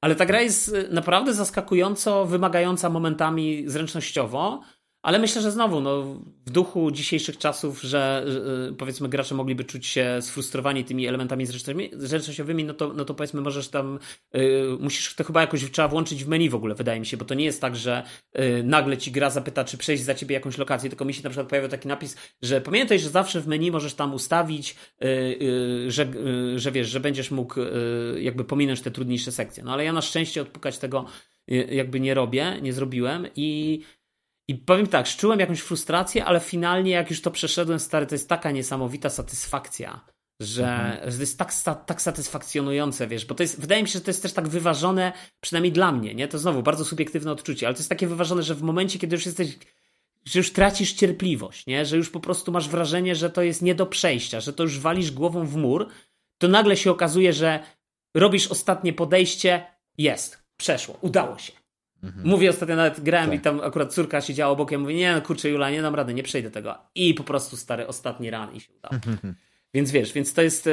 Ale ta gra jest naprawdę zaskakująco wymagająca momentami zręcznościowo, ale myślę, że znowu, no, w duchu dzisiejszych czasów, że yy, powiedzmy gracze mogliby czuć się sfrustrowani tymi elementami zręcznościowymi, no to, no to powiedzmy możesz tam, yy, musisz to chyba jakoś trzeba włączyć w menu w ogóle, wydaje mi się, bo to nie jest tak, że yy, nagle ci gra zapyta, czy przejść za ciebie jakąś lokację, tylko mi się na przykład pojawia taki napis, że pamiętaj, że zawsze w menu możesz tam ustawić, y, y, że, y, że wiesz, że będziesz mógł jakby pominąć te trudniejsze sekcje. No ale ja na szczęście odpukać tego jakby nie robię, nie zrobiłem i i powiem tak, czułem jakąś frustrację, ale finalnie jak już to przeszedłem, stary, to jest taka niesamowita satysfakcja, że, mhm. że to jest tak, tak satysfakcjonujące, wiesz, bo to jest, wydaje mi się, że to jest też tak wyważone, przynajmniej dla mnie, nie? To znowu bardzo subiektywne odczucie, ale to jest takie wyważone, że w momencie, kiedy już jesteś, że już tracisz cierpliwość, nie? Że już po prostu masz wrażenie, że to jest nie do przejścia, że to już walisz głową w mur, to nagle się okazuje, że robisz ostatnie podejście, jest, przeszło, udało się. Mhm. Mówię ostatnio, nawet grałem tak. i tam akurat córka siedziała obok, ja mówię, nie no kurczę Jula, nie dam rady, nie przejdę tego. I po prostu stary ostatni ran i się udało. Mhm. Więc wiesz, więc to jest e,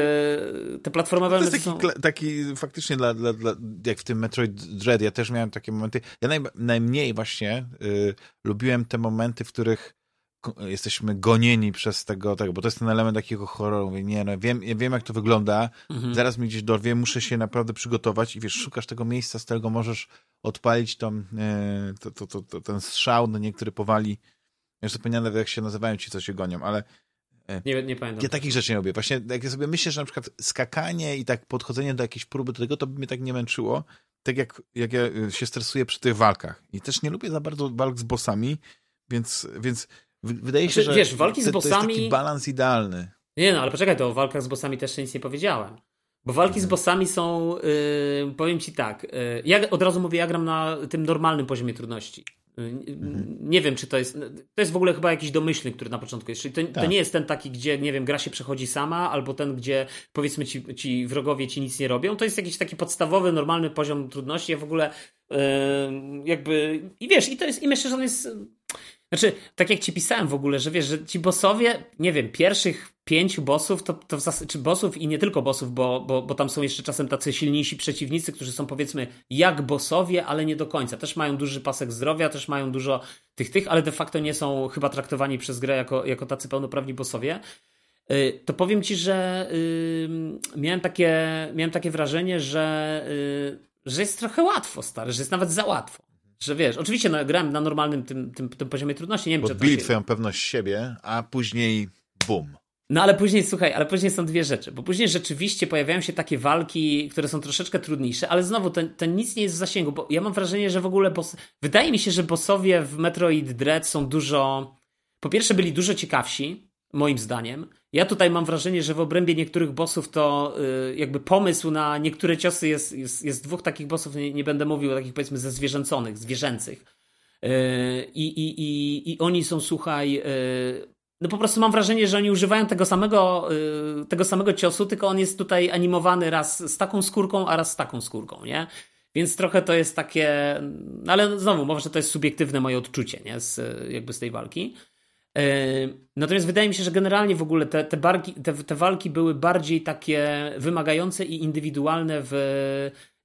te platformowe To jest taki, są... taki faktycznie dla, dla, dla, jak w tym Metroid Dread, ja też miałem takie momenty. Ja naj, najmniej właśnie y, lubiłem te momenty, w których jesteśmy gonieni przez tego, tego, bo to jest ten element takiego horroru. Mówię, nie, no wiem, ja wiem jak to wygląda, mhm. zaraz mi gdzieś dorwie, muszę się naprawdę przygotować i wiesz, szukasz tego miejsca, z którego możesz odpalić tą, e, to, to, to, to, ten strzał, no niektóry powali, już zapomniałem nawet jak się nazywają ci, co się gonią, ale e, nie, nie pamiętam. Ja takich rzeczy nie robię. Właśnie jak ja sobie myślę, że na przykład skakanie i tak podchodzenie do jakiejś próby do tego, to by mnie tak nie męczyło, tak jak, jak ja e, się stresuję przy tych walkach. I też nie lubię za bardzo walk z bossami, więc, więc wydaje się, znaczy, że wiesz, walki z bossami... to jest taki balans idealny. Nie no, ale poczekaj, to o walkach z bossami też nic nie powiedziałem. Bo walki z mhm. bossami są, yy, powiem ci tak, yy, ja od razu mówię, ja gram na tym normalnym poziomie trudności. Yy, mhm. Nie wiem, czy to jest. To jest w ogóle chyba jakiś domyślny, który na początku jest. Czyli to, tak. to, nie jest ten taki, gdzie, nie wiem, gra się przechodzi sama, albo ten, gdzie powiedzmy ci, ci wrogowie ci nic nie robią. To jest jakiś taki podstawowy, normalny poziom trudności. Ja w ogóle yy, jakby. I wiesz, i to jest. I myślę, że on jest znaczy, tak jak ci pisałem w ogóle, że wiesz, że ci bossowie, nie wiem, pierwszych pięciu bossów, to, to czy bossów i nie tylko bossów, bo, bo, bo tam są jeszcze czasem tacy silniejsi przeciwnicy, którzy są powiedzmy jak bossowie, ale nie do końca. Też mają duży pasek zdrowia, też mają dużo tych, tych, ale de facto nie są chyba traktowani przez grę jako, jako tacy pełnoprawni bossowie. Y, to powiem ci, że yy, miałem, takie, miałem takie wrażenie, że, yy, że jest trochę łatwo, stary, że jest nawet za łatwo. Że wiesz, oczywiście no, grałem na normalnym tym, tym, tym poziomie trudności. Nie wiem, Odbili czy to się... twoją pewność siebie, a później bum. No ale później, słuchaj, ale później są dwie rzeczy, bo później rzeczywiście pojawiają się takie walki, które są troszeczkę trudniejsze, ale znowu to, to nic nie jest w zasięgu, bo ja mam wrażenie, że w ogóle boss... wydaje mi się, że bossowie w Metroid Dread są dużo, po pierwsze byli dużo ciekawsi, moim zdaniem. Ja tutaj mam wrażenie, że w obrębie niektórych bossów to y, jakby pomysł na niektóre ciosy jest, jest, jest dwóch takich bossów, nie, nie będę mówił o takich powiedzmy ze zwierzęconych, zwierzęcych. Y, I, i, i, I oni są, słuchaj, y, no po prostu mam wrażenie, że oni używają tego samego, tego samego ciosu, tylko on jest tutaj animowany raz z taką skórką, a raz z taką skórką, nie? Więc trochę to jest takie, no ale znowu, może to jest subiektywne moje odczucie, nie? Z, jakby z tej walki. E, natomiast wydaje mi się, że generalnie w ogóle te, te, barki, te, te walki były bardziej takie wymagające i indywidualne w,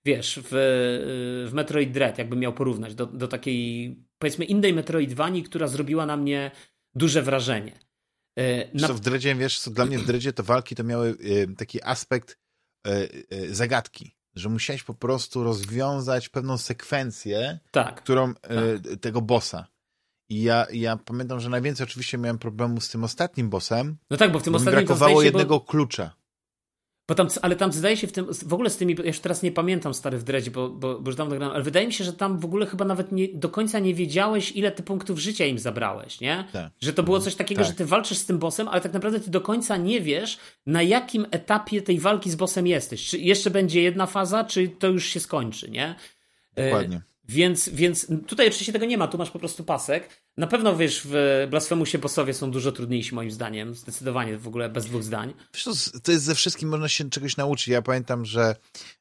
wiesz, w, w Metroid Dread, jakbym miał porównać do, do takiej, powiedzmy, innej Metroidvanii, która zrobiła na mnie duże wrażenie. E, na... Co w Dreadzie, wiesz, co dla mnie w Dreadzie te walki to miały e, taki aspekt zagadki, że musiałeś po prostu rozwiązać pewną sekwencję, tak, którą tak. tego bossa. I ja, ja pamiętam, że najwięcej oczywiście miałem problemu z tym ostatnim bossem. No tak, bo w tym bo ostatnim brakowało się, jednego bo... klucza. Bo tam, ale tam zdaje się w tym, w ogóle z tymi, ja już teraz nie pamiętam stary w Dredzie, bo, bo, bo już dawno grałem, ale wydaje mi się, że tam w ogóle chyba nawet nie, do końca nie wiedziałeś, ile ty punktów życia im zabrałeś, nie? Tak. Że to było coś takiego, tak. że ty walczysz z tym bossem, ale tak naprawdę ty do końca nie wiesz, na jakim etapie tej walki z bossem jesteś. Czy jeszcze będzie jedna faza, czy to już się skończy, nie? Dokładnie. E więc, więc tutaj oczywiście tego nie ma, tu masz po prostu pasek. Na pewno wiesz, w Blasfemusie bossowie są dużo trudniejsi moim zdaniem, zdecydowanie w ogóle bez dwóch zdań. Wiesz, to jest ze wszystkim, można się czegoś nauczyć. Ja pamiętam, że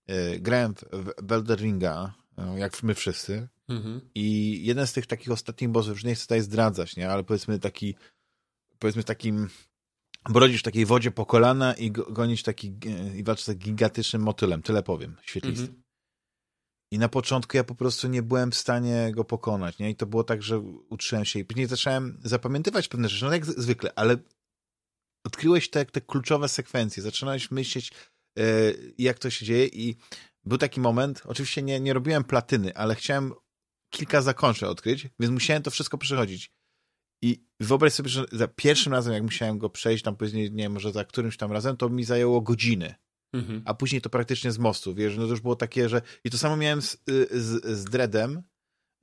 y, grałem w Belderinga, y, jak my wszyscy, mhm. i jeden z tych takich ostatnich bossów, już nie chcę tutaj zdradzać, nie, ale powiedzmy taki, powiedzmy takim brodzisz w takiej wodzie po kolana i gonisz taki, i walczysz z gigantycznym motylem, tyle powiem, świetlistym. Mhm. I na początku ja po prostu nie byłem w stanie go pokonać, nie? I to było tak, że uczyłem się i później zacząłem zapamiętywać pewne rzeczy, no jak zwykle, ale odkryłeś te, te kluczowe sekwencje, zaczynałeś myśleć, yy, jak to się dzieje i był taki moment, oczywiście nie, nie robiłem platyny, ale chciałem kilka zakończeń odkryć, więc musiałem to wszystko przechodzić. I wyobraź sobie, że za pierwszym razem, jak musiałem go przejść, tam później, nie wiem, może za którymś tam razem, to mi zajęło godziny. Mhm. A później to praktycznie z mostu, wiesz, no to już było takie, że... I to samo miałem z, y, z, z Dreadem,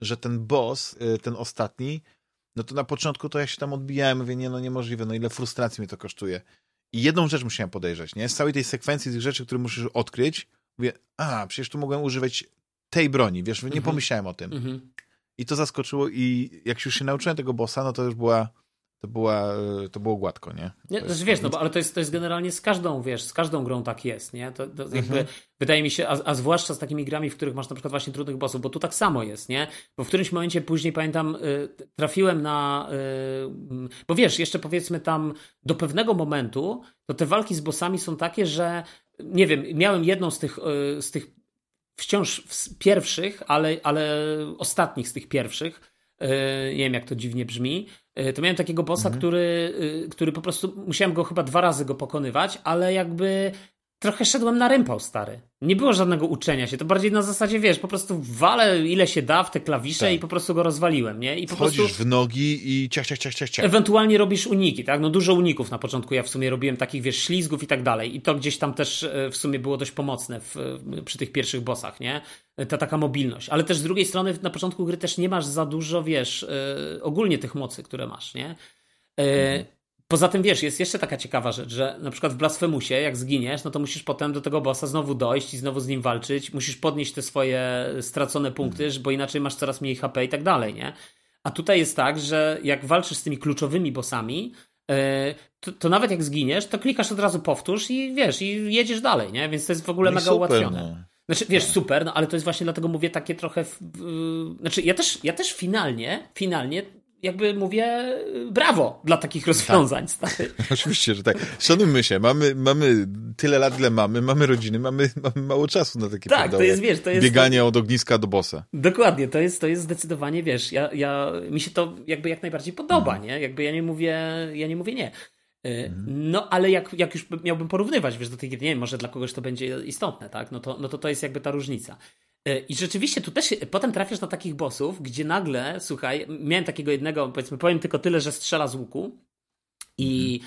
że ten boss, y, ten ostatni, no to na początku to ja się tam odbijałem, mówię, nie no niemożliwe, no ile frustracji mnie to kosztuje. I jedną rzecz musiałem podejrzeć, nie? Z całej tej sekwencji tych rzeczy, które musisz odkryć, mówię, a, przecież tu mogłem używać tej broni, wiesz, nie mhm. pomyślałem o tym. Mhm. I to zaskoczyło i jak już się nauczyłem tego bossa, no to już była to, była, to było gładko, nie? nie jest, wiesz, no bo, ale to jest, to jest generalnie z każdą, wiesz, z każdą grą tak jest, nie? To, to jakby, mhm. wydaje mi się, a, a, zwłaszcza z takimi grami, w których masz na przykład właśnie trudnych bossów, bo tu tak samo jest, nie? Bo w którymś momencie później, pamiętam, y, trafiłem na, y, bo wiesz, jeszcze powiedzmy tam do pewnego momentu, to te walki z bossami są takie, że nie wiem, miałem jedną z tych, y, z tych wciąż pierwszych, ale, ale ostatnich z tych pierwszych, nie wiem jak to dziwnie brzmi, E, to miałem takiego bossa, mhm. który, y, który po prostu musiałem go chyba dwa razy go pokonywać, ale jakby trochę szedłem na rympał, stary. Nie było żadnego uczenia się, to bardziej na zasadzie, wiesz, po prostu walę ile się da w te klawisze tak. i po prostu go rozwaliłem, nie? I po Wchodzisz prostu... w nogi i ciach, ciach, ciach, ciach, ciach. Ewentualnie robisz uniki, tak? No dużo uników na początku ja w sumie robiłem takich, wiesz, ślizgów i tak dalej i to gdzieś tam też e, w sumie było dość pomocne w, przy tych pierwszych bossach, nie? Ta taka mobilność. Ale też z drugiej strony na początku gry też nie masz za dużo, wiesz, e, ogólnie tych mocy, które masz, nie? Mhm. Poza tym wiesz, jest jeszcze taka ciekawa rzecz, że na przykład w Blasfemusie, jak zginiesz, no to musisz potem do tego bossa znowu dojść i znowu z nim walczyć. Musisz podnieść te swoje stracone punkty, mhm. bo inaczej masz coraz mniej HP i tak dalej, nie? A tutaj jest tak, że jak walczysz z tymi kluczowymi bossami, e, to, to, nawet jak zginiesz, to klikasz od razu powtórz i wiesz, i jedziesz dalej, nie? Więc to jest w ogóle no mega super, ułatwione. No. Znaczy, wiesz, tak. super, no ale to jest właśnie dlatego mówię takie trochę. Znaczy, ja też, ja też finalnie, finalnie jakby mówię brawo dla takich rozwiązań, tak. stary. [laughs] Oczywiście, że tak. Szanujmy się, mamy, mamy tyle lat, ile mamy, mamy rodziny, mamy, mamy mało czasu na takie tak, to jest, wiesz, to jest bieganie to... od ogniska do bossa. Dokładnie, to jest, to jest zdecydowanie, wiesz, ja, ja, mi się to jakby jak najbardziej podoba, mhm. nie? Jakby ja nie mówię, ja nie mówię nie. E, mhm. No, ale jak, jak już miałbym porównywać, wiesz, do tej nie wiem, może dla kogoś to będzie istotne, tak? No to, no to to jest jakby ta różnica. E, I rzeczywiście tu też potem trafiasz na takich bossów, gdzie nagle, słuchaj, miałem takiego jednego, powiedzmy, powiem tylko tyle, że strzela z łuku i,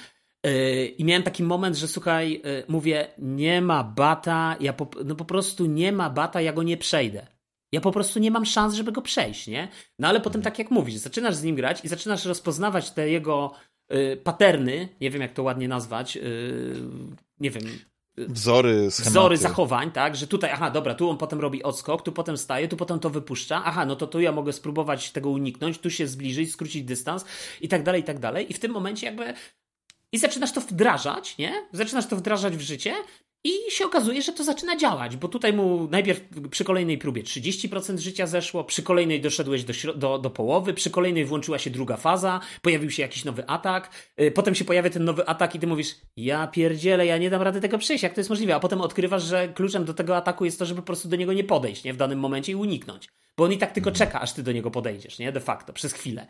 yy, i miałem taki moment, że słuchaj, yy, mówię, nie ma bata, ja po, no po prostu nie ma bata, ja go nie przejdę. Ja po prostu nie mam szans, żeby go przejść, nie? No ale potem tak jak mówisz, zaczynasz z nim grać i zaczynasz rozpoznawać te jego yy, paterny, nie wiem jak to ładnie nazwać, nie wiem, wzory, schematy. wzory zachowań, tak, że tutaj, aha, dobra, tu on potem robi odskok, tu potem staje, tu potem to wypuszcza, aha, no to tu ja mogę spróbować tego uniknąć, tu się zbliżyć, skrócić dystans i tak dalej, i tak dalej. I w tym momencie jakby i zaczynasz to wdrażać, nie? Zaczynasz to wdrażać w życie i się okazuje, że to zaczyna działać, bo tutaj mu najpierw przy kolejnej próbie 30% życia zeszło, przy kolejnej doszedłeś do, do, do połowy, przy kolejnej włączyła się druga faza, pojawił się jakiś nowy atak, yy, potem się pojawia ten nowy atak i ty mówisz, ja pierdzielę, ja nie dam rady tego przejść, jak to jest możliwe? A potem odkrywasz, że kluczem do tego ataku jest to, żeby po prostu do niego nie podejść, nie? W danym momencie i uniknąć. Bo on i tak tylko czeka, aż ty do niego podejdziesz, nie? De facto, przez chwilę.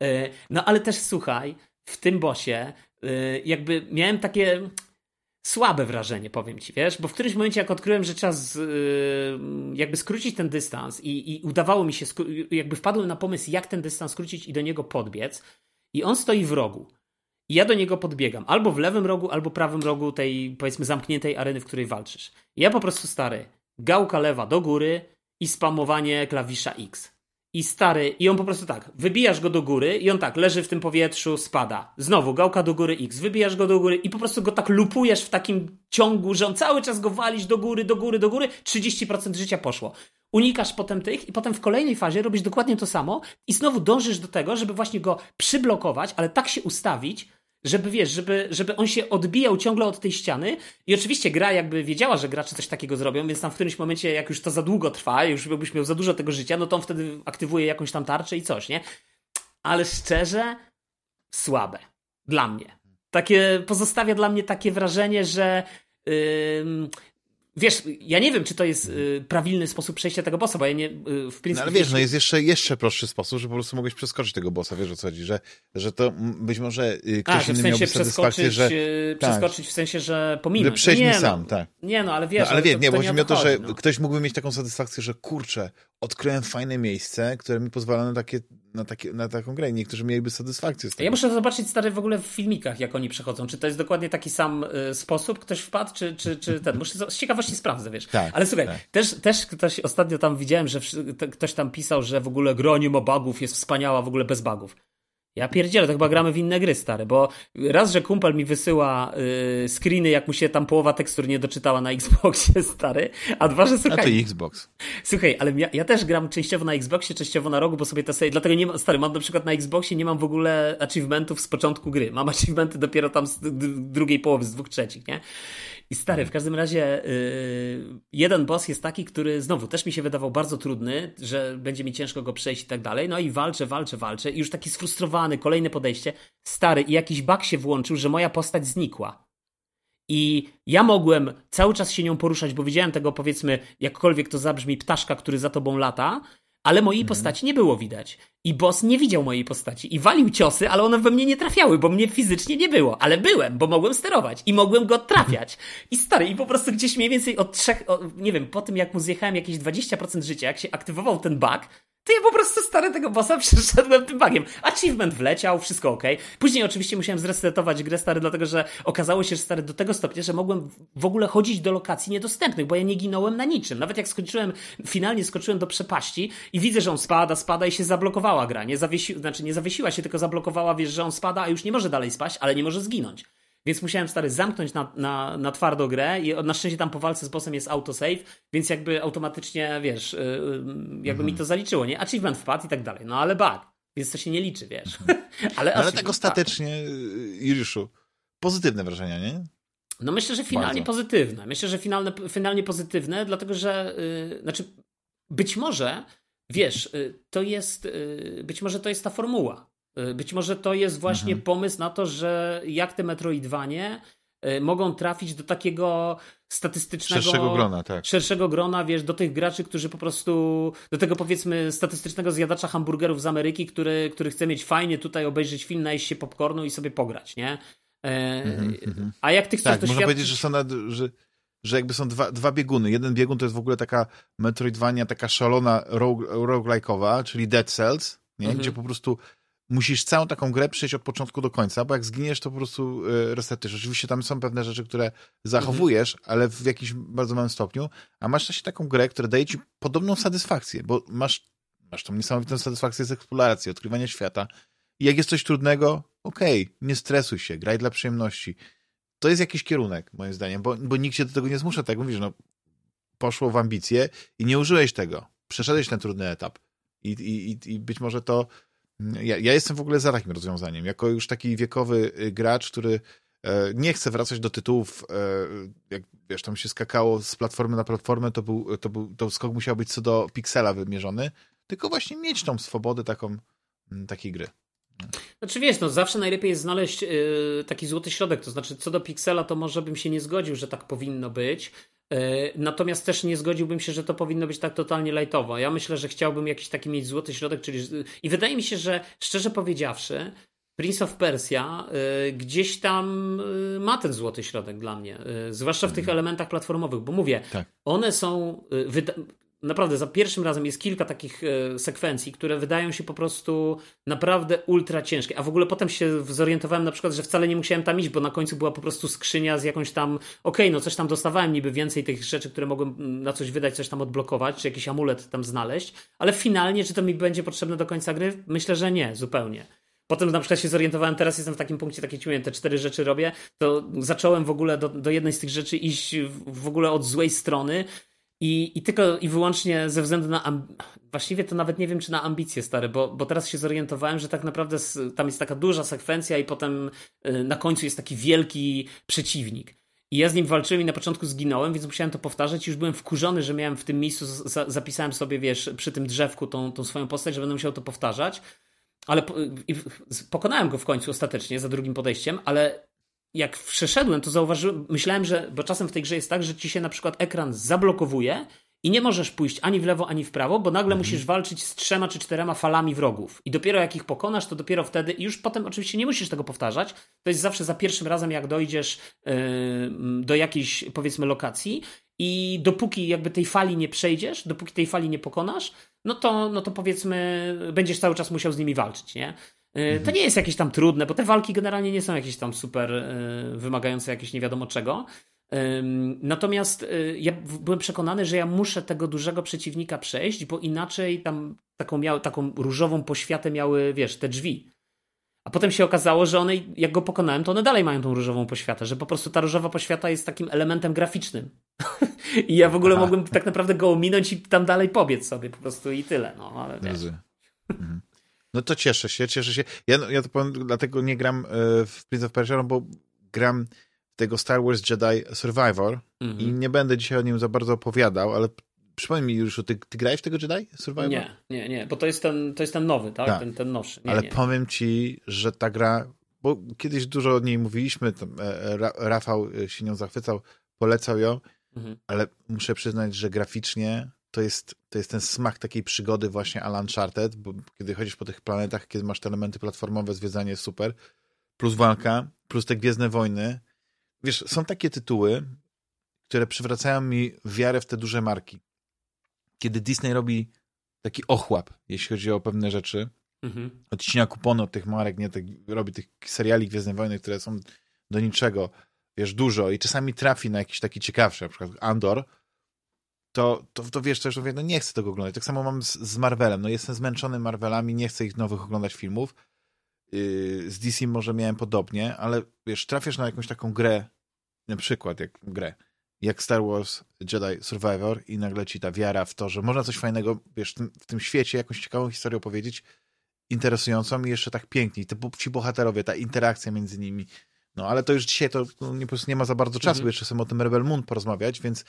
Yy, no ale też słuchaj, w tym bosie yy, jakby miałem takie słabe wrażenie, powiem ci, wiesz, bo w którymś momencie, jak odkryłem, że trzeba z, y, jakby skrócić ten dystans i, i udawało mi się, jakby wpadłem na pomysł, jak ten dystans skrócić i do niego podbiec, i on stoi w rogu. I ja do niego podbiegam, albo w lewym rogu, albo prawym rogu tej, powiedzmy, zamkniętej areny, w której walczysz. I ja po prostu stary, gałka lewa do góry i spamowanie klawisza X. I stary, i on po prostu tak, wybijasz go do góry i on tak leży w tym powietrzu, spada. Znowu gałka do góry X, wybijasz go do góry i po prostu go tak lupujesz w takim ciągu, że on cały czas go walisz do góry, do góry, do góry, 30% życia poszło. Unikasz potem tych i potem w kolejnej fazie robisz dokładnie to samo i znowu dążysz do tego, żeby właśnie go przyblokować, ale tak się ustawić, żeby wiesz, żeby, żeby on się odbijał ciągle od tej ściany i oczywiście gra jakby wiedziała, że gracze coś takiego zrobią, więc tam w którymś momencie, jak już to za długo trwa, już byś miał za dużo tego życia, no to on wtedy aktywuje jakąś tam tarczę i coś, nie? Ale szczerze, słabe. Dla mnie. Takie, pozostawia dla mnie takie wrażenie, że Wiesz, ja nie wiem, czy to jest y, prawilny sposób przejścia tego bossa, bo ja nie y, w principie... No ale wiesz, no jest jeszcze, jeszcze prostszy sposób, że po prostu mogłeś przeskoczyć tego bossa, wiesz o co chodzi, że, że to być może y, ktoś A, inny w sensie miałby satysfakcję, że... Y, tak. Przeskoczyć w sensie, że pominąć. Że przejść no, mi sam, no, tak. Nie no, ale wiesz... No, ale wie, nie, bo chodzi mi o to, że no. ktoś mógłby mieć taką satysfakcję, że kurczę, odkryłem fajne miejsce, które mi pozwala na takie na, takie, na taką grę. Niektórzy mieliby satysfakcję z tego. Ja muszę zobaczyć stary w ogóle w filmikach, jak oni przechodzą. Czy to jest dokładnie taki sam y, sposób, ktoś wpadł, czy, czy, czy ten. Muszę z ciekawości sprawdzę, wiesz. Tak, Ale słuchaj, tak. też, też ktoś ostatnio tam widziałem, że ktoś tam pisał, że w ogóle gronie ma bugów, jest wspaniała w ogóle bez bugów. Ja pierdzielę, to chyba gramy w inne gry, stary, bo raz, że kumpel mi wysyła y, screeny, jak mu się tam połowa tekstur nie doczytała na Xboxie, [laughs] stary, a dwa, że słuchaj... A to Xbox. Słuchaj, ale ja, ja, też gram częściowo na Xboxie, częściowo na rogu, bo sobie to sobie... Dlatego nie mam, stary, mam na przykład na Xboxie nie mam w ogóle achievementów z początku gry. Mam achievementy dopiero tam z drugiej połowy, z dwóch trzecich, nie? I stary, w każdym razie yy, jeden boss jest taki, który znowu też mi się wydawał bardzo trudny, że będzie mi ciężko go przejść i tak dalej. No i walczę, walczę, walczę i już taki sfrustrowany, kolejne podejście. Stary, i jakiś bug się włączył, że moja postać znikła. I ja mogłem cały czas się nią poruszać, bo widziałem tego, powiedzmy, jakkolwiek to zabrzmi, ptaszka, który za tobą lata, ale mojej mhm. postaci nie było widać. I boss nie widział mojej postaci. I walił ciosy, ale one we mnie nie trafiały, bo mnie fizycznie nie było. Ale byłem, bo mogłem sterować i mogłem go trafiać. I stary, i po prostu gdzieś mniej więcej od trzech, o, nie wiem, po tym jak mu zjechałem jakieś 20% życia, jak się aktywował ten bug, to ja po prostu stary tego bossa przeszedłem tym bugiem. Achievement wleciał, wszystko ok. Później oczywiście musiałem zresetować grę stary, dlatego że okazało się, że stary do tego stopnia, że mogłem w ogóle chodzić do lokacji niedostępnych, bo ja nie ginąłem na niczym. Nawet jak skończyłem, finalnie skoczyłem do przepaści i widzę, że on spada, spada i się zablokowała gra. Nie zawiesi, znaczy nie zawiesiła się, tylko zablokowała, wiesz, że on spada, a już nie może dalej spaść, ale nie może zginąć. Więc musiałem stary zamknąć na, na, na twardo grę i na szczęście tam po walce z bossem jest autosave, więc jakby automatycznie, wiesz, y, y, jakby mhm. mi to zaliczyło, nie? Achievement wpadł i tak dalej. No ale bug, więc to się nie liczy, wiesz. Mhm. [laughs] ale, ale tak ostatecznie, Juliuszu, pozytywne wrażenia, nie? No myślę, że finalnie Bardzo. pozytywne. Myślę, że finalne, finalnie pozytywne, dlatego że, yy, znaczy, być może, wiesz, yy, to jest, yy, być może to jest ta formuła. Y, być może to jest właśnie mhm. pomysł na to, że jak te Metroidvanie y, mogą trafić do takiego statystycznego... Szerszego grona, tak. Szerszego grona, wiesz, do tych graczy, którzy po prostu... Do tego powiedzmy statystycznego zjadacza hamburgerów z Ameryki, który, który chce mieć fajnie tutaj obejrzeć film, najeść się popcornu i sobie pograć, nie? E, mm-hmm. A jak ty chcesz tak, można powiedzieć, że są nad, że, że jakby są dwa, dwa bieguny. Jeden biegun to jest w ogóle taka Metroidvania, taka szalona rogue, roguelike'owa, czyli Dead Cells, nie? Mm-hmm. gdzie po prostu musisz całą taką grę przejść od początku do końca, bo jak zginiesz, to po prostu e, resetujesz. Oczywiście tam są pewne rzeczy, które zachowujesz, mhm. ale w jakimś bardzo małym stopniu, a masz też taką grę, która daje ci podobną satysfakcję, bo masz, masz tą niesamowitą satysfakcję z eksploracji, odkrywania świata i jak jest coś trudnego, okej, okay, nie stresuj się, graj dla przyjemności. To jest jakiś kierunek, moim zdaniem, bo, bo nikt cię do tego nie zmusza, tak mówisz, no, poszło w ambicje i nie użyłeś tego. Przeszedłeś ten trudny etap. I, i, i być może to ja, ja jestem w ogóle za takim rozwiązaniem. Jako już taki wiekowy y, gracz, który e, nie chce wracać do tytułów, e, jak wiesz, tam się skakało z platformy na platformę, to był, to był to skok musiał być co do piksela wymierzony, tylko właśnie mieć tą swobodę taką, takiej gry. Znaczy wiesz, no zawsze najlepiej jest znaleźć yy, taki złoty środek, to znaczy co do piksela to może bym się nie zgodził, że tak powinno być, natomiast też nie zgodziłbym się, że to powinno być tak totalnie lajtowo. Ja myślę, że chciałbym jakiś taki mieć złoty środek, czyli i wydaje mi się, że szczerze powiedziawszy, Prince of Persia y, gdzieś tam y, ma ten złoty środek dla mnie, y, zwłaszcza w tych mhm. elementach platformowych, bo mówię, tak. one są, naprawdę za pierwszym razem jest kilka takich e, sekwencji, które wydają się po prostu naprawdę ultra ciężkie. A w ogóle potem się zorientowałem na przykład, że wcale nie musiałem tam iść, bo na końcu była po prostu skrzynia z jakąś tam, okej, okay, no coś tam dostawałem niby więcej tych rzeczy, które mogłem mm, na coś wydać, coś tam odblokować, czy jakiś amulet tam znaleźć, ale finalnie, czy to mi będzie potrzebne do końca gry? Myślę, że nie, zupełnie. Potem na przykład się zorientowałem, teraz jestem w takim punkcie, takie ci te cztery rzeczy robię, to zacząłem w ogóle do, do jednej z tych rzeczy iść w ogóle od złej strony, i, I tylko i wyłącznie ze względu na. Właściwie to nawet nie wiem, czy na ambicje stare, bo, bo teraz się zorientowałem, że tak naprawdę tam jest taka duża sekwencja, i potem y, na końcu jest taki wielki przeciwnik. I ja z nim walczyłem i na początku zginąłem, więc musiałem to powtarzać. Już byłem wkurzony, że miałem w tym miejscu, zapisałem sobie, wiesz, przy tym drzewku tą, tą swoją postać, że będę musiał to powtarzać. Ale po, pokonałem go w końcu ostatecznie za drugim podejściem, ale jak przeszedłem, to zauważyłem, myślałem, że, bo czasem w tej grze jest tak, że ci się na przykład ekran zablokowuje i nie możesz pójść ani w lewo, ani w prawo, bo nagle mhm. musisz walczyć z trzema czy czterema falami wrogów. I dopiero jak ich pokonasz, to dopiero wtedy, i już potem oczywiście nie musisz tego powtarzać. To jest zawsze za pierwszym razem, jak dojdziesz yy, do jakiejś, powiedzmy, lokacji. I dopóki jakby tej fali nie przejdziesz, dopóki tej fali nie pokonasz, no to, no to powiedzmy, będziesz cały czas musiał z nimi walczyć, nie? Mhm. To nie jest jakieś tam trudne, bo te walki generalnie nie są jakieś tam super e, wymagające jakieś nie wiadomo czego. Natomiast e, ja byłem przekonany, że ja muszę tego dużego przeciwnika przejść, bo inaczej tam taką, taką różową poświatę miały, wiesz, te drzwi. A potem się okazało, że one, jak go pokonałem, to one dalej mają tą różową poświatę, że po prostu ta różowa poświata jest takim elementem graficznym. [laughs] I ja w ogóle Aha. mogłem tak naprawdę go ominąć i tam dalej pobiec sobie po prostu i tyle. No, ale wiesz. Mhm. No to cieszę się, cieszę się. Ja, ja to powiem, dlatego nie gram e, w Prince of Persia, no bo gram tego Star Wars Jedi Survivor mhm. i nie będę dzisiaj o nim za bardzo opowiadał, ale Przypomnij mi już, ty, ty grałeś w tego Jedi Survivor? Nie, nie, nie, bo to jest ten, to jest ten nowy, tak? tak. Ten, ten nowszy. Nie, Ale nie. powiem ci, że ta gra, bo kiedyś dużo o niej mówiliśmy, tam, e, Rafał się nią zachwycał, polecał ją, mhm. ale muszę przyznać, że graficznie to jest, to jest ten smak takiej przygody właśnie Alan Uncharted, bo kiedy chodzisz po tych planetach, kiedy masz te elementy platformowe, zwiedzanie super, plus walka, plus te Gwiezdne Wojny. Wiesz, są takie tytuły, które przywracają mi wiarę w te duże marki kiedy Disney robi taki ochłap, jeśli chodzi o pewne rzeczy, mhm. odcina kupony od tych marek, nie, tak, robi tych seriali Gwiezdnej Wojny, które są do niczego, wiesz, dużo i czasami trafi na jakiś taki ciekawszy, na przykład Andor, to, to, to wiesz, to już mówię, no nie chcę tego oglądać. Tak samo mam z, z Marvelem, no jestem zmęczony Marvelami, nie chcę ich nowych oglądać filmów. Yy, z DC może miałem podobnie, ale wiesz, trafiasz na jakąś taką grę, na przykład jak grę, jak Star Wars Jedi Survivor i nagle ci ta wiara w to, że można coś fajnego, wiesz, w tym, świecie jakąś ciekawą historię opowiedzieć, interesującą i jeszcze tak pięknie. I te, ci bohaterowie, ta interakcja między nimi. No, ale to już dzisiaj to no, nie, po prostu nie ma za bardzo czasu, mhm. jeszcze chcemy o tym Rebel Moon porozmawiać, więc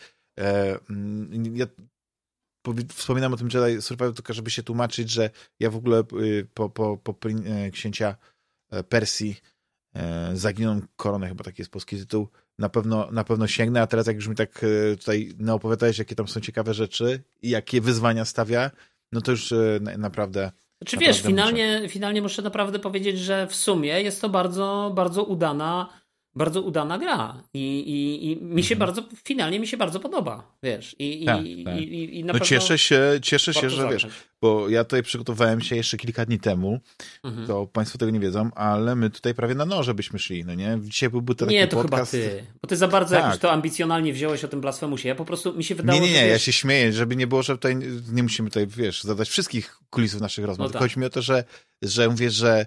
ja wspominam o tym Jedi Survivor tylko, żeby się tłumaczyć, że ja w ogóle y, po, po, po e, księcia e, Persji e, zaginą koronę, chyba taki jest polski tytuł, na pewno, na pewno sięgnę, a teraz jak już mi tak e, tutaj naopowiadałeś, jakie tam są ciekawe rzeczy i jakie wyzwania stawia, no to już e, naprawdę... Czy wiesz, finalnie, muszę. finalnie muszę naprawdę powiedzieć, że w sumie jest to bardzo, bardzo udana bardzo udana gra i, i, i mi się mhm. bardzo, finalnie mi się bardzo podoba, wiesz. I, tak, i, tak. i, i no cieszę się, cieszę się, że wiesz, bo ja tutaj przygotowałem się jeszcze kilka dni temu, mhm. to Państwo tego nie wiedzą, ale my tutaj prawie na noże byśmy szli, no nie? Dzisiaj byłby to taki Nie, to podcast... chyba ty, bo ty za bardzo tak. jakoś to ambicjonalnie wziąłeś o tym blasfemusie, ja po prostu, mi się wydało, Nie, nie, nie, wiesz... ja się śmieję, żeby nie było, że tutaj nie musimy tutaj, wiesz, zadać wszystkich kulisów naszych rozmów, no tak. chodzi mi o to, że, że mówię, że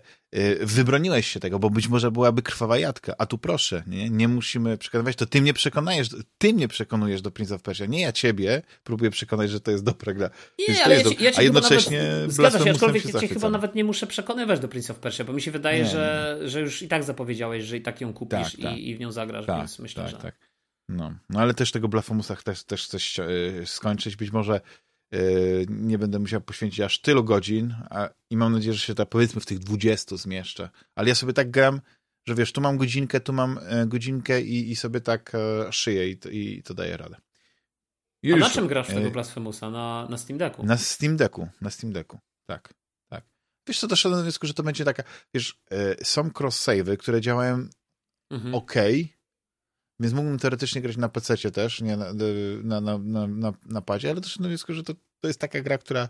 wybroniłeś się tego, bo być może byłaby krwawa jadka, a tu proszę, nie, nie musimy przekonywać, to ty mnie przekonajesz, ty mnie przekonujesz do Prince of Persia, nie ja ciebie próbuję przekonać, że to jest dobra gra. Nie, ale ja ci, ja a jednocześnie zgadza się, aczkolwiek ja cię chyba nawet nie muszę przekonywać do Prince of Persia, bo mi się wydaje, nie, że, nie. że już i tak zapowiedziałeś, że i tak ją kupisz tak, tak. I, i, w nią zagrasz, tak, więc myślę, tak, że... Tak. No. no ale też tego Blafomusa też, też chcesz yy, skończyć, być może nie będę musiał poświęcić aż tylu godzin a, i mam nadzieję, że się to powiedzmy w tych 20 zmieszczę. Ale ja sobie tak gram, że wiesz, tu mam godzinkę, tu mam e, godzinkę i, i sobie tak e, szyję i, i to daje radę. Już, a na czym grasz w tego e, Blasphemousa? Na, na Steam Decku? Na Steam Decku, na Steam Decku, tak. tak. Wiesz co, doszedłem do wniosku, że to będzie taka, wiesz, są cross-save'y, które działają mhm. ok, więc mógłbym teoretycznie grać na PC też, nie na, na, na, na, na, na padzie, ale też wniosku, że to, to jest taka gra, która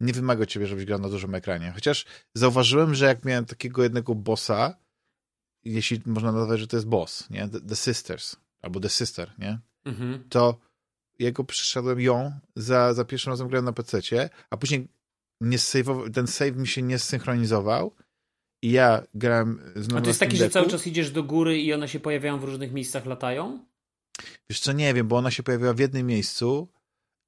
nie wymaga ciebie, żebyś grał na dużym ekranie. Chociaż zauważyłem, że jak miałem takiego jednego bossa, jeśli można nazwać, że to jest boss, nie? The, the Sisters, albo The Sister, nie? Mhm. To jego przyszedłem ją, za, za pierwszym razem grałem na PC, a później nie ten save mi się nie zsynchronizował i ja grałem znowu A to jest taki, że cały czas idziesz do góry i one się pojawiają w różnych miejscach, latają? Wiesz co, nie wiem, bo ona się pojawiła w jednym miejscu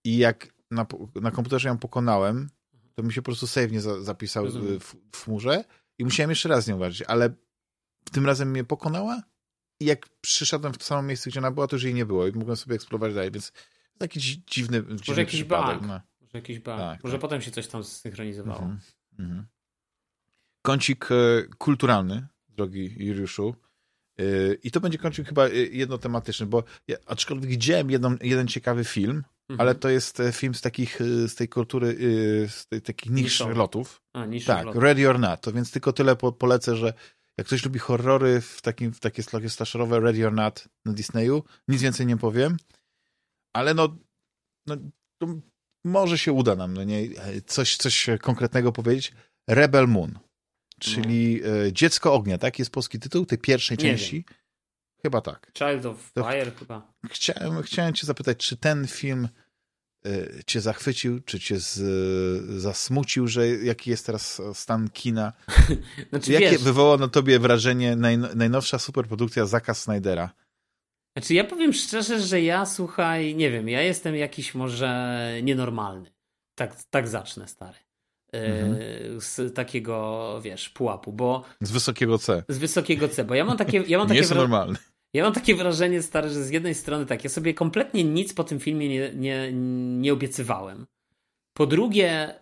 i jak na, na komputerze ją pokonałem, to mi się po prostu save nie za, zapisał w, w chmurze i musiałem jeszcze raz z nią walczyć, ale tym razem mnie pokonała i jak przyszedłem w to samo miejsce, gdzie ona była, to już jej nie było i mogłem sobie eksplorować dalej, więc taki dziwny, dziwny Może jakiś bug. No. Może jakiś bug. Tak, Może tak. potem się coś tam zsynchronizowało. Mhm, mhm kącik e, kulturalny, drogi Juliuszu. E, I to będzie kącik chyba e, jednotematyczny, bo ja, aczkolwiek widziałem jedną, jeden ciekawy film, mhm. ale to jest film z takich, z tej kultury, z tej, takich niższych lotów. A, tak, lotów. Ready or Not. To więc tylko tyle po, polecę, że jak ktoś lubi horrory w, takim, w takie slasherowe Ready or Not na Disneyu, nic więcej nie powiem, ale no, no może się uda nam no nie, coś, coś konkretnego powiedzieć. Rebel Moon czyli no. Dziecko Ognia, tak? Jest polski tytuł tej pierwszej nie części. Wiem. Chyba tak. Child of Fire to chyba. Chciałem, chciałem cię zapytać, czy ten film y, cię zachwycił, czy cię z, zasmucił, że jaki jest teraz stan kina? [laughs] znaczy, Jakie wiesz, wywoła na tobie wrażenie naj, najnowsza superprodukcja Zaka Snydera? Znaczy ja powiem szczerze, że ja słuchaj, nie wiem, ja jestem jakiś może nienormalny. Tak, tak zacznę, stary. Mhm. z takiego, wiesz, pułapu, bo... Z wysokiego C. Z wysokiego C, bo ja mam takie... Ja mam [laughs] takie nie jest normalny. Ja mam takie wrażenie, stary, że z jednej strony tak, ja sobie kompletnie nic po tym filmie nie, nie, nie obiecywałem. Po drugie,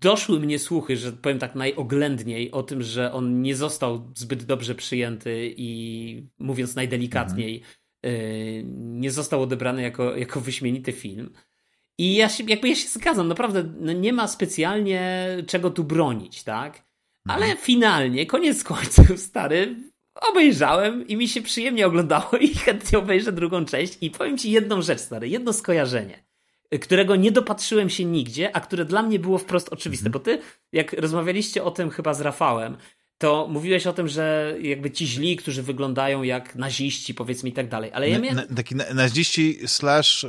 doszły mnie słuchy, że powiem tak najoględniej, o tym, że on nie został zbyt dobrze przyjęty i mówiąc najdelikatniej, mhm. nie został odebrany jako, jako wyśmienity film. I ja się, jakby ja się zgadzam, naprawdę no nie ma specjalnie czego tu bronić, tak? Ale mhm. finalnie, koniec końców, stary, obejrzałem i mi się przyjemnie oglądało i chętnie obejrzę drugą część. I powiem ci jedną rzecz, stary, jedno skojarzenie, którego nie dopatrzyłem się nigdzie, a które dla mnie było wprost oczywiste, mhm. bo ty, jak rozmawialiście o tym chyba z Rafałem, to mówiłeś o tym, że jakby ci źli, którzy wyglądają jak naziści, powiedzmy i tak dalej, ale ja miałem... Na, taki naziści slash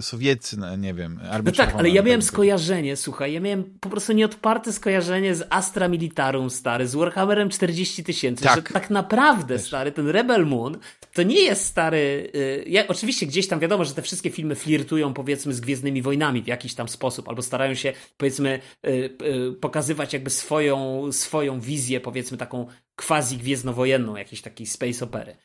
sowieccy, no, nie wiem. No tak, ale ja miałem skojarzenie, słuchaj, ja miałem po prostu nieodparte skojarzenie z Astra Militarum, stary, z Warhammerem 40 tysięcy, tak. że tak naprawdę, stary, ten Rebel Moon to nie jest stary... Y, ja, oczywiście gdzieś tam wiadomo, że te wszystkie filmy flirtują, powiedzmy, z Gwiezdnymi Wojnami w jakiś tam sposób, albo starają się, powiedzmy, y, y, pokazywać jakby swoją, swoją wizję wizję, powiedzmy taką quasi-gwiezdnowojenną, jakiejś takiej space opery.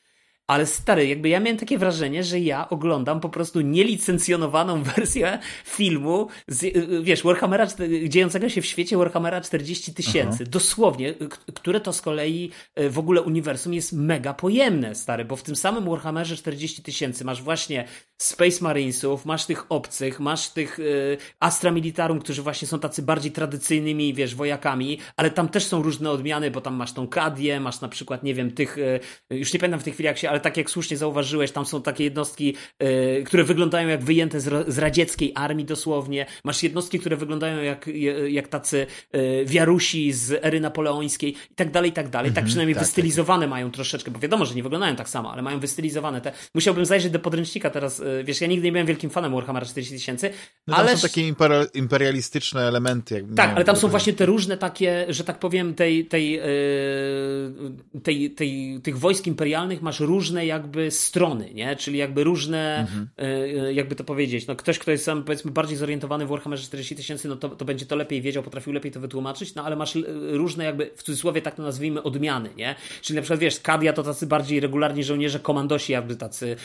Ale stary, jakby ja miałem takie wrażenie, że ja oglądam po prostu nielicencjonowaną [laughs] wersję filmu, z, wiesz, Warhammera, dziejącego się w świecie Warhammera 40 tysięcy. Dosłownie, które to z kolei e, w ogóle uniwersum jest mega pojemne, stary, bo w tym samym Warhammerze 40 tysięcy masz właśnie Space Marinesów, masz tych obcych, masz tych y, Astra Militarum, którzy właśnie są tacy bardziej tradycyjnymi, wiesz, wojakami, ale tam też są różne odmiany, bo tam masz tą Kadię, masz na przykład, nie wiem, tych, y, już nie pamiętam w tej chwili jak się ale tak jak słusznie zauważyłeś, tam są takie jednostki, yy, które wyglądają jak wyjęte z, z, radzieckiej armii dosłownie. Masz jednostki, które wyglądają jak, jak tacy yy, wiarusi z ery napoleońskiej i tak dalej, i tak dalej. tak mhm, przynajmniej tak, wystylizowane tak. mają troszeczkę, bo wiadomo, że nie wyglądają tak samo, ale mają wystylizowane te. Musiałbym zajrzeć do podręcznika teraz, yy, wiesz, ja nigdy nie byłem wielkim fanem Warhammera 40 tysięcy, no ale... są takie imperialistyczne elementy. Jak, tak, ale tam są właśnie te różne takie, że tak powiem, tej, tej, yy, tej, tej, tych wojsk imperialnych masz różne różne jakby strony, nie? Czyli jakby różne, mhm. E, e, jakby to powiedzieć, no ktoś, kto jest sam powiedzmy bardziej zorientowany w Warhammerze 40 tysięcy, no to, to będzie to lepiej wiedział, potrafił lepiej to wytłumaczyć, no ale masz e, różne jakby, w cudzysłowie tak to nazwijmy, odmiany, nie? Czyli na przykład wiesz, Kadia to tacy bardziej regularni żołnierze, komandosi jakby tacy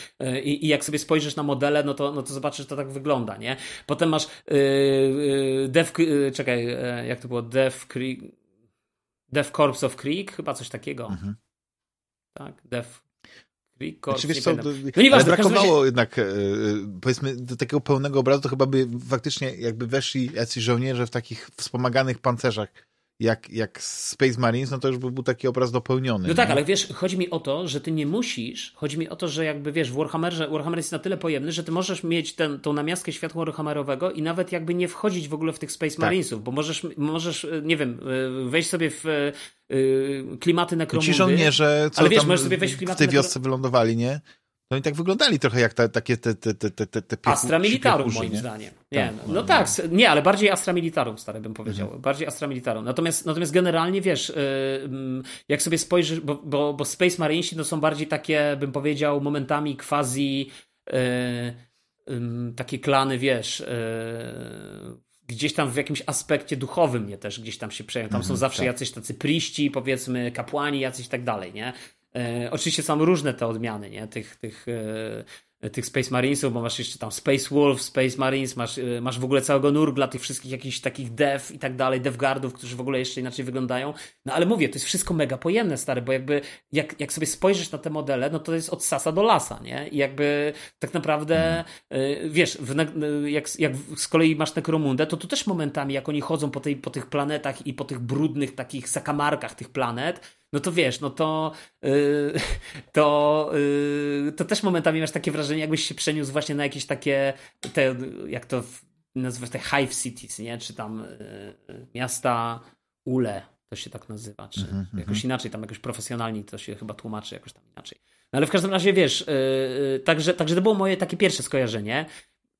i, i jak sobie spojrzysz na modele, no to, no to zobaczysz, że to tak wygląda, nie? Potem masz yy, Dev, yy, czekaj, jak to było, Dev Creek, Dev Corps of Creek, chyba coś takiego. Mhm. Tak, Dev znaczy, wiesz co, no nieważne, brakowało razie... jednak, e, powiedzmy, do takiego pełnego obrazu, to chyba by faktycznie jakby weszli jacyś żołnierze w takich wspomaganych pancerzach jak, jak Space Marines, no to już by był taki obraz dopełniony. No tak, ale wiesz, chodzi mi o to, że ty nie musisz, chodzi mi o to, że jakby wiesz, w Warhammerze, Warhammer jest na tyle pojemny, że ty możesz mieć ten, tą namiastkę światła Warhammerowego i nawet jakby nie wchodzić w ogóle w tych Space tak. Marinesów, bo możesz, możesz, nie wiem, e, wejść sobie w e, klimaty nekromundy. Ci żołnierze, co ale wiesz, możesz sobie wejść w, klimaty w tej wiosce wylądowali, nie? No i tak wyglądali trochę jak te, takie te, te, te, te, te piechu, Astra Militarum moim nie? zdaniem. Nie, tak, no, no, tak, nie, ale bardziej Astra Militarum, stary bym powiedział. Mhm. Bardziej Astra Militarum. Natomiast, natomiast generalnie wiesz, jak sobie spojrzysz, bo, bo, bo Space Marinesi no są bardziej takie, bym powiedział, momentami quasi takie klany, wiesz, gdzieś tam w jakimś aspekcie duchowym mnie też gdzieś tam się przejął. Tam mhm, są zawsze tak. jacyś tacy priści, powiedzmy, kapłani, jacyś tak dalej, nie? E, oczywiście są różne te odmiany, nie? Tych, tych, e, tych Space Marinesów, bo masz jeszcze tam Space Wolf, Space Marines, masz, e, masz w ogóle całego nurgla tych wszystkich jakichś takich dev i tak dalej, devguardów, którzy w ogóle jeszcze inaczej wyglądają. No ale mówię, to jest wszystko mega pojemne, stary, bo jakby jak, jak sobie spojrzysz na te modele, no to jest od sasa do lasa, nie? I jakby tak naprawdę, hmm. wiesz, w, jak, jak z kolei masz Necromundę, to tu też momentami, jak oni chodzą po, tej, po tych planetach i po tych brudnych takich zakamarkach tych planet, no to wiesz, no to yy, [laughs] to, yy, to też momentami masz takie wrażenie, jakbyś się przeniósł właśnie na jakieś takie, te, jak to nazywać, te hive cities, nie? Czy tam yy, miasta ule, to się tak nazywa, czy mm -hmm. jakoś inaczej, tam jakoś profesjonalnie to się chyba tłumaczy jakoś tam inaczej. No ale w każdym razie wiesz, yy, także, także to było moje takie pierwsze skojarzenie.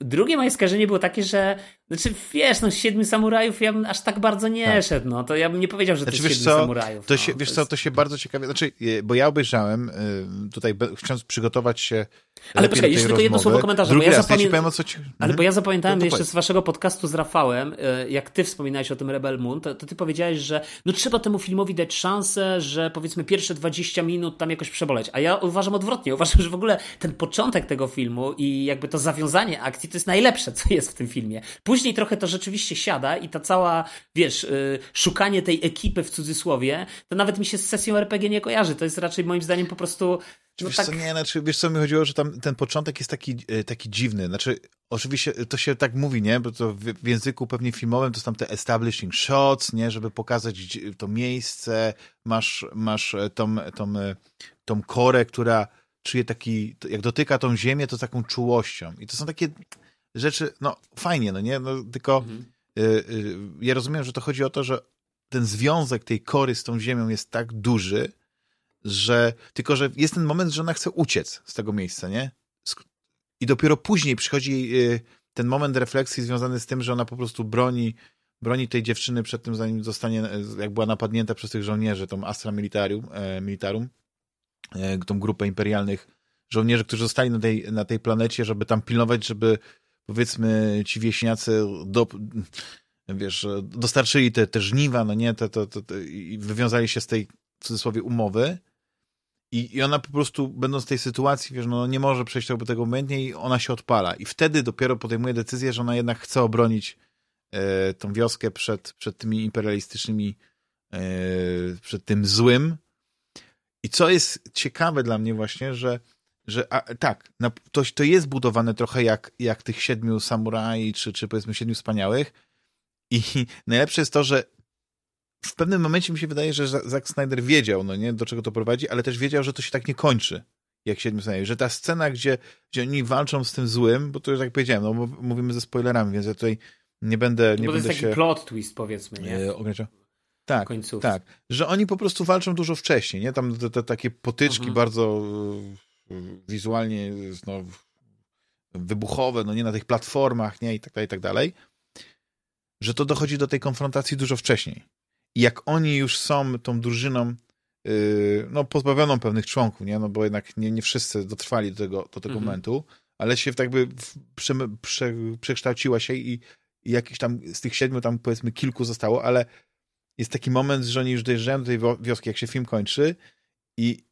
Drugie moje skojarzenie było takie, że znaczy wiesz, no Siedmiu Samurajów ja bym aż tak bardzo nie tak. szedł, no to ja bym nie powiedział, że znaczy, to jest Siedmiu co, Samurajów. To no, się, wiesz to co, to się bardzo ciekawie, znaczy, bo ja obejrzałem y, tutaj, chcąc przygotować się ale poczekaj, jeszcze tylko jedno słowo komentarza. Drugi bo ja zapamię... ja ci... Ale mhm. bo ja zapamiętałem no jeszcze z waszego podcastu z Rafałem, y, jak ty wspominałeś o tym Rebel Moon, to, to, ty powiedziałeś, że no trzeba temu filmowi dać szansę, że powiedzmy pierwsze 20 minut tam jakoś przeboleć. A ja uważam odwrotnie. Uważam, że w ogóle ten początek tego filmu i jakby to zawiązanie akcji to jest najlepsze, co jest w tym filmie. Później trochę to rzeczywiście siada i ta cała, wiesz, y, szukanie tej ekipy w cudzysłowie, to nawet mi się z sesją RPG nie kojarzy. To jest raczej moim zdaniem po prostu no wiesz tak... co, nie, znaczy, wiesz co mi chodziło, że tam ten początek jest taki, e, taki dziwny. Znaczy, oczywiście to się tak mówi, nie? Bo to w, w języku pewnie filmowym to są tam te establishing shots, nie? Żeby pokazać to miejsce. Masz, masz e, tą, tą, e, tą korę, która czuje taki, jak dotyka tą ziemię, to taką czułością. I to są takie rzeczy, no fajnie, no nie? No, tylko mhm. y, y, ja rozumiem, że to chodzi o to, że ten związek tej kory z tą ziemią jest tak duży, że tylko, że jest ten moment, że ona chce uciec z tego miejsca, nie? I dopiero później przychodzi y, ten moment refleksji związany z tym, że ona po prostu broni, broni tej dziewczyny przed tym, zanim zostanie, jak była napadnięta przez tych żołnierzy, tą Astra Militarium, e, Militarum, e, tą grupę imperialnych żołnierzy, którzy zostali na tej, na tej planecie, żeby tam pilnować, żeby powiedzmy ci wieśniacy do, wiesz, dostarczyli te, te żniwa, no nie, te, te, te, i wywiązali się z tej w cudzysłowie umowy i, I ona po prostu, będąc w tej sytuacji, wiesz, no nie może przejść tego obojętnie i ona się odpala. I wtedy dopiero podejmuje decyzję, że ona jednak chce obronić e, tą wioskę przed, przed tymi imperialistycznymi, e, przed tym złym. I co jest ciekawe dla mnie właśnie, że, że a, tak, to, to jest budowane trochę jak, jak tych siedmiu samuraj, czy, czy powiedzmy siedmiu wspaniałych. I [laughs] najlepsze jest to, że w pewnym momencie mi się wydaje, że Zack Snyder wiedział, no nie, do czego to prowadzi, ale też wiedział, że to się tak nie kończy, jak się Samurajów. Że ta scena, gdzie, gdzie oni walczą z tym złym, bo to już jak powiedziałem, no mówimy ze spoilerami, więc ja tutaj nie będę, nie no bo będę to jest taki plot twist, powiedzmy, nie? E, Tak, tak. Że oni po prostu walczą dużo wcześniej, nie? Tam te, te takie potyczki mhm. bardzo wizualnie no, wybuchowe, no nie na tych platformach, nie? I tak dalej, i tak dalej. Że to dochodzi do tej konfrontacji dużo wcześniej. I jak oni już są tą drużyną, yy, no pozbawioną pewnych członków, nie? No bo jednak nie, nie wszyscy dotrwali do tego, do tego mhm. momentu, ale się tak by prze, prze, przekształciła się i, i jakiś tam z tych siedmiu tam powiedzmy kilku zostało, ale jest taki moment, że oni już dojeżdżają do tej wioski, jak się film kończy i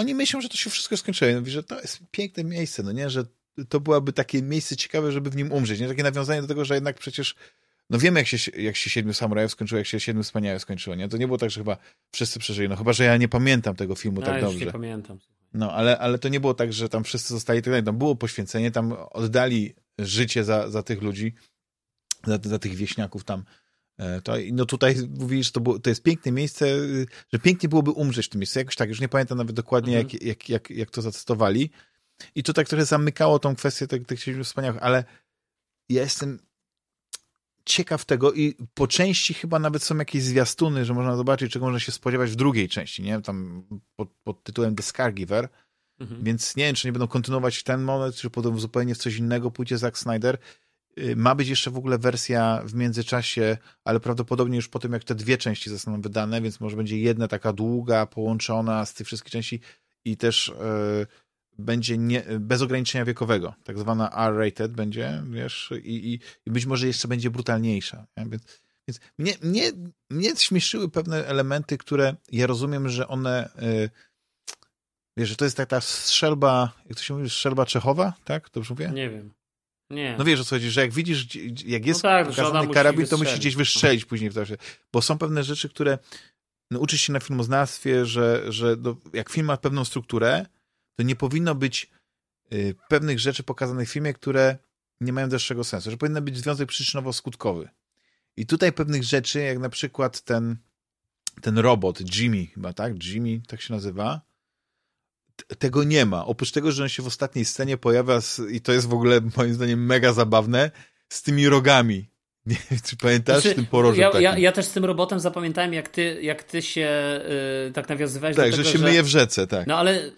oni myślą, że to się wszystko skończyło. Mówi, że to jest piękne miejsce, no nie, że to byłoby takie miejsce ciekawe, żeby w nim umrzeć. Nie? Takie nawiązanie do tego, że jednak przecież no wiemy, jak się, jak się Siedmiu Samurajów skończyło, jak się Siedmiu Wspaniałych skończyło, nie? To nie było tak, że chyba wszyscy przeżyli. No chyba, że ja nie pamiętam tego filmu no, tak dobrze. nie pamiętam. No, ale, ale to nie było tak, że tam wszyscy zostali tak dalej. Tam było poświęcenie, tam oddali życie za, za tych ludzi, za, za tych wieśniaków tam. E, to, no tutaj mówisz, że to, było, to jest piękne miejsce, że pięknie byłoby umrzeć w tym miejscu. Jakoś tak, już nie pamiętam nawet dokładnie, mhm. jak, jak, jak, jak to zacytowali. I to tak trochę zamykało tą kwestię tych, tych siedmiu wspaniałych, ale ja jestem ciekaw tego i po części chyba nawet są jakieś zwiastuny, że można zobaczyć, czego można się spodziewać w drugiej części, nie? Tam pod, pod tytułem The Scargiver. Mhm. Więc nie wiem, czy nie będą kontynuować ten moment, czy potem zupełnie w coś innego pójdzie Zack Snyder. Y, ma być jeszcze w ogóle wersja w międzyczasie, ale prawdopodobnie już po tym, jak te dwie części zostaną wydane, więc może będzie jedna taka długa, połączona z tych wszystkich części i też yy, będzie nie, bez ograniczenia wiekowego, tak zwana R-rated będzie, wiesz, i, i, i, być może jeszcze będzie brutalniejsza. Nie? Więc, więc mnie, mnie, mnie śmieszyły pewne elementy, które ja rozumiem, że one, yy, wiesz, że to jest taka strzelba, jak to się mówi, strzelba Czechowa, tak? Dobrze mówię? Nie wiem. Nie. No wiesz o co chodzi, że jak widzisz, jak jest no tak, pokazany karabin, to musi gdzieś wystrzelić później w czasie. Bo są pewne rzeczy, które no, uczysz się na filmoznawstwie, że, że do, jak film ma pewną strukturę, to nie powinno być y, pewnych rzeczy pokazanych w filmie, które nie mają dalszego sensu, że powinien być związek przyczynowo-skutkowy. I tutaj pewnych rzeczy, jak na przykład ten, ten robot, Jimmy chyba, tak? Jimmy, tak się nazywa. Tego nie ma. Oprócz tego, że on się w ostatniej scenie pojawia z, i to jest w ogóle moim zdaniem mega zabawne, z tymi rogami. [laughs] Nie wiem, czy pamiętasz znaczy, tym porożem ja, ja, ja, też z tym robotem zapamiętałem, jak ty, jak ty się yy, tak nawiązywałeś tak, do tego, że się że... myje w rzece, tak. No ale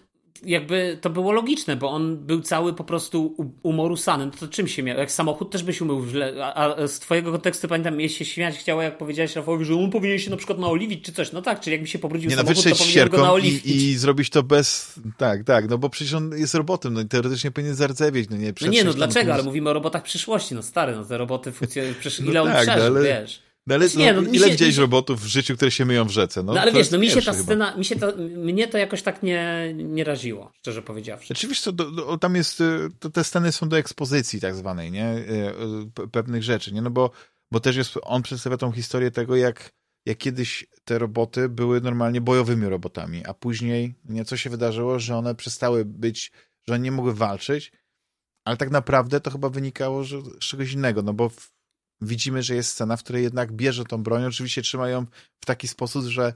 jakby to było logiczne, bo on był cały po prostu umorusany. No to czym się miał? Jak samochód też byś umył źle. A, a z twojego kontekstu pamiętam, mnie się śmiać chciało, jak powiedziałeś Rafałowi, że on powinien się na przykład naoliwić czy coś. No tak, czyli jakby się pobrudził nie, no, samochód, no, to powinien go naoliwić. I, I zrobić to bez... Tak, tak, no bo przecież on jest robotem, no i teoretycznie powinien zardzewieć, no nie? No nie, no dlaczego? Ale mówimy o robotach przyszłości, no stary, no te roboty funkcjonują, przecież ile no on tak, przeżył, ale... wiesz. No ale nie, no, no ile się, widziałeś robotów w życiu, które się myją w rzece? No, no ale wiesz, no mi się ta scena, mi się to, mnie to jakoś tak nie, nie raziło, szczerze powiedziawszy. Oczywiście, do, do, tam jest, y, to, te sceny są do ekspozycji tak zwanej, nie? Y, y, pewnych rzeczy, nie? No bo, bo też jest, on przedstawia tą historię tego, jak, jak kiedyś te roboty były normalnie bojowymi robotami, a później, nie, co się wydarzyło, że one przestały być, że one nie mogły walczyć, ale tak naprawdę to chyba wynikało że, z czegoś innego, no bo w, widzimy, że jest scena, w której jednak bierze tą broń. Oczywiście trzymają w taki sposób, że,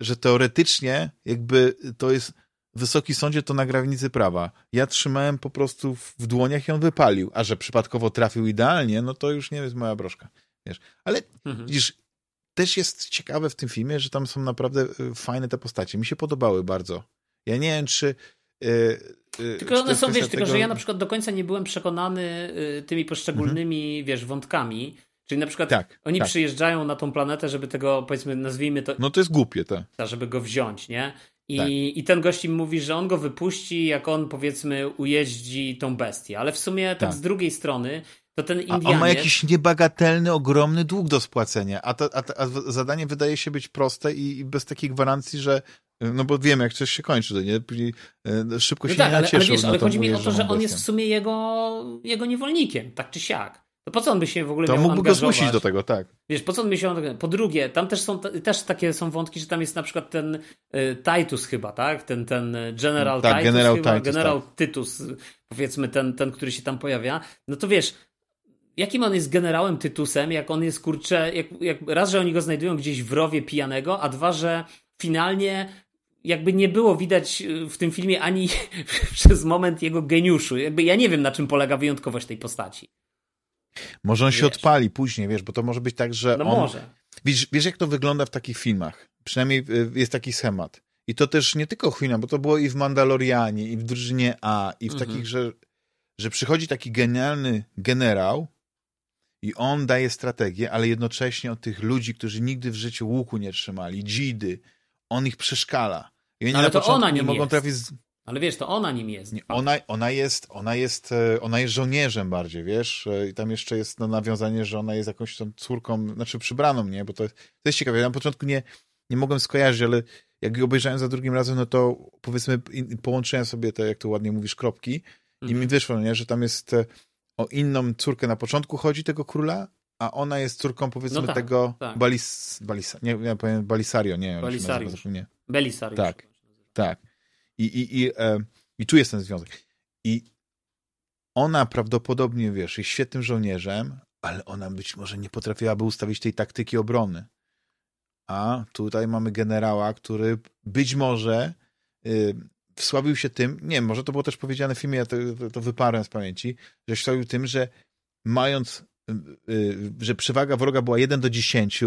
że teoretycznie jakby to jest wysoki sądzie to na granicy prawa. Ja trzymałem po prostu w dłoniach i on wypalił, a że przypadkowo trafił idealnie, no to już nie jest moja broszka. Wiesz. Ale mhm. widzisz, też jest ciekawe w tym filmie, że tam są naprawdę y, fajne te postacie. Mi się podobały bardzo. Ja nie wiem, czy Yy, tylko one są, wiesz, tego... tylko że ja na przykład do końca nie byłem przekonany yy, tymi poszczególnymi, mhm. wiesz, wątkami. Czyli na przykład tak, oni tak. przyjeżdżają na tą planetę, żeby tego, powiedzmy, nazwijmy to. No to jest głupie, tak. Żeby go wziąć, nie? I, tak. I ten gość im mówi, że on go wypuści, jak on, powiedzmy, ujeździ tą bestię. Ale w sumie, tak, tak z drugiej strony, to ten Indianiec... A on ma jakiś niebagatelny, ogromny dług do spłacenia, a, to, a, a zadanie wydaje się być proste i, i, bez takiej gwarancji, że no bo wiem, jak coś się kończy, to nie? Później e, szybko no się tak, nie ale, ale, wiesz, ale chodzi mi o to, że on jest w sumie jego, jego niewolnikiem, tak czy siak. To po co on by się w ogóle to miał mógłby go zmusić do tego, tak. Wiesz, po co on by się... Po drugie, tam też są też takie są wątki, że tam jest na przykład ten y, Titus chyba, tak? Ten, ten General tak, Titus generał chyba, Titus, Generał tak. Tytus, powiedzmy ten, ten, który się tam pojawia. No to wiesz, jakim on jest generałem Tytusem, jak on jest, kurczę, jak, jak raz, że oni go znajdują gdzieś w rowie pijanego, a dwa, że finalnie jakby nie było widać w tym filmie ani [laughs] przez moment jego geniuszu. Jakby ja nie wiem, na czym polega wyjątkowość tej postaci. Może on wiesz. się odpali później, wiesz, bo to może być tak, że no on... może. Wiesz, wiesz, jak to wygląda w takich filmach? Przynajmniej y, jest taki schemat. I to też nie tylko Chwina, bo to było i w Mandalorianie, i w Drużynie A, i w mhm. takich, że, że przychodzi taki genialny generał i on daje strategię, ale jednocześnie od tych ludzi, którzy nigdy w życiu łuku nie trzymali, dzidy, on ich przeszkala. I oni ale to ona nie mogą jest. trafić... Z... Ale wiesz, to ona nim jest. Nie, ona, ona jest. Ona jest e, ona jest żołnierzem bardziej, wiesz? E, I tam jeszcze jest no, nawiązanie, że ona jest jakąś tą córką, znaczy przybraną, nie? Bo to, to jest ciekawe. Ja na początku nie, nie mogłem skojarzyć, ale jak obejrzałem za drugim razem, no to powiedzmy połączyłem sobie te, jak to ładnie mówisz, kropki i mi mhm. wyszło, nie? Że tam jest e, o inną córkę na początku chodzi tego króla, a ona jest córką powiedzmy no tak, tego tak. Balis, Balis, nie, nie powiem Balisario, nie, Balisario. Nie. Belisario. Tak, tak. I, i, i, e, I tu jest ten związek. I ona prawdopodobnie, wiesz, jest świetnym żołnierzem, ale ona być może nie potrafiłaby ustawić tej taktyki obrony. A tutaj mamy generała, który być może y, wsławił się tym, nie wiem, może to było też powiedziane w filmie, ja to, to wyparłem z pamięci, że wsławił tym, że mając Y, że przewaga wroga była 1 do 10,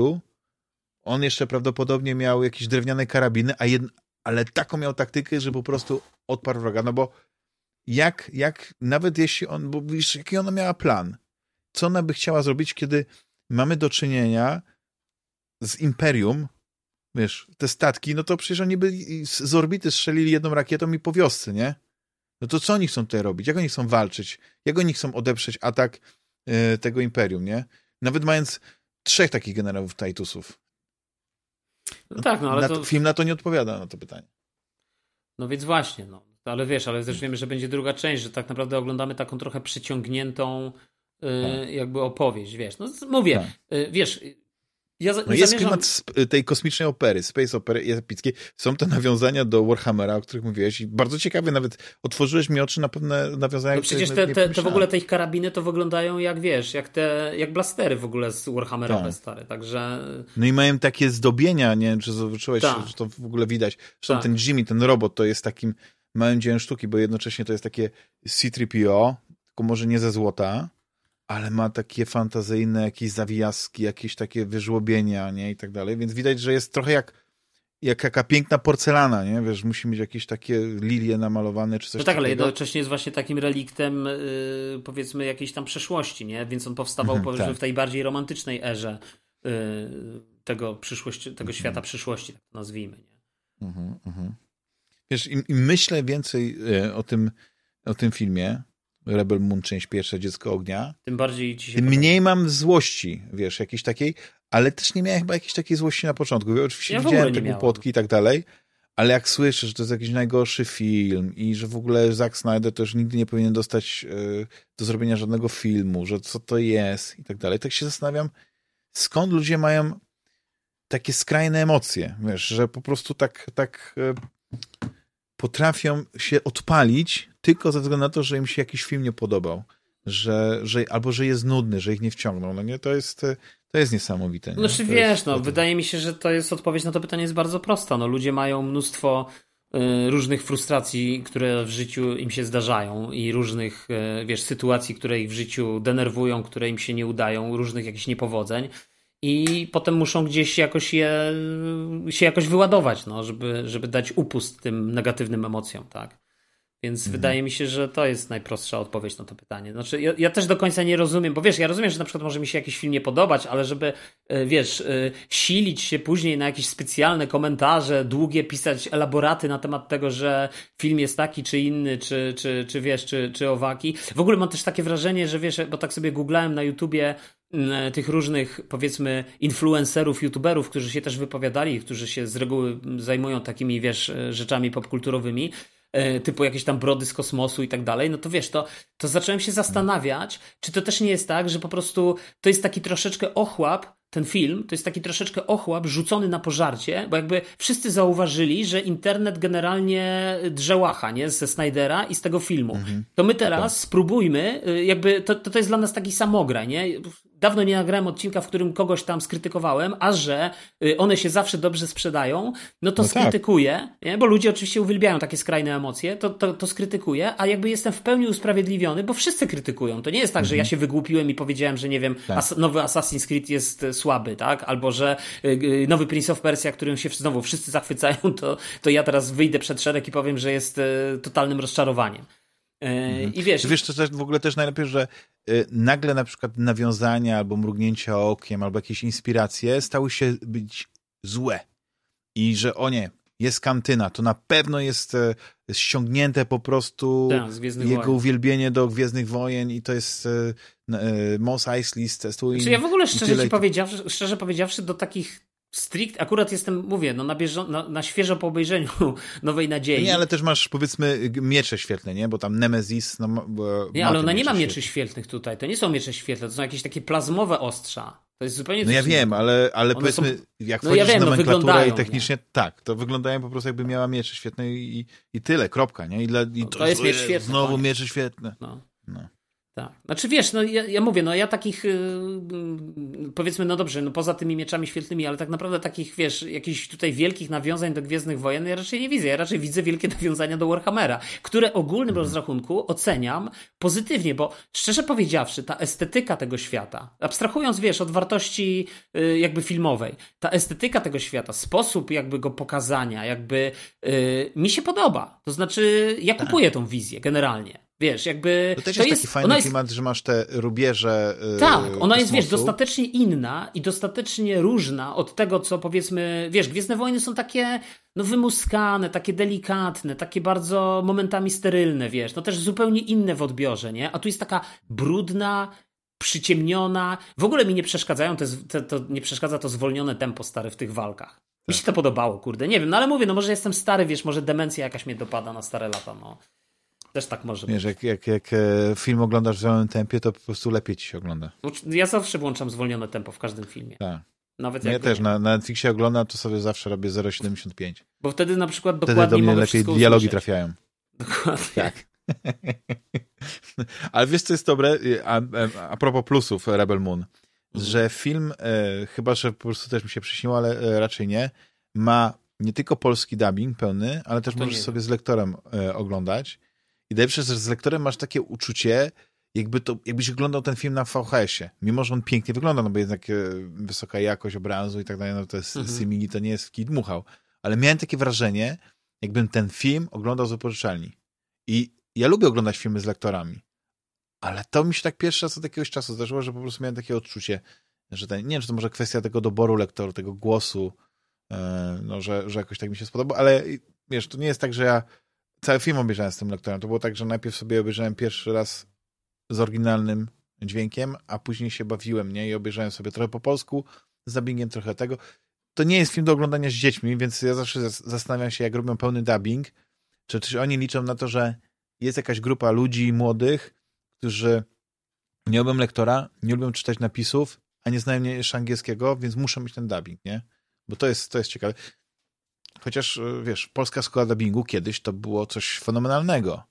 on jeszcze prawdopodobnie miał jakieś drewniane karabiny, a jed... ale taką miał taktykę, że po prostu odparł wroga. No bo jak, jak nawet jeśli on, bo wiesz, jaki ona miała plan? Co ona by chciała zrobić, kiedy mamy do czynienia z Imperium, wiesz, te statki, no to przecież oni by z orbity strzelili jedną rakietą i po wiosce, nie? No to co oni chcą tutaj robić? Jak oni chcą walczyć? Jak oni chcą odeprzeć atak E, tego imperium, nie? Nawet mając trzech takich generałów Titusów. No tak, no ale na to... Film na to nie odpowiada, na to pytanie. No więc właśnie, no. Ale wiesz, ale też wiemy, że będzie druga część, że tak naprawdę oglądamy taką trochę przyciągniętą yy, jakby opowieść, wiesz. No mówię, tak. yy, wiesz, ja no jest zamierzam... klimat tej kosmicznej opery, space opery epickiej. Są te nawiązania do Warhammera, o których mówiłeś i bardzo ciekawe, nawet otworzyłeś mi oczy na pewne nawiązania. No przecież te, te, te, w ogóle te ich karabiny to wyglądają jak, wiesz, jak te, jak blastery w ogóle z Warhammerowe tak. stare, także... No i mają takie zdobienia, nie wiem, czy zobaczyłeś, tak. że to w ogóle widać. Zresztą tak. ten Jimmy, ten robot, to jest takim małym dziełem sztuki, bo jednocześnie to jest takie C-3PO, tylko może nie ze złota, ale ma takie fantazyjne jakieś zawijaski, jakieś takie wyżłobienia, nie, i tak dalej, więc widać, że jest trochę jak jak jaka piękna porcelana, nie? Wiesz, musi mieć jakieś takie lilie namalowane czy coś No tak, ale takiego. jednocześnie jest właśnie takim reliktem yy, powiedzmy jakiejś tam przeszłości, nie? Więc on powstawał Mhm, powiedzmy tak. w tej bardziej romantycznej erze yy, tego przyszłości, tego Mhm. świata przyszłości, tak to nazwijmy, nie? Mhm, mhm. Wiesz, im, im myślę więcej e, o tym, o tym filmie, Rebel Moon, część pierwsza, Dziecko Ognia, Tym bardziej ci się tym podoba. mniej mam złości, wiesz, jakiejś takiej, ale też nie miałem chyba jakiejś takiej złości na początku. Oczywiście Ja widziałem te głupotki i tak dalej, ale jak słyszę, że to jest jakiś najgorszy film i że w ogóle Zack Snyder już nigdy nie powinien dostać e, do zrobienia żadnego filmu, że co to jest i tak dalej, tak się zastanawiam, skąd ludzie mają takie skrajne emocje, wiesz, że po prostu tak, tak e, potrafią się odpalić tylko ze względu na to, że im się jakiś film nie podobał. Że, że, albo że jest nudny, że ich nie wciągnął. No nie, to jest, to jest niesamowite. Nie? Znaczy to wiesz, jest, no, wydaje mi się, że to jest odpowiedź na to pytanie jest bardzo prosta. No, ludzie mają mnóstwo y, różnych frustracji, które w życiu im się zdarzają i różnych, y, wiesz, sytuacji, które ich w życiu denerwują, które im się nie udają, różnych jakichś niepowodzeń i potem muszą gdzieś jakoś je, się jakoś wyładować, no, żeby, żeby dać upust tym negatywnym emocjom, tak? Więc wydaje mi się, że to jest najprostsza odpowiedź na to pytanie. Znaczy, ja, ja też do końca nie rozumiem, bo wiesz, ja rozumiem, że na przykład może mi się jakiś film nie podobać, ale żeby, e, wiesz, e, silić się później na jakieś specjalne komentarze, długie pisać elaboraty na temat tego, że film jest taki czy inny, czy, czy, czy wiesz, czy, czy owaki. W ogóle mam też takie wrażenie, że wiesz, bo tak sobie googlałem na YouTubie mm, tych różnych, powiedzmy, influencerów, youtuberów, którzy się też wypowiadali, którzy się z reguły zajmują takimi, wiesz, e, rzeczami popkulturowymi, e, typu jakieś tam brody z kosmosu i tak dalej, no to wiesz, to, to zacząłem się zastanawiać, czy to też nie jest tak, że po prostu to jest taki troszeczkę ochłap, ten film, to jest taki troszeczkę ochłap rzucony na pożarcie, bo jakby wszyscy zauważyli, że internet generalnie drzełacha, nie, ze Snydera i z tego filmu. To my teraz spróbujmy, y, jakby to, to, to jest dla nas taki samograj, nie? Dawno nie nagrałem odcinka, w którym kogoś tam skrytykowałem, a że y, one się zawsze dobrze sprzedają, no to No tak. skrytykuję, nie? bo ludzie oczywiście uwielbiają takie skrajne emocje, to, to, to skrytykuję, a jakby jestem w pełni usprawiedliwiony, bo wszyscy krytykują. To nie jest tak, że ja się wygłupiłem i powiedziałem, że nie wiem, Mhm. Tak. as nowy Assassin's Creed jest e, słaby, tak? Albo że y, y, nowy Prince of Persia, którym się znowu wszyscy zachwycają, to, to ja teraz wyjdę przed szereg i powiem, że jest e, totalnym rozczarowaniem. E, I wiesz, Wiesz, to też, w ogóle też najlepiej, że y, nagle na przykład nawiązania albo mrugnięcia okiem, albo jakieś inspiracje stały się być złe. I że o nie, jest kantyna, to na pewno jest e, ściągnięte po prostu Tak, jego Wojen. uwielbienie do Gwiezdnych Wojen i to jest e, e, Mos Eisley z Tatooine. Znaczy ja w ogóle szczerze, tyle. powiedziawszy, szczerze powiedziawszy, do takich strict, akurat jestem, mówię, no na, bieżo, na, na świeżo po obejrzeniu [laughs] Nowej Nadziei. Nie, ale też masz powiedzmy miecze świetlne, nie? Bo tam Nemesis, no Nie, ale ona nie ma mieczy świetlnych tutaj. To nie są miecze świetlne, to są jakieś takie plazmowe ostrza. To jest zupełnie No ja wiem, ale, ale One powiedzmy, są- jak No wchodzisz ja wiem, w no nomenklaturę wyglądają, i technicznie, tak, to wyglądają po prostu jakby miała miecze świetne i, i tyle, kropka, nie? I, dla, i No, to jest miecz świetny, Znowu koniec. miecze świetne. No. No. Tak. Znaczy wiesz, no ja, ja mówię, no ja takich yy, powiedzmy, no dobrze, no poza tymi mieczami świetlnymi, ale tak naprawdę takich, wiesz, jakichś tutaj wielkich nawiązań do Gwiezdnych Wojen ja raczej nie widzę. Ja raczej widzę wielkie [laughs] nawiązania do Warhammera, które ogólnym rozrachunku oceniam pozytywnie, bo szczerze powiedziawszy, ta estetyka tego świata, abstrahując, wiesz, od wartości yy, jakby filmowej, ta estetyka tego świata, sposób jakby go pokazania, jakby yy, mi się podoba. To znaczy, ja kupuję tą wizję generalnie. Wiesz, jakby. To też jest, taki fajny jest, klimat, że masz te rubieże yy, tak, ona jest, wiesz, kosmosu. dostatecznie inna i dostatecznie różna od tego, co powiedzmy, wiesz, Gwiezdne Wojny są takie, no wymuskane, takie delikatne, takie bardzo momentami sterylne, wiesz, no też zupełnie inne w odbiorze, nie? A tu jest taka brudna, przyciemniona, w ogóle mi nie przeszkadzają, te, te, to nie przeszkadza to zwolnione tempo stare w tych walkach. Mi się to podobało, kurde, nie wiem, no ale mówię, no może jestem stary, wiesz, może demencja jakaś mnie dopada na stare lata, no. Też tak może być. Wiesz, jak, jak, jak e, film oglądasz w zwolnionym tempie, to po prostu lepiej ci się ogląda. Ja zawsze włączam zwolnione tempo w każdym filmie. Tak. Nawet No ja też na, na Netflixie oglądam, to sobie zawsze robię 0,75. Bo wtedy na przykład Wtedy dokładnie do mnie lepiej dialogi usłyszeć. trafiają. Dokładnie. Tak. [laughs] Ale wiesz, co jest dobre? A, a, a propos plusów Rebel Moon, że film, e, chyba, że po prostu też mi się przyśniło, ale e, raczej nie, ma nie tylko polski dubbing pełny, ale też To możesz sobie z lektorem e, oglądać. I najlepsze, że z lektorem masz takie uczucie, jakby to, jakbyś oglądał ten film na VHS-ie. Mimo, że on pięknie wygląda, no bo jednak e, wysoka jakość obrazu i tak dalej, no to jest Mhm. Simili, to nie jest w kij dmuchał. ale miałem takie wrażenie, jakbym ten film oglądał z wypożyczalni. I ja lubię oglądać filmy z lektorami, ale to mi się tak pierwszy raz od jakiegoś czasu zdarzyło, że po prostu miałem takie odczucie, że ten, nie wiem, czy to może kwestia tego doboru lektoru, tego głosu, e, no, że, że jakoś tak mi się spodoba, ale wiesz, to nie jest tak, że ja cały film obejrzałem z tym lektorem. To było tak, że najpierw sobie obejrzałem pierwszy raz z oryginalnym dźwiękiem, a później się bawiłem, nie? I obejrzałem sobie trochę po polsku, z dubbingiem trochę tego. To nie jest film do oglądania z dziećmi, więc ja zawsze zastanawiam się, jak robią pełny dubbing, czy, czy oni liczą na to, że jest jakaś grupa ludzi młodych, którzy nie lubią lektora, nie lubią czytać napisów, a nie znają jeszcze angielskiego, więc muszą mieć ten dubbing, nie? Bo to jest, to jest ciekawe. Chociaż, e, wiesz, polska szkoła dubbingu kiedyś to było coś fenomenalnego.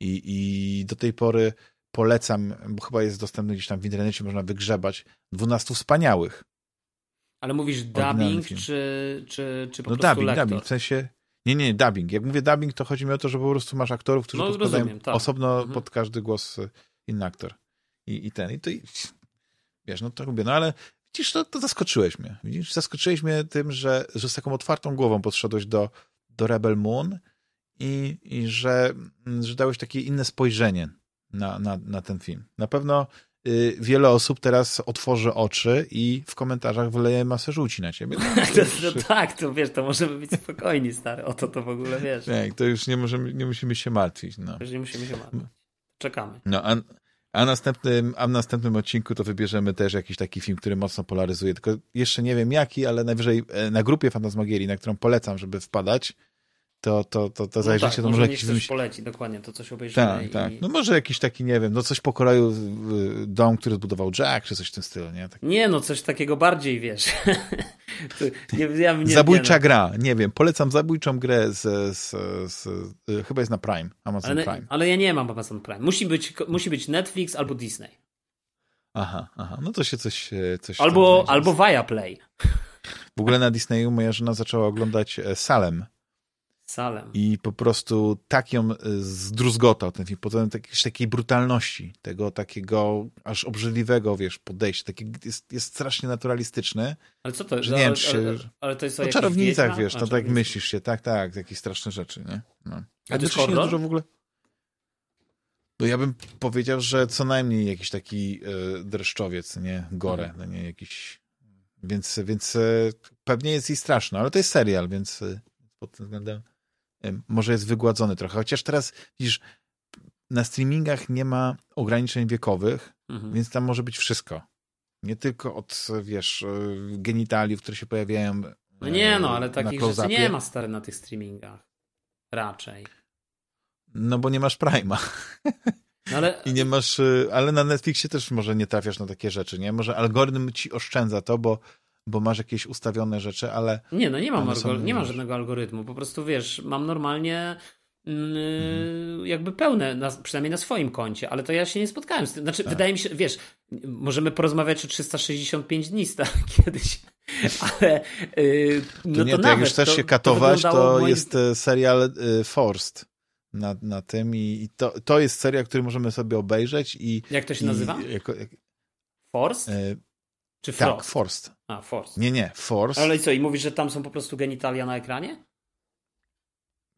I, I do tej pory polecam, bo chyba jest dostępny gdzieś tam w internecie, można wygrzebać, 12 wspaniałych. Ale mówisz dubbing, czy, czy, czy po no prostu dubbing, lektor? dubbing, w sensie... Nie, nie, dubbing. Jak mówię dubbing, to chodzi mi o to, że po prostu masz aktorów, którzy No, rozumiem, tak. osobno Mhm. pod każdy głos e, inny aktor. I, i ten, i to... I, wiesz, no to lubię. No ale widzisz, to, to zaskoczyłeś mnie. Widzisz, zaskoczyłeś mnie tym, że, że z taką otwartą głową podszedłeś do, do Rebel Moon i, i że, że dałeś takie inne spojrzenie na, na, na ten film. Na pewno y, wiele osób teraz otworzy oczy i w komentarzach wyleje masę żółci na ciebie. [laughs] To, to, tak, to wiesz, to możemy być spokojni, stary. O to to w ogóle wiesz. Tak, to już nie, możemy, nie musimy się martwić. No, Już nie musimy się martwić. Czekamy. no a, a, następnym, a w następnym odcinku to wybierzemy też jakiś taki film, który mocno polaryzuje. Tylko jeszcze nie wiem jaki, ale najwyżej e, na grupie Fantasmagierii, na którą polecam, żeby wpadać, to, to, to, to zajrzycie, no tak, to może niech jakiś coś poleci, dokładnie, to coś obejrzymy. Tak, i... tak. No może jakiś taki, nie wiem, no coś po Koreju, y, dom, który zbudował Jack, czy coś w tym stylu, nie? Tak. Nie, no coś takiego bardziej, wiesz. [laughs] Nie, ja nie, Zabójcza nie, no. gra, nie wiem, polecam zabójczą grę z, z, z, y, chyba jest na Prime, Amazon ale, Prime. ale ja nie mam Amazon Prime. Musi być, musi być Netflix albo Disney. Aha, aha, no to się coś... e, coś Albo, albo Viaplay. [laughs] W ogóle na Disneyu moja żona zaczęła oglądać e, Salem Salem. i po prostu tak ją e, zdruzgotał ten film, pod względem takiej, takiej brutalności, tego takiego aż obrzydliwego, wiesz, podejścia, taki, jest, jest strasznie naturalistyczny. Ale co to że ale, nie wiem, czy ale, się- ale to jest o O czarownicach, wiesz, A, no tak myślisz się, tak, tak, jakieś straszne rzeczy, nie? No. A to jest horror? dużo w ogóle... No ja bym powiedział, że co najmniej jakiś taki e, dreszczowiec, nie? Gore, Mhm. no nie jakiś... Więc, więc e, pewnie jest i straszno, ale to jest serial, więc pod tym względem może jest wygładzony trochę. Chociaż teraz, widzisz, na streamingach nie ma ograniczeń wiekowych, Mhm. więc tam może być wszystko. Nie tylko od, wiesz, e, genitaliów, które się pojawiają No nie, no, ale na takich rzeczy nie ma stary na tych streamingach. Raczej. No bo nie masz Prime'a. No ale [laughs] I nie masz, y, ale na Netflixie też może nie trafiasz na takie rzeczy, nie? Może algorytm ci oszczędza to, bo, bo masz jakieś ustawione rzeczy, ale Nie, no nie mam, One są- algo- nie mam żadnego algorytmu. Po prostu wiesz, mam normalnie mm, Mhm. jakby pełne, na, przynajmniej na swoim koncie, ale to ja się nie spotkałem z tym. Znaczy, Tak. wydaje mi się, wiesz, możemy porozmawiać o 365 dni sta- [laughs] kiedyś, ale yy, no to nie, to, to, jak już chcesz to- się katować, wyglądało to moim jest e, serial y, Forced na, na tym i, i to, to jest serial, który możemy sobie obejrzeć i... Jak to się i nazywa? Jako, jak, Forced? e, Czy tak, Frost? Forced. A, Forced. Nie, nie, Forced. Ale i co, i mówisz, że tam są po prostu genitalia na ekranie?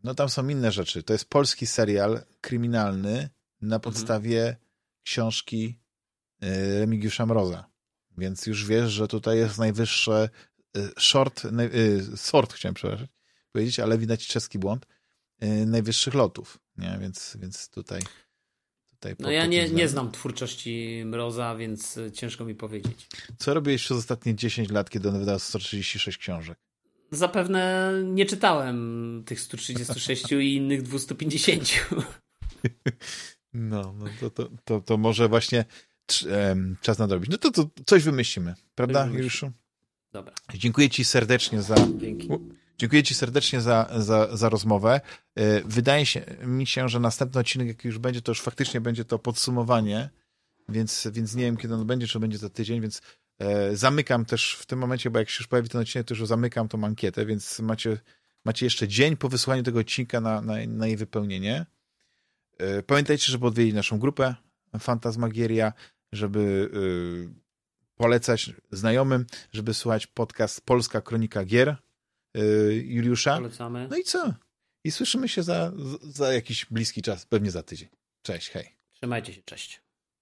No tam są inne rzeczy. To jest polski serial kryminalny Mhm. na podstawie książki y, Remigiusza Mroza. Więc już wiesz, że tutaj jest najwyższe y, short, naj, y, sort chciałem przepraszam, powiedzieć, ale widać czeski błąd, najwyższych lotów. Nie? Więc, więc tutaj, tutaj No ja nie, nie znam twórczości Mroza, więc y, ciężko mi powiedzieć. Co robiłeś przez ostatnie 10 lat, kiedy on wydał 136 książek? Zapewne nie czytałem tych 136 i innych 250. [laughs] No, no to, to, to, to może właśnie czas nadrobić. No to, to coś wymyślimy, prawda. Juliuszu? Dobra, Dziękuję Ci serdecznie za, dzięki. Dziękuję ci serdecznie za, za, za rozmowę. E, Wydaje się, mi się, że następny odcinek, jaki już będzie, to już faktycznie będzie to podsumowanie, więc, więc nie wiem, kiedy on będzie, czy będzie za tydzień, więc e, zamykam też w tym momencie, bo jak się już pojawi ten odcinek, to już zamykam tą ankietę, więc macie, macie jeszcze dzień po wysłaniu tego odcinka na, na, na jej wypełnienie. E, Pamiętajcie, żeby odwiedzić naszą grupę Fantasmagieria, żeby e, polecać znajomym, żeby słuchać podcast Polska Kronika Gier. Y, Juliusza. Polecamy. No i co? I słyszymy się za, za jakiś bliski czas, pewnie za tydzień. Cześć, hej. Trzymajcie się, cześć.